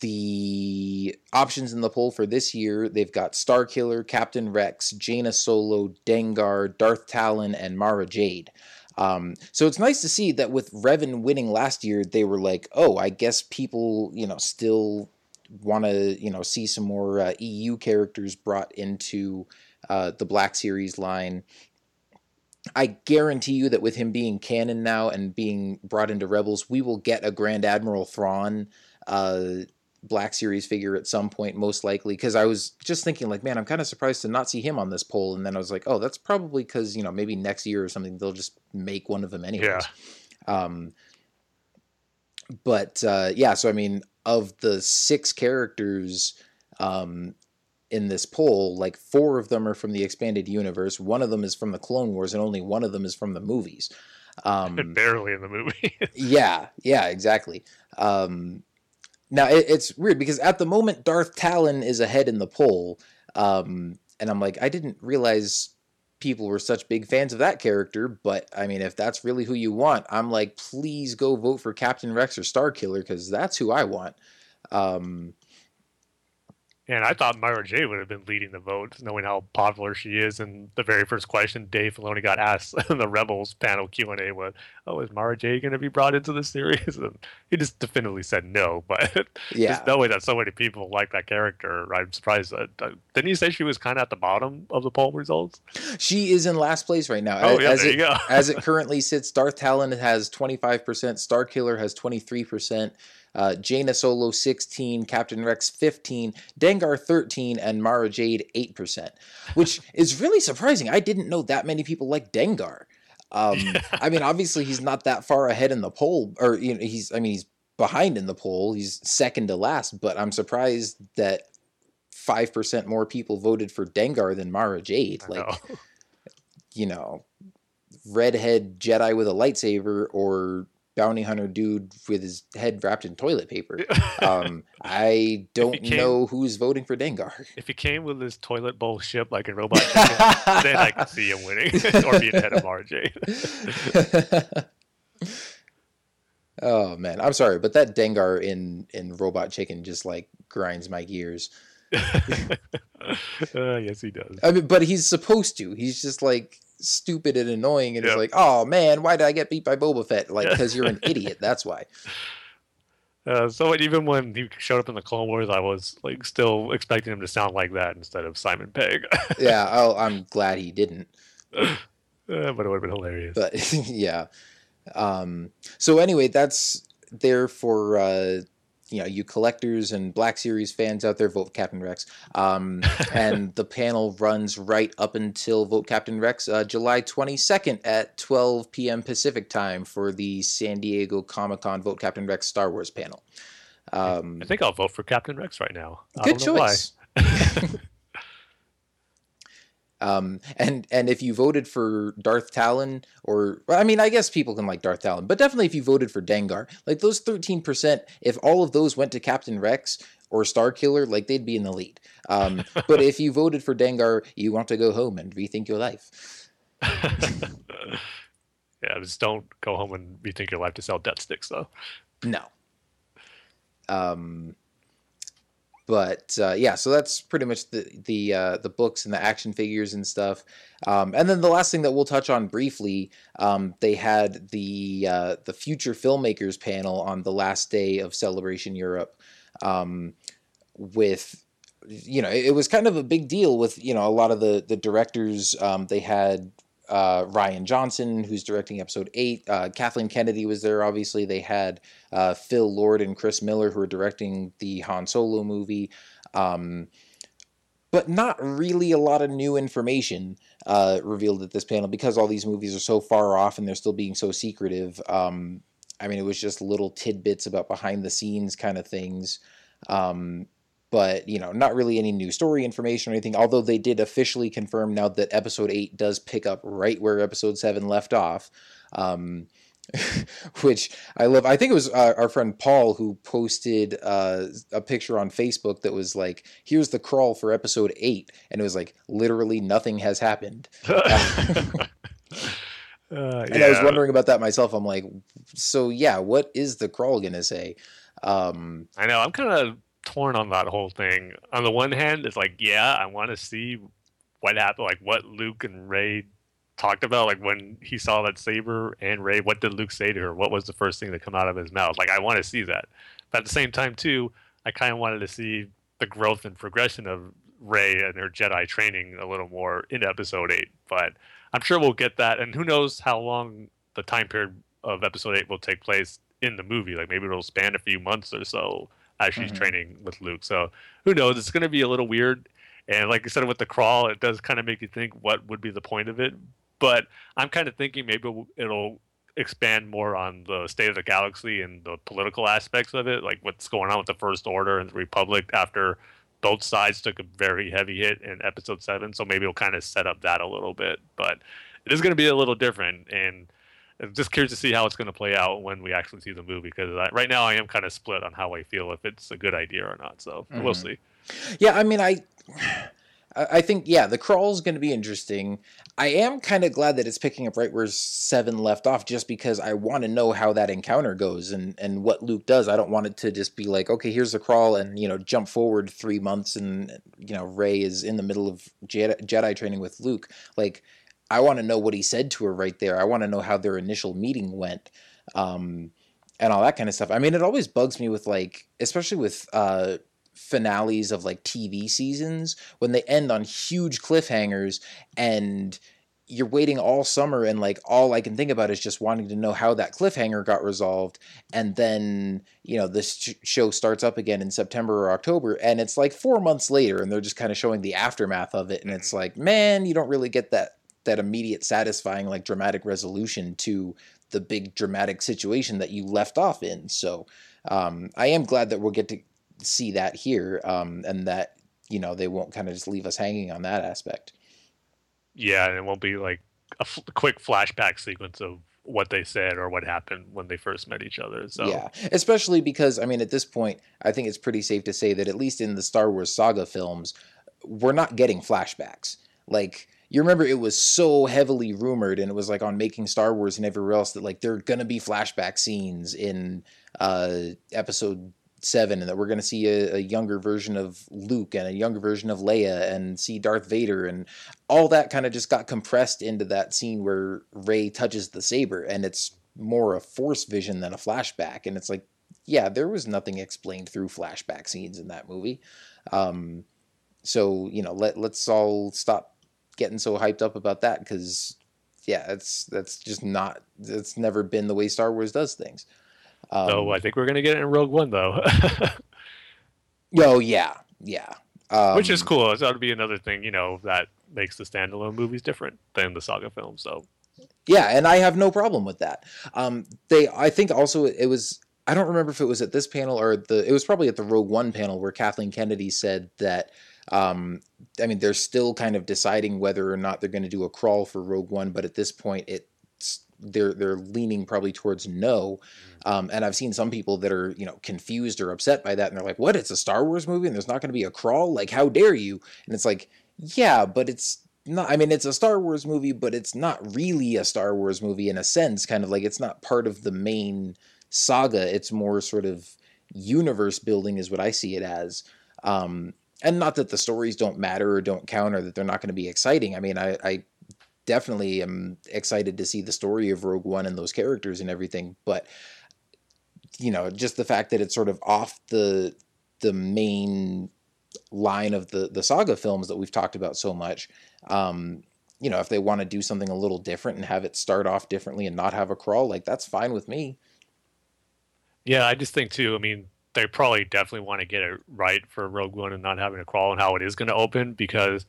the options in the poll for this year, they've got Starkiller, Captain Rex, Jaina Solo, Dengar, Darth Talon, and Mara Jade. Um, so it's nice to see that with Revan winning last year, they were like, oh, I guess people, you know, still want to, you know, see some more uh, EU characters brought into uh, the Black Series line. I guarantee you that with him being canon now and being brought into Rebels, we will get a Grand Admiral Thrawn uh, Black Series figure at some point, most likely. Because I was just thinking, like, man, I'm kind of surprised to not see him on this poll. And then I was like, oh, that's probably because you know maybe next year or something they'll just make one of them anyways. Yeah. Um, but uh, yeah, so I mean, of the six characters um, in this poll, like four of them are from the expanded universe, one of them is from the Clone Wars, and only one of them is from the movies. Um, Barely in the movie. yeah, yeah, exactly. Um, now it, it's weird because at the moment Darth Talon is ahead in the poll, um, and I'm like, I didn't realize people were such big fans of that character. But I mean, if that's really who you want, I'm like, please go vote for Captain Rex or Starkiller because that's who I want. Um, And I thought Mara Jade would have been leading the vote, knowing how popular she is. And the very first question Dave Filoni got asked in the Rebels panel Q and A was, "Oh, is Mara Jade going to be brought into the series?" And he just definitively said no. But yeah, just knowing that so many people like that character, I'm surprised. That, uh, didn't you say she was kind of at the bottom of the poll results? she is in last place right now. Oh yeah, as there it, you go. as it currently sits, Darth Talon has 25%, Starkiller has 23%, uh, Jaina Solo 16, Captain Rex 15, Dengar 13, and Mara Jade 8%, which is really surprising. I didn't know that many people like Dengar. Um, I mean, obviously he's not that far ahead in the poll, or you know, he's. I mean, he's behind in the poll. He's second to last, but I'm surprised that five percent more people voted for Dengar than Mara Jade. Like, know. you know, redhead Jedi with a lightsaber or bounty hunter dude with his head wrapped in toilet paper. Um, I don't came- know who's voting for Dengar. If he came with his toilet bowl ship like a robot, chicken, then I could see him winning or being ahead of RJ. oh man, I'm sorry, but that Dengar in in Robot Chicken just like grinds my gears. uh, yes, he does. I mean, but he's supposed to. He's just like stupid and annoying, and Yep. it's like, oh man, why did I get beat by Boba Fett? Like, because you're an idiot. That's why. Uh, so even when he showed up in the Clone Wars, I was like still expecting him to sound like that instead of Simon Pegg. Yeah, oh, I'm glad he didn't. Uh, but it would have been hilarious. But yeah. Um, so anyway, that's there for uh, you know you collectors and Black Series fans out there. Vote Captain Rex. Um, and the panel runs right up until Vote Captain Rex, uh, July 22nd at 12 p.m. Pacific time for the San Diego Comic Con Vote Captain Rex Star Wars panel. Um, I think I'll vote for Captain Rex right now. I good don't know why. choice. um, and and if you voted for Darth Talon, or well, I mean, I guess people can like Darth Talon, but definitely if you voted for Dengar, like those thirteen percent, if all of those went to Captain Rex or Star Killer, like they'd be in the lead. Um, but if you voted for Dengar, you want to go home and rethink your life. Yeah, just don't go home and rethink your life to sell death sticks, though. No. Um, but uh, yeah, so that's pretty much the the uh, the books and the action figures and stuff. Um, and then the last thing that we'll touch on briefly, um, they had the uh, the future filmmakers panel on the last day of Celebration Europe, um, with you know it, it was kind of a big deal with you know a lot of the the directors. Um, they had uh, Rian Johnson, who's directing episode eight. Uh, Kathleen Kennedy was there, obviously. They had uh, Phil Lord and Chris Miller, who are directing the Han Solo movie. Um, but not really a lot of new information uh, revealed at this panel because all these movies are so far off and they're still being so secretive. Um, I mean, it was just little tidbits about behind the scenes kind of things. Um, but you know, not really any new story information or anything. Although they did officially confirm now that episode eight does pick up right where episode seven left off, um, which I love. I think it was uh, our friend Paul who posted uh, a picture on Facebook that was like, "Here's the crawl for episode eight," and it was like literally nothing has happened. Uh, And I was wondering about that myself. I'm like, so yeah, what is the crawl gonna say? Um, I know. I'm kind of torn on that whole thing. On the one hand, it's like, yeah, I want to see what happened, like what Luke and Rey talked about, like when he saw that saber and Rey. What did Luke say to her? What was the first thing that come out of his mouth? Like, I want to see that. But at the same time, too, I kind of wanted to see the growth and progression of Rey and her Jedi training a little more in Episode Eight. But I'm sure we'll get that, and who knows how long the time period of Episode Eight will take place in the movie. Like maybe it'll span a few months or so as she's Mhm. training with Luke. So who knows? It's going to be a little weird. And like I said with the crawl, it does kind of make you think what would be the point of it. But I'm kind of thinking maybe it'll- it'll expand more on the state of the galaxy and the political aspects of it, like what's going on with the First Order and the Republic after both sides took a very heavy hit in Episode Seven. So maybe it'll kind of set up that a little bit. But it is going to be a little different and. I'm just curious to see how it's going to play out when we actually see the movie because I, right now I am kind of split on how I feel if it's a good idea or not. So we'll Mhm. see. Yeah, I mean, I, I I think yeah, the crawl is going to be interesting. I am kind of glad that it's picking up right where seven left off, just because I want to know how that encounter goes and and what Luke does. I don't want it to just be like, okay, here's the crawl, and you know, jump forward three months, and you know, Rey is in the middle of Jedi, Jedi training with Luke. Like, I want to know what he said to her right there. I want to know how their initial meeting went. Um, and all that kind of stuff. I mean, it always bugs me with like, especially with uh, finales of like TV seasons when they end on huge cliffhangers and you're waiting all summer and like all I can think about is just wanting to know how that cliffhanger got resolved and then you know this sh- show starts up again in September or October and it's like 4 months later and they're just kind of showing the aftermath of it and it's like man you don't really get that that immediate satisfying like dramatic resolution to the big dramatic situation that you left off in so um, I am glad that we'll get to see that here um, and that you know they won't kind of just leave us hanging on that aspect Yeah, and it won't be like a f- quick flashback sequence of what they said or what happened when they first met each other. So Yeah, especially because I mean, at this point, I think it's pretty safe to say that at least in the Star Wars saga films, we're not getting flashbacks. Like you remember, it was so heavily rumored, and it was like on Making Star Wars and everywhere else that like there are gonna be flashback scenes in uh, Episode Seven, and that we're gonna see a, a younger version of Luke and a younger version of Leia, and see Darth Vader, and all that kind of just got compressed into that scene where Rey touches the saber, and it's more a force vision than a flashback. And it's like, yeah, there was nothing explained through flashback scenes in that movie. Um, so you know, let let's all stop getting so hyped up about that because yeah, that's that's just not. It's never been the way Star Wars does things. Um, so I think we're gonna get it in Rogue One though, oh yeah, yeah. Um, which is cool. That would be another thing you know that makes the standalone movies different than the saga films. So Yeah, and I have no problem with that. Um, they, I think also it was. I don't remember if it was at this panel or the. It was probably at the Rogue One panel where Kathleen Kennedy said that. Um, I mean, they're still kind of deciding whether or not they're going to do a crawl for Rogue One, but at this point, it's they're they're leaning probably towards no. Um, and I've seen some people that are you know confused or upset by that, and they're like, "What? It's a Star Wars movie, and there's not going to be a crawl? Like, how dare you?" And it's like, yeah, but it's not. I mean, it's a Star Wars movie, but it's not really a Star Wars movie in a sense. Kind of like it's not part of the main saga. It's more sort of universe building, is what I see it as. Um, and not that the stories don't matter or don't count or that they're not going to be exciting. I mean, I, I definitely am excited to see the story of Rogue One and those characters and everything, but you know, just the fact that it's sort of off the the main line of the the saga films that we've talked about so much. Um, you know, if they want to do something a little different and have it start off differently and not have a crawl, like that's fine with me. yeah, I just think too. I mean, they probably definitely want to get it right for Rogue One and not having a crawl and how it is going to open because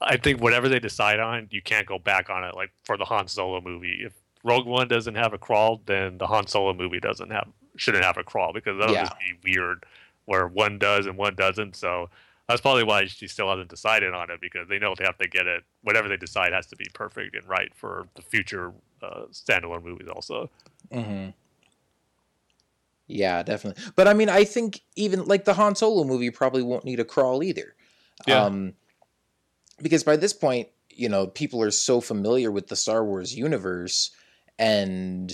I think whatever they decide on, you can't go back on it. Like for the Han Solo movie, if Rogue One doesn't have a crawl, then the Han Solo movie doesn't have shouldn't have a crawl because that'll Yeah. just be weird where one does and one doesn't. So that's probably why she still hasn't decided on it because they know they have to get it. Whatever they decide has to be perfect and right for the future uh, standalone movies. Also, Mm-hmm. Yeah, definitely. But I mean, I think even like the Han Solo movie probably won't need a crawl either. Yeah. Um, because by this point, you know, people are so familiar with the Star Wars universe and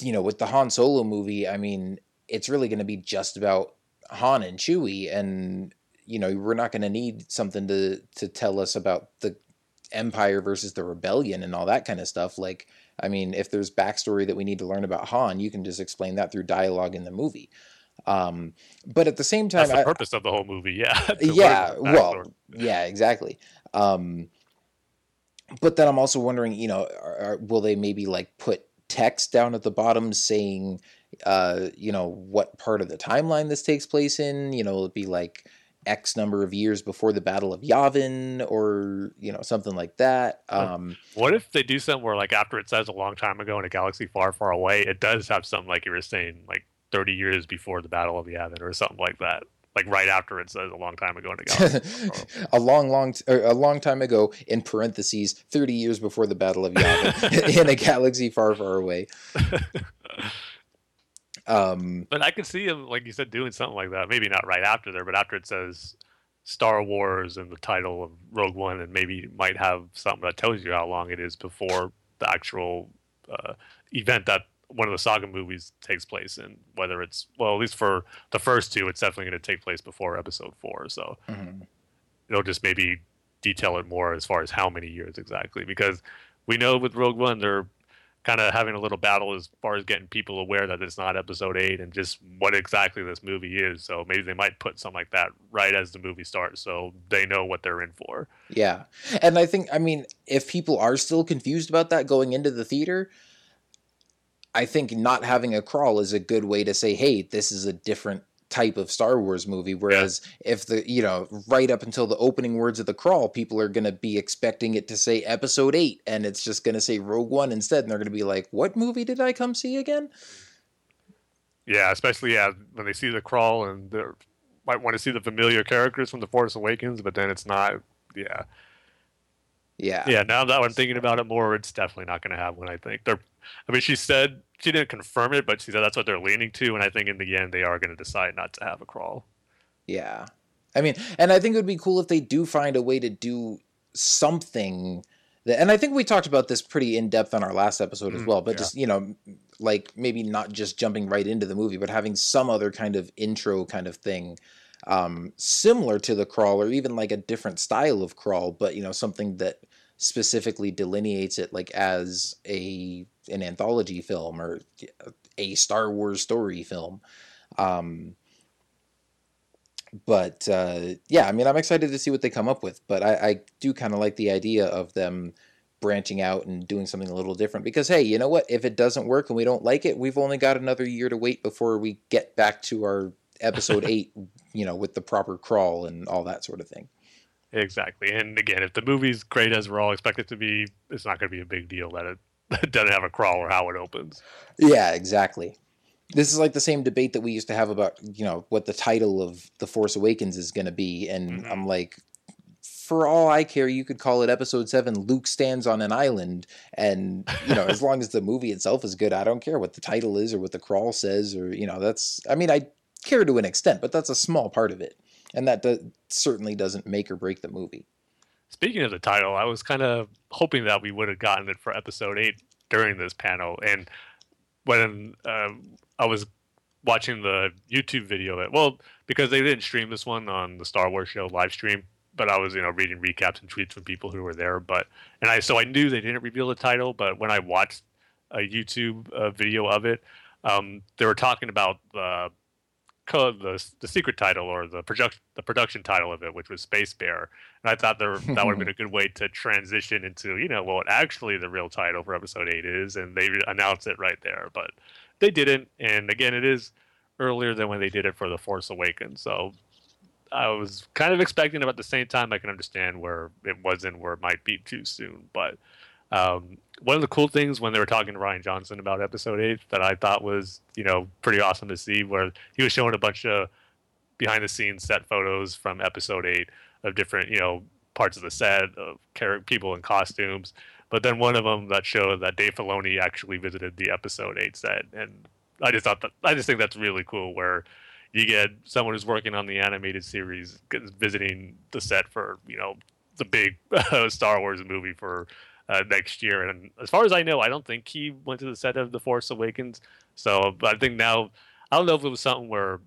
you know, with the Han Solo movie, I mean, it's really going to be just about Han and Chewie and you know, we're not going to need something to to tell us about the Empire versus the Rebellion and all that kind of stuff. Like, I mean, if there's backstory that we need to learn about Han, you can just explain that through dialogue in the movie. Um, but at the same time, that's the I- purpose of the whole movie. Yeah. yeah, well, yeah, exactly. Um, but then I'm also wondering, you know, are, are, will they maybe like put text down at the bottom saying, uh, you know, what part of the timeline this takes place in? You know, will it be like X number of years before the Battle of Yavin, or you know, something like that. Um, What if they do something where, like, after it says a long time ago in a galaxy far, far away, it does have something like you were saying, like 30 years before the Battle of Yavin or something like that? Like right after it says a long time ago in a galaxy. far, far away. a long, long, t- a long time ago, in parentheses, thirty years before the Battle of Yavin, in a galaxy far, far away. Um, but I could see him, like you said, doing something like that. Maybe not right after there, but after it says Star Wars and the title of Rogue One, and maybe might have something that tells you how long it is before the actual uh, event that one of the saga movies takes place in. Whether it's well, at least for the first two, it's definitely going to take place before Episode Four. So mhm. it'll just maybe detail it more as far as how many years exactly because we know with Rogue One they're kind of having a little battle as far as getting people aware that it's not episode 8 and just what exactly this movie is so maybe they might put something like that right as the movie starts so they know what they're in for Yeah. And I think, I mean, if people are still confused about that going into the theater, I think not having a crawl is a good way to say, hey, this is a different type of Star Wars movie. Whereas if the, you know, right up until the opening words of the crawl, people are going to be expecting it to say episode eight and it's just going to say Rogue One instead. And they're going to be like, what movie did I come see again? yeah especially yeah when they see the crawl and they might want to see the familiar characters from the force awakens but then it's not yeah Yeah. Yeah, now that I'm thinking about it more, it's definitely not going to have one. I think they're. I mean, she said she didn't confirm it, but she said that's what they're leaning to, and I think in the end they are going to decide not to have a crawl. Yeah. I mean, and I think it would be cool if they do find a way to do something that, and I think we talked about this pretty in depth on our last episode as Mm, well, but yeah. just, you know, like maybe not just jumping right into the movie, but having some other kind of intro kind of thing, um, similar to the crawl or even like a different style of crawl, but, you know, something that specifically delineates it like as a, an anthology film or a Star Wars story film. Um, but uh, yeah, I mean, I'm excited to see what they come up with. But I, I do kind of like the idea of them branching out and doing something a little different because, hey, you know what? If it doesn't work and we don't like it, we've only got another year to wait before we get back to our episode eight, you know, with the proper crawl and all that sort of thing. Exactly, and again, if the movie's great as we're all expected to be, it's not going to be a big deal that it, it doesn't have a crawl or how it opens. Yeah, exactly. This is like the same debate that we used to have about, you know, what the title of The Force Awakens is going to be. And Mhm. I'm like, for all I care, you could call it episode seven Luke stands on an island. And, you know, as long as the movie itself is good, I don't care what the title is or what the crawl says or, you know, that's, I mean, I care to an extent, but that's a small part of it. And that do- certainly doesn't make or break the movie. Speaking of the title, I was kind of hoping that we would have gotten it for episode eight during this panel. And when uh, I was watching the YouTube video, it well, because they didn't stream this one on the Star Wars show live stream, but I was you know reading recaps and tweets from people who were there. But and I so I knew they didn't reveal the title, but when I watched a YouTube uh, video of it, um, they were talking about the the the secret title or the production the production title of it, which was Space Bear. And I thought there, that would have been a good way to transition into you know what actually the real title for episode eight is, and they announced it right there. But they didn't, and again, it is earlier than when they did it for the Force Awakens. So I was kind of expecting about the same time. I can understand where it wasn't, where it might be too soon. But um, one of the cool things when they were talking to Rian Johnson about Episode Eight that I thought was, you know, pretty awesome to see, where he was showing a bunch of behind the scenes set photos from Episode Eight of different, you know, parts of the set of people in costumes. But then one of them that showed that Dave Filoni actually visited the Episode Eight set, and I just thought that I just think that's really cool where you get someone who's working on the animated series visiting the set for you know the big Star Wars movie for uh, next year. And as far as I know, I don't think he went to the set of The Force Awakens. So I think now I don't know if it was something where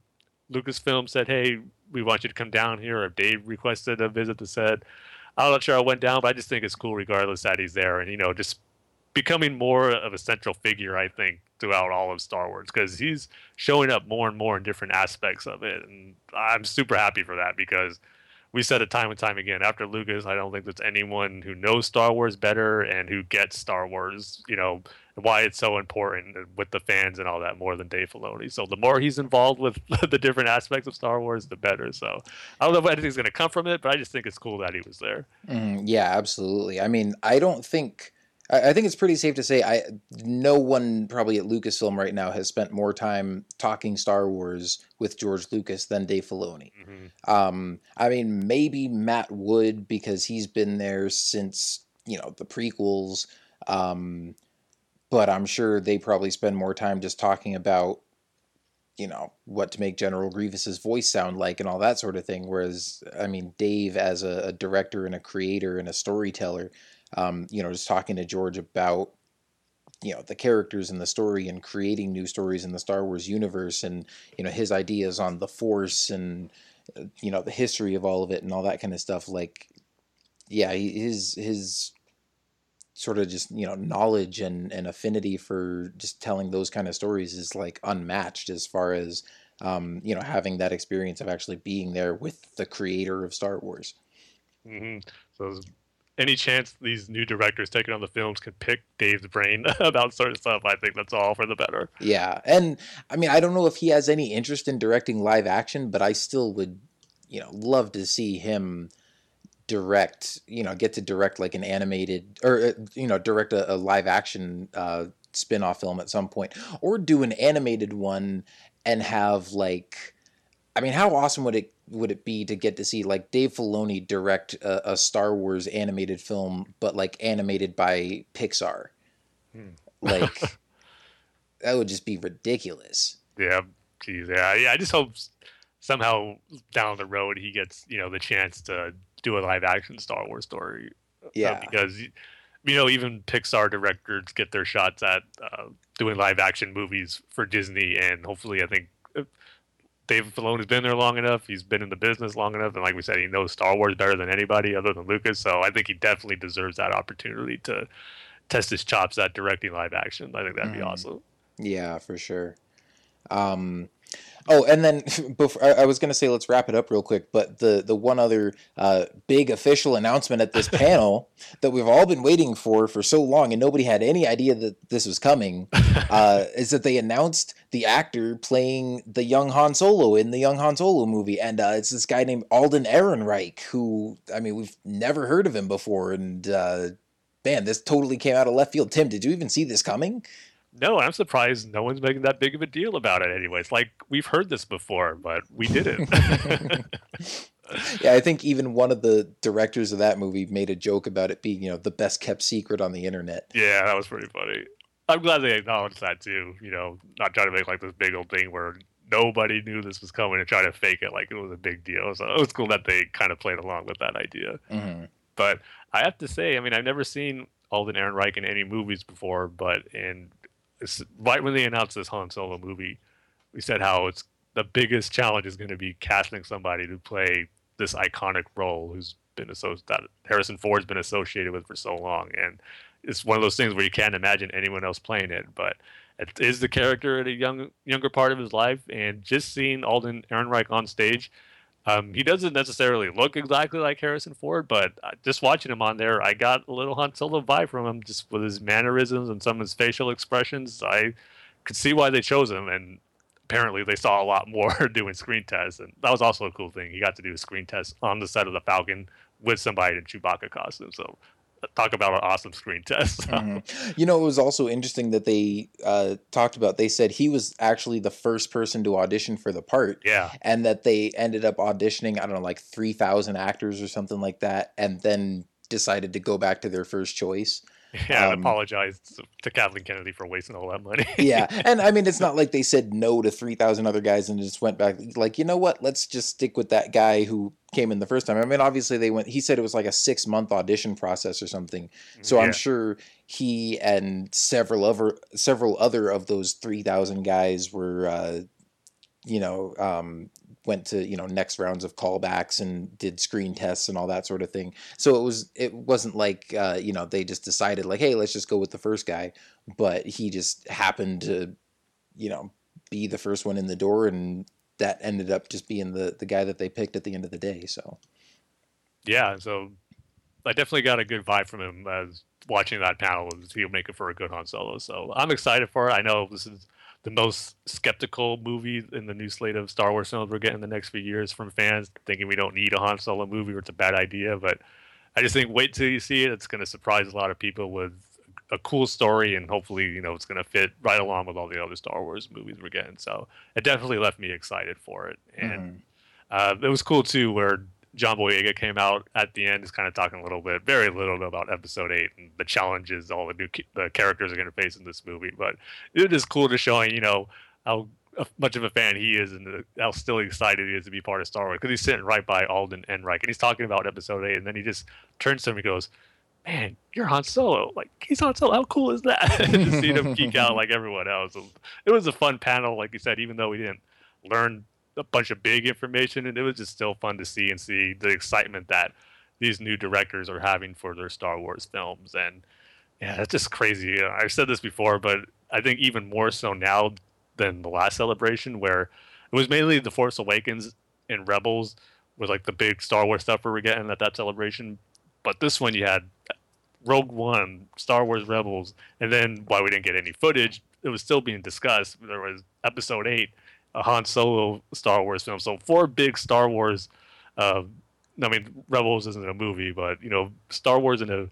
Lucasfilm said, "Hey, we want you to come down here," or if Dave requested a visit the set. I'm not sure I went down, but I just think it's cool regardless that he's there, and you know just becoming more of a central figure, I think, throughout all of Star Wars because he's showing up more and more in different aspects of it, and I'm super happy for that because we said it time and time again. After Lucas, I don't think there's anyone who knows Star Wars better and who gets Star Wars, you know, why it's so important with the fans and all that more than Dave Filoni. So the more he's involved with the different aspects of Star Wars, the better. So I don't know if anything's going to come from it, but I just think it's cool that he was there. Mm, yeah, absolutely. I mean, I don't think. I I think it's pretty safe to say I no one probably at Lucasfilm right now has spent more time talking Star Wars with George Lucas than Dave Filoni. Um, I mean, maybe Matt Wood because he's been there since you know the prequels. Um, but I'm sure they probably spend more time just talking about you know what to make General Grievous's voice sound like and all that sort of thing. Whereas, I mean, Dave as a, a director and a creator and a storyteller, um, you know, just talking to George about you know the characters in the story and creating new stories in the Star Wars universe and you know his ideas on the Force and uh, you know the history of all of it and all that kind of stuff. Like, yeah, his his sort of just you know knowledge and, and affinity for just telling those kind of stories is like unmatched as far as um, you know having that experience of actually being there with the creator of Star Wars. hmm So, any chance these new directors taking on the films can pick Dave's brain about certain stuff, I think that's all for the better. Yeah, and I mean I don't know if he has any interest in directing live action, but I still would you know love to see him direct you know get to direct like an animated or uh, you know direct a, a live action uh spin-off film at some point or do an animated one and have like i mean how awesome would it would it be to get to see like Dave Filoni direct a, a Star Wars animated film, but like animated by Pixar? Like that would just be ridiculous. Yeah, geez, yeah, yeah. I just hope somehow down the road he gets you know the chance to do a live action Star Wars story. uh, Yeah. because you know even Pixar directors get their shots at uh, doing live action movies for Disney, and hopefully, I think. Dave Filoni's been there long enough. He's been in the business long enough, and like we said, he knows Star Wars better than anybody other than Lucas. So I think he definitely deserves that opportunity to test his chops at directing live action. I think that'd be Mhm. awesome. Yeah, for sure. Um, oh, and then before I, was going to say let's wrap it up real quick, but the the one other uh, big official announcement at this panel that we've all been waiting for for so long, and nobody had any idea that this was coming, uh, is that they announced the actor playing the young Han Solo in the young Han Solo movie, and uh, it's this guy named Alden Ehrenreich, who I mean we've never heard of him before, and uh, man, this totally came out of left field. Tim, did you even see this coming? No, I'm surprised no one's making that big of a deal about it. Anyways, like we've heard this before, but we didn't. Yeah, I think even one of the directors of that movie made a joke about it being, you know, the best kept secret on the internet. yeah, that was pretty funny. I'm glad they acknowledged that too. You know, not trying to make like this big old thing where nobody knew this was coming and try to fake it like it was a big deal. So it was cool that they kind of played along with that idea. hmm But I have to say, I mean, I've never seen Alden Ehrenreich in any movies before, but in it's- right when they announced this Han Solo movie, we said how it's the biggest challenge is going to be casting somebody to play this iconic role who's been associated that Harrison Ford's been associated with for so long, and it's one of those things where you can't imagine anyone else playing it, but. It is the character at a young, younger part of his life, and just seeing Alden Ehrenreich on stage, um, he doesn't necessarily look exactly like Harrison Ford, but uh, just watching him on there, I got a little Han Solo vibe from him, just with his mannerisms and some of his facial expressions. I could see why they chose him, and apparently they saw a lot more doing screen tests, and that was also a cool thing. He got to do a screen test on the set of the Falcon with somebody in Chewbacca costume. So talk about an awesome screen test. Mhm. You know, it was also interesting that they uh, talked about, they said he was actually the first person to audition for the part. yeah, And that they ended up auditioning, I don't know, like 3,000 actors or something like that, and then decided to go back to their first choice. yeah. Um, and apologized to Kathleen Kennedy for wasting all that money. yeah and i mean it's not like they said no to 3000 other guys and just went back like you know what let's just stick with that guy who came in the first time i mean obviously they went he said it was like a six month audition process or something so Yeah. i'm sure he and several other several other of those 3000 guys were uh you know um went to you know next rounds of callbacks and did screen tests and all that sort of thing so it was it wasn't like uh you know they just decided like hey let's just go with the first guy but he just happened to you know be the first one in the door and that ended up just being the the guy that they picked at the end of the day so yeah, so I definitely got a good vibe from him as watching that panel. He'll make it for a good Han Solo. So I'm excited for it. I know this is the most skeptical movie in the new slate of Star Wars films we're getting the next few years from fans, thinking we don't need a Han Solo movie or it's a bad idea. But I just think wait till you see it. It's going to surprise a lot of people with a cool story, and hopefully, you know, it's going to fit right along with all the other Star Wars movies we're getting. So it definitely left me excited for it. And uh, it was cool too, where John Boyega came out at the end, is kind of talking a little bit, very little about Episode Eight and the challenges all the new the characters are going to face in this movie. But it is cool to showing, you know, how much of a fan he is and how still excited he is to be part of Star Wars because he's sitting right by Alden Ehrenreich and he's talking about Episode Eight, and then he just turns to him and goes. Man, you're Han Solo. Like he's Han Solo. How cool is that? to see him geek out like everyone else. It was a fun panel, like you said. Even though we didn't learn a bunch of big information, and it was just still fun to see and see the excitement that these new directors are having for their Star Wars films. And yeah, that's just crazy. I've said this before, but I think even more so now than the last celebration, where it was mainly The Force Awakens and Rebels was like the big Star Wars stuff we were getting at that celebration. But this one, you had Rogue One, Star Wars Rebels, and then why we didn't get any footage, it was still being discussed. There was Episode Eight, a Han Solo Star Wars film. So four big Star Wars. Uh, I mean, Rebels isn't a movie, but you know, Star Wars in a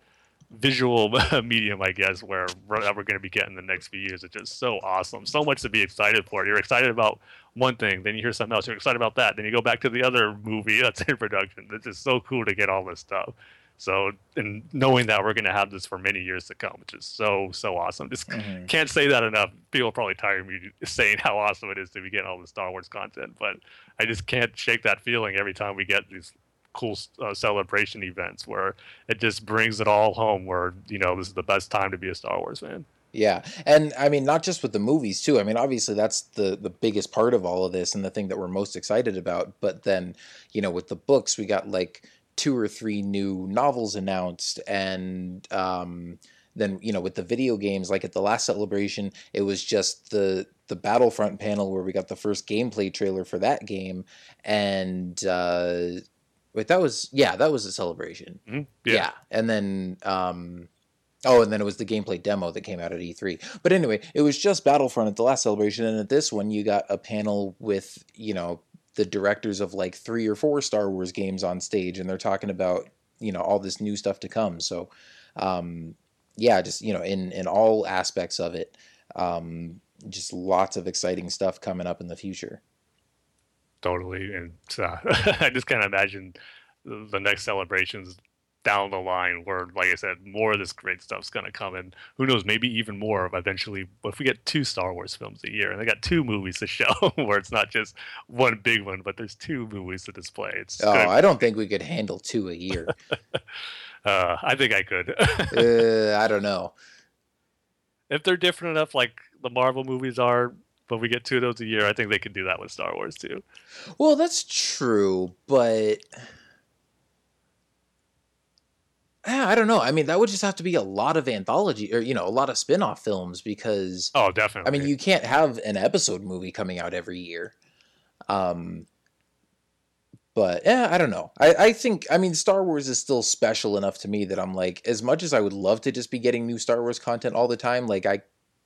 visual medium, I guess, where we're, we're going to be getting the next few years. It's just so awesome. So much to be excited for. You're excited about one thing, then you hear something else. You're excited about that. Then you go back to the other movie that's in production. It's just so cool to get all this stuff. So, and knowing that we're going to have this for many years to come, which is so, so awesome. Just Mhm. can't say that enough. People are probably tired of me saying how awesome it is to be getting all the Star Wars content, but I just can't shake that feeling every time we get these cool uh, celebration events where it just brings it all home where, you know, this is the best time to be a Star Wars fan. Yeah, and I mean not just with the movies too. I mean obviously that's the the biggest part of all of this and the thing that we're most excited about. But then you know with the books we got like two or three new novels announced, and um, then you know with the video games like at the last celebration it was just the the Battlefront panel where we got the first gameplay trailer for that game, and uh, wait that was yeah that was a celebration. Mhm. Yeah. And then um oh and then it was the gameplay demo that came out at E3. But anyway, it was just Battlefront at the last celebration and at this one you got a panel with, you know, the directors of like 3 or 4 Star Wars games on stage and they're talking about, you know, all this new stuff to come. So um yeah, just, you know, in in all aspects of it um just lots of exciting stuff coming up in the future. Totally. And uh, I just can't imagine the next celebrations down the line where, like I said, more of this great stuff's going to come. And who knows, maybe even more eventually if we get two Star Wars films a year and they got two movies to show where it's not just one big one, but there's two movies to display. It's Oh, I don't think we could handle two a year. uh, I think I could. uh, I don't know. if they're different enough, like the Marvel movies are, but we get two of those a year, I think they could do that with Star Wars too. Well, that's true, but I don't know. I mean, that would just have to be a lot of anthology or you know, a lot of spin-off films because Oh, definitely. I mean, you can't have an episode movie coming out every year. Um but yeah, I don't know. I, I think I mean Star Wars is still special enough to me that I'm like, as much as I would love to just be getting new Star Wars content all the time, like I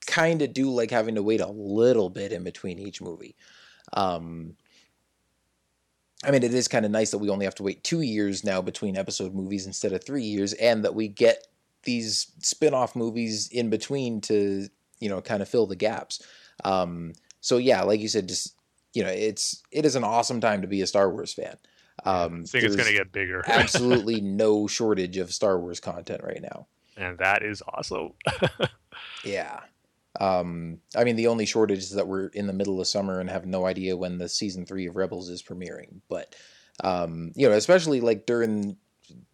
kind of do like having to wait a little bit in between each movie. Um, I mean, it is kind of nice that we only have to wait two years now between episode movies instead of three years, and that we get these spin-off movies in between to you know kind of fill the gaps. Um, so yeah, like you said, just you know, it's it is an awesome time to be a Star Wars fan. Um, I think it's going to get bigger. absolutely no shortage of Star Wars content right now. and that is awesome. Yeah. Um, I mean, the only shortage is that we're in the middle of summer and have no idea when the season three of Rebels is premiering. But um, you know, especially like during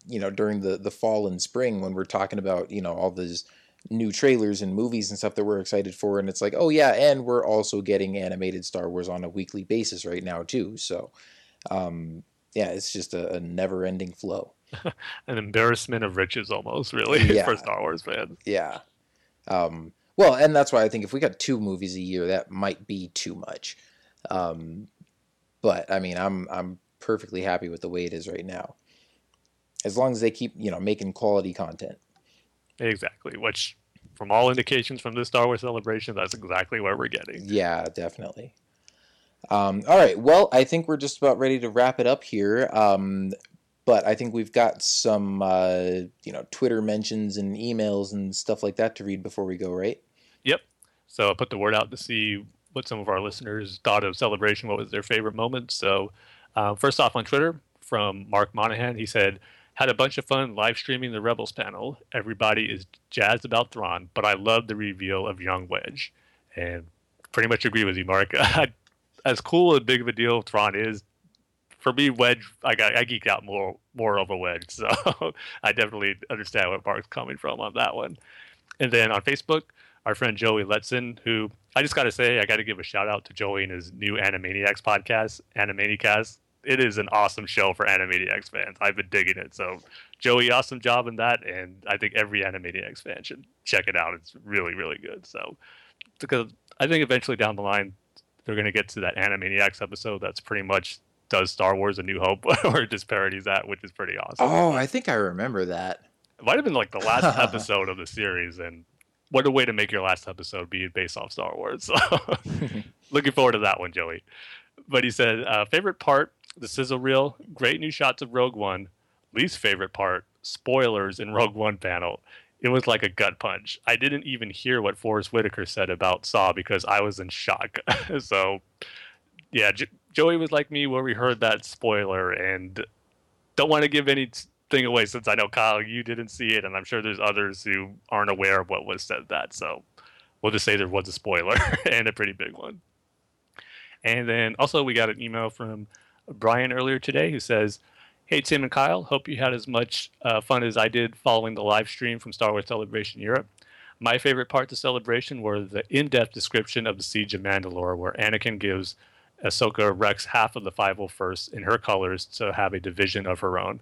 you know during the the fall and spring when we're talking about you know all these new trailers and movies and stuff that we're excited for, and it's like, oh yeah, and we're also getting animated Star Wars on a weekly basis right now too. So um, yeah, it's just a, a never ending flow. An embarrassment of riches, almost, really, Yeah. for Star Wars fans. Yeah. Um, well, and that's why I think if we got two movies a year, that might be too much. Um, but I mean, I'm I'm perfectly happy with the way it is right now, as long as they keep you know making quality content. Exactly. Which, from all indications from this Star Wars celebration, that's exactly what we're getting. Yeah, definitely. Um, all right. Well, I think we're just about ready to wrap it up here. Um, but I think we've got some, uh, you know, Twitter mentions and emails and stuff like that to read before we go, right? Yep. So I put the word out to see what some of our listeners thought of Celebration, what was their favorite moment. So, uh, first off on Twitter, from Mark Monahan, he said, had a bunch of fun live streaming the Rebels panel. Everybody is jazzed about Thrawn, but I love the reveal of Young Wedge. And pretty much agree with you, Mark. as cool and big of a deal Thrawn is, for me, Wedge, I got I geek out more more of a Wedge. So I definitely understand where Mark's coming from on that one. And then on Facebook, our friend Joey Letson, who I just got to say, I got to give a shout out to Joey and his new Animaniacs podcast, Animaniacast. It is an awesome show for Animaniacs fans. I've been digging it. So, Joey, awesome job in that. And I think every Animaniacs fan should check it out. It's really, really good. So, because I think eventually down the line, they're going to get to that Animaniacs episode that's pretty much does Star Wars A New Hope, or just parodies that, which is pretty awesome. Oh, I think I remember that. It might have been like the last episode of the series, and what a way to make your last episode be based off Star Wars. So, looking forward to that one, Joey. But he said, uh, favorite part, the sizzle reel, great new shots of Rogue One. Least favorite part, spoilers in Rogue One panel, it was like a gut punch. I didn't even hear what Forest Whitaker said about Saw because I was in shock. so, yeah, J- Joey was like me where we heard that spoiler and don't want to give anything away since I know Kyle, you didn't see it, and I'm sure there's others who aren't aware of what was said that. So, we'll just say there was a spoiler and a pretty big one. And then also we got an email from Brian earlier today who says, Hey, Tim and Kyle, hope you had as much uh, fun as I did following the live stream from Star Wars Celebration Europe. My favorite part of the Celebration were the in depth description of the Siege of Mandalore, where Anakin gives Ahsoka Rex half of the 501st in her colors to have a division of her own.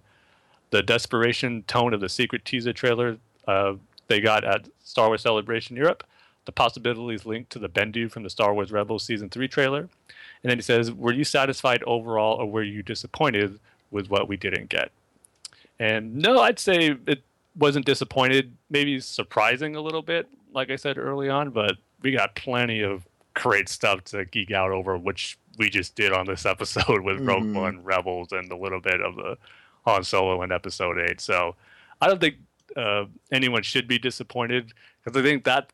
The desperation tone of the secret teaser trailer uh, they got at Star Wars Celebration Europe, the possibilities linked to the Bendu from the Star Wars Rebels Season 3 trailer. And then he says, Were you satisfied overall, or were you disappointed with what we didn't get. And no, I'd say it wasn't disappointed, maybe surprising a little bit, like I said early on, but we got plenty of great stuff to geek out over, which we just did on this episode with Rogue Mhm. One, Rebels, and a little bit of the Han Solo in Episode 8. So I don't think uh, anyone should be disappointed because I think that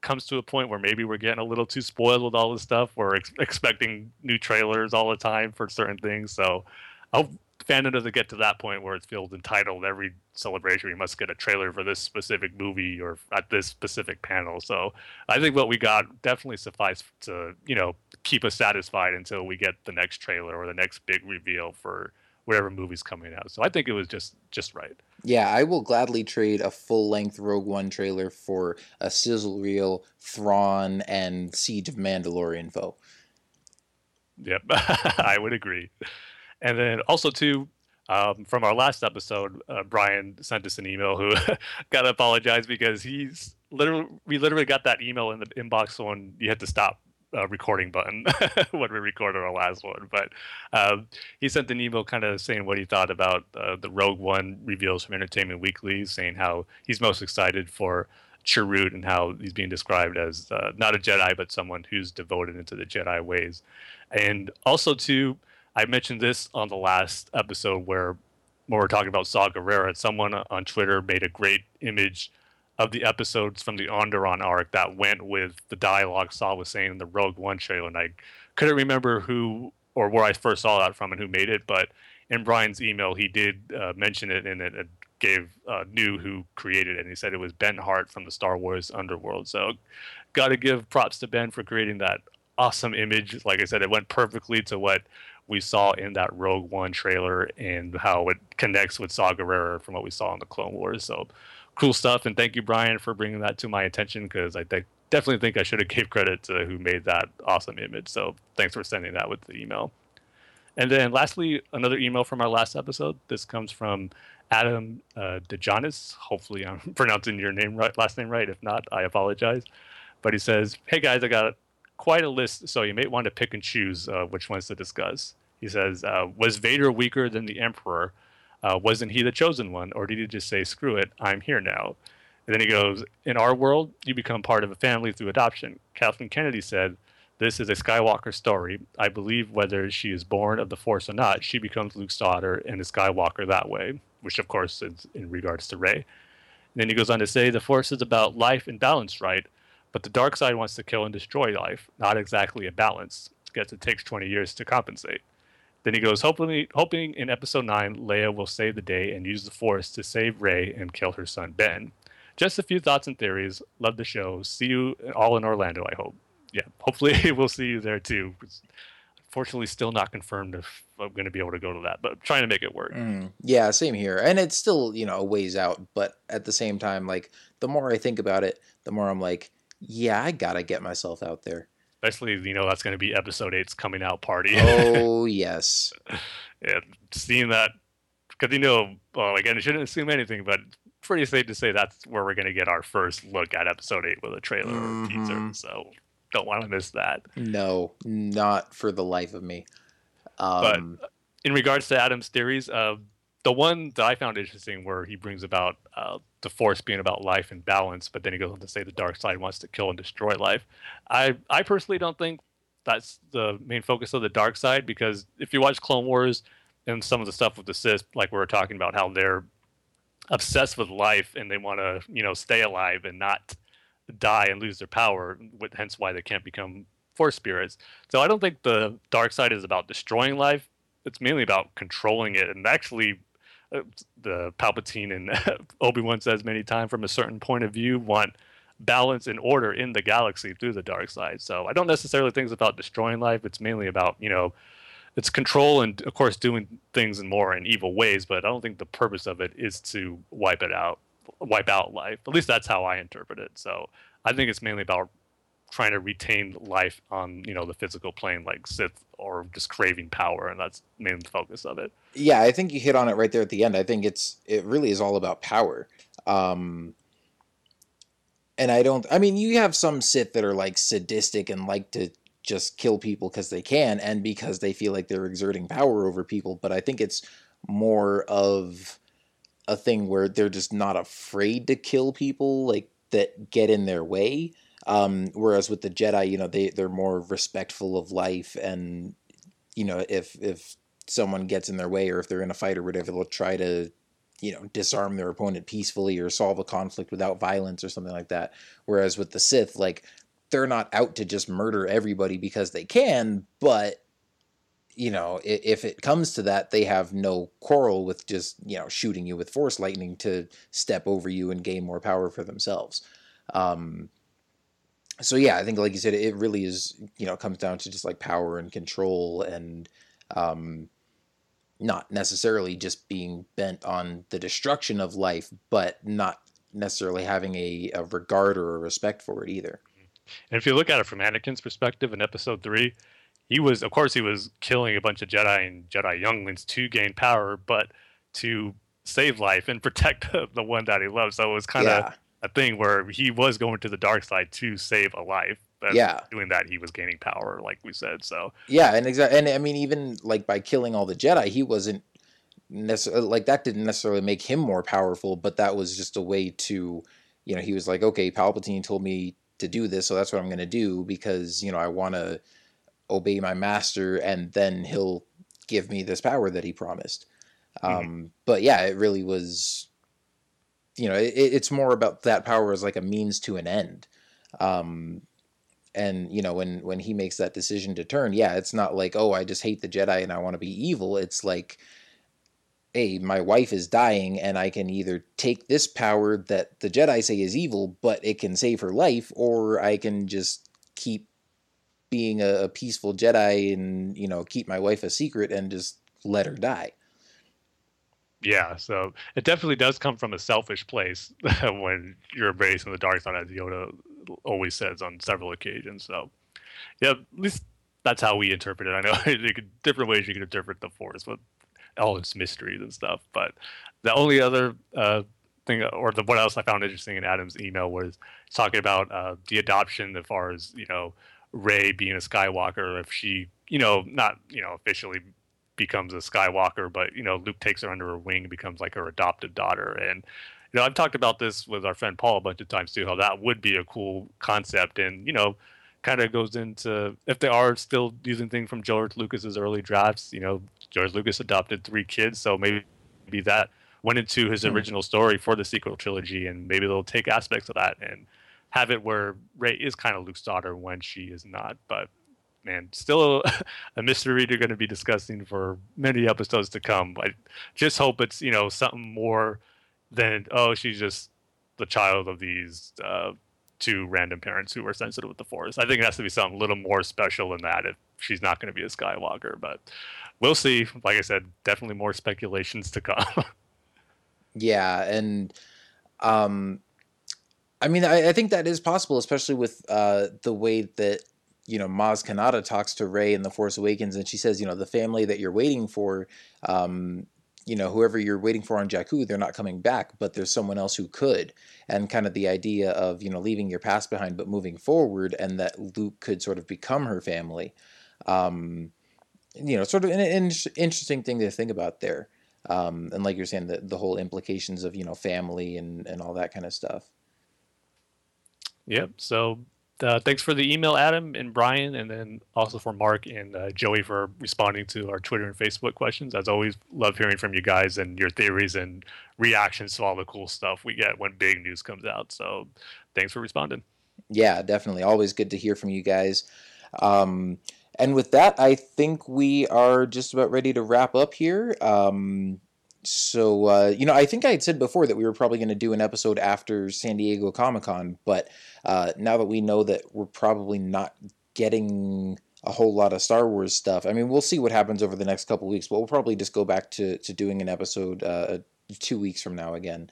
comes to a point where maybe we're getting a little too spoiled with all this stuff. We're ex- expecting new trailers all the time for certain things. So I hope fandom doesn't get to that point where it feels entitled every celebration we must get a trailer for this specific movie or at this specific panel. So I think what we got definitely suffice to you know keep us satisfied until we get the next trailer or the next big reveal for whatever movie's coming out. So I think it was just just right. Yeah, I will gladly trade a full length Rogue One trailer for a sizzle reel, Thrawn, and Siege of Mandalore info. Yep, I would agree. And then also too, um, from our last episode, uh, Brian sent us an email who got to apologize because he's literally we literally got that email in the inbox when you had to stop uh, recording button when we recorded our last one. But um, he sent an email kind of saying what he thought about uh, the Rogue One reveals from Entertainment Weekly, saying how he's most excited for Chirrut and how he's being described as uh, not a Jedi but someone who's devoted into the Jedi ways. And also too, I mentioned this on the last episode where when we're talking about Saw Gerrera, someone on Twitter made a great image of the episodes from the Onderon arc that went with the dialogue Saw was saying in the Rogue One trailer. And I couldn't remember who or where I first saw that from and who made it, but in Brian's email, he did uh, mention it and it, gave uh, knew who created it. And he said it was Ben Hart from the Star Wars Underworld. So, got to give props to Ben for creating that awesome image. Like I said, it went perfectly to what we saw in that Rogue One trailer and how it connects with Saw Gerrera from what we saw in the Clone Wars. So cool stuff. And thank you, Brian, for bringing that to my attention because I definitely think I should have gave credit to who made that awesome image. So thanks for sending that with the email. And then lastly, another email from our last episode. This comes from Adam uh, DeJonis. Hopefully, I'm pronouncing your name right, last name right. If not, I apologize. But he says, "Hey guys, I got quite a list, so you may want to pick and choose uh, which ones to discuss." He says, uh, "Was Vader weaker than the Emperor? Uh, wasn't he the chosen one, or did he just say, screw it, I'm here now?" And then he goes, "In our world, you become part of a family through adoption." Kathleen Kennedy said. This is a Skywalker story. I believe whether she is born of the Force or not, she becomes Luke's daughter and a Skywalker that way, which of course is in regards to Rey. Then he goes on to say the Force is about life and balance, right? But the dark side wants to kill and destroy life, not exactly a balance. Guess it takes 20 years to compensate. Then he goes, hopefully, hoping in episode 9, Leia will save the day and use the Force to save Rey and kill her son Ben. Just a few thoughts and theories. Love the show. See you all in Orlando, I hope. Yeah, hopefully we'll see you there too. It's Fortunately, still not confirmed if I'm going to be able to go to that, but trying to make it work. Mm, yeah, same here. And it's still, you know, a ways out, but at the same time, like the more I think about it, the more I'm like, yeah, I gotta get myself out there. Especially, you know, that's going to be episode eight's coming out party. Oh yes. and seeing that because you know well again i shouldn't assume anything but pretty safe to say that's where we're going to get our first look at episode 8 with a trailer or teaser Mhm. so don't want to miss that No, not for the life of me. Um, in regards to adam's theories uh, the one that i found interesting where he brings about uh, the force being about life and balance but then he goes on to say the dark side wants to kill and destroy life i i personally don't think that's the main focus of the dark side because if you watch clone wars and some of the stuff with the Sith, like we were talking about how they're obsessed with life and they want to you know stay alive and not die and lose their power. with- Hence why they can't become force spirits. So I don't think the dark side is about destroying life. It's mainly about controlling it and actually. Uh, the Palpatine and Obi Wan says many times from a certain point of view want balance and order in the galaxy through the dark side. So I don't necessarily think it's about destroying life. It's mainly about you know, it's control and of course doing things in more in evil ways. But I don't think the purpose of it is to wipe it out, wipe out life. At least that's how I interpret it. So I think it's mainly about trying to retain life on you know the physical plane like Sith or just craving power, and that's the focus of it. Yeah, I think you hit on it right there at the end. I think it's it really is all about power. Um and I don't I mean you have some Sith that are like sadistic and like to just kill people because they can and because they feel like they're exerting power over people, but I think it's more of a thing where they're just not afraid to kill people like that get in their way. Um, whereas with the Jedi, you know, they they're more respectful of life, and you know, if if someone gets in their way or if they're in a fight or whatever, they'll try to, you know, disarm their opponent peacefully or solve a conflict without violence or something like that. Whereas with the Sith, like they're not out to just murder everybody because they can, but you know, if it comes to that, they have no quarrel with just you know shooting you with force lightning to step over you and gain more power for themselves. Um, so yeah, I think like you said, it really is you know comes down to just like power and control and um, not necessarily just being bent on the destruction of life, but not necessarily having a, a regard or a respect for it either. And if you look at it from Anakin's perspective in Episode Three, he was, of course, he was killing a bunch of Jedi and Jedi younglings to gain power, but to save life and protect the one that he loved. So it was kind of Yeah. A thing where he was going to the dark side to save a life. But Yeah. doing that, he was gaining power, like we said. So Yeah, and exactly, and I mean, even like by killing all the Jedi, he wasn't necessarily like that. Didn't necessarily make him more powerful, but that was just a way to, you know, he was like, okay, Palpatine told me to do this, so that's what I'm going to do because you know I want to obey my master, and then he'll give me this power that he promised. Um, But yeah, it really was. You know, it, it's more about that power as like a means to an end. Um, and you know when when he makes that decision to turn yeah it's not like oh i just hate the jedi and i want to be evil it's like hey my wife is dying and i can either take this power that the jedi say is evil but it can save her life or i can just keep being a, a peaceful jedi and you know keep my wife a secret and just let her die yeah, so it definitely does come from a selfish place when you're embracing the dark side, as Yoda always says on several occasions. So, yeah, at least that's how we interpret it. I know could, different ways you can interpret the Force, but all its mysteries and stuff. But the only other uh, thing, or the what else I found interesting in Adam's email was talking about uh, the adoption, as far as you know, Rey being a Skywalker, if she, you know, not you know officially becomes a Skywalker, but you know Luke takes her under her wing and becomes like her adopted daughter. And you know I've talked about this with our friend Paul a bunch of times too, how that would be a cool concept. And you know, kind of goes into if they are still using things from George Lucas's early drafts. You know, George Lucas adopted three kids, so maybe maybe that went into his Hmm. original story for the sequel trilogy, and maybe they'll take aspects of that and have it where Rey is kind of Luke's daughter when she is not. But man, still a mystery they're going to be discussing for many episodes to come. I just hope it's you know something more than oh she's just the child of these uh, two random parents who are sensitive with the Force. I think it has to be something a little more special than that if she's not going to be a Skywalker. But we'll see. Like I said, definitely more speculations to come. Yeah, and um, I mean, I, I think that is possible, especially with uh, the way that you know Maz Kanata talks to Rey in The Force Awakens, and she says, you know, the family that you're waiting for, um, you know, whoever you're waiting for on Jakku, they're not coming back, but there's someone else who could, and kind of the idea of you know leaving your past behind but moving forward, and that Luke could sort of become her family. Um, you know, sort of an, an interesting thing to think about there um, and like you're saying the, the whole implications of you know family and and all that kind of stuff Yep. So uh, thanks for the email, Adam and Brian, and then also for Mark and uh, Joey for responding to our Twitter and Facebook questions. As always, love hearing from you guys and your theories and reactions to all the cool stuff we get when big news comes out. So, thanks for responding. Yeah, definitely. Always good to hear from you guys. Um, and with that, I think we are just about ready to wrap up here. Um, so uh, you know, I think I had said before that we were probably going to do an episode after San Diego Comic Con, but uh, now that we know that we're probably not getting a whole lot of Star Wars stuff, I mean, we'll see what happens over the next couple weeks. But we'll probably just go back to to doing an episode uh, two weeks from now again.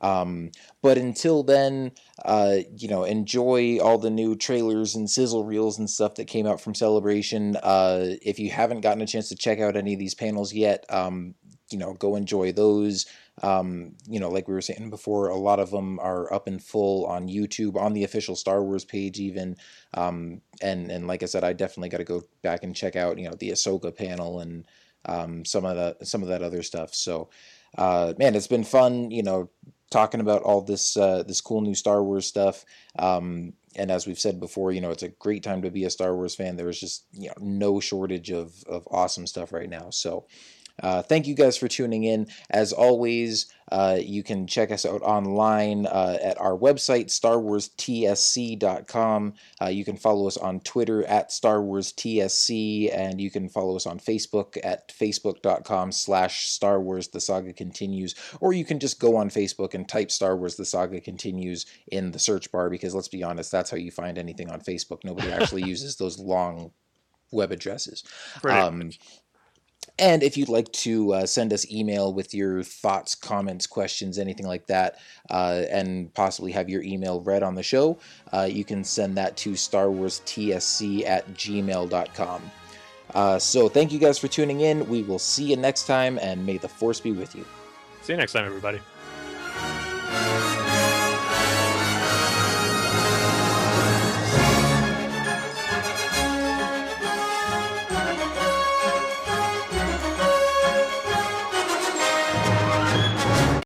Um, but until then, uh, you know, enjoy all the new trailers and sizzle reels and stuff that came out from Celebration. Uh, if you haven't gotten a chance to check out any of these panels yet, um, you know, go enjoy those. Um, you know, like we were saying before, a lot of them are up in full on YouTube, on the official Star Wars page, even. Um, and and like I said, I definitely got to go back and check out, you know, the Ahsoka panel and um, some of the some of that other stuff. So, uh, man, it's been fun, you know, talking about all this uh, this cool new Star Wars stuff. Um, and as we've said before, you know, it's a great time to be a Star Wars fan. There is just you know no shortage of of awesome stuff right now. So. Uh, thank you guys for tuning in. As always, uh, you can check us out online uh, at our website, starwarstsc.com. Uh, you can follow us on Twitter at starwarstsc, and you can follow us on Facebook at facebook.com slash Star Wars The Saga Continues, or you can just go on Facebook and type Star Wars The Saga Continues in the search bar, because let's be honest, that's how you find anything on Facebook. Nobody actually uses those long web addresses. Um, and if you'd like to uh, send us email with your thoughts, comments, questions, anything like that, uh, and possibly have your email read on the show, uh, you can send that to starwarstsc at gmail.com. Uh, so thank you guys for tuning in. We will see you next time, and may the force be with you. See you next time, everybody.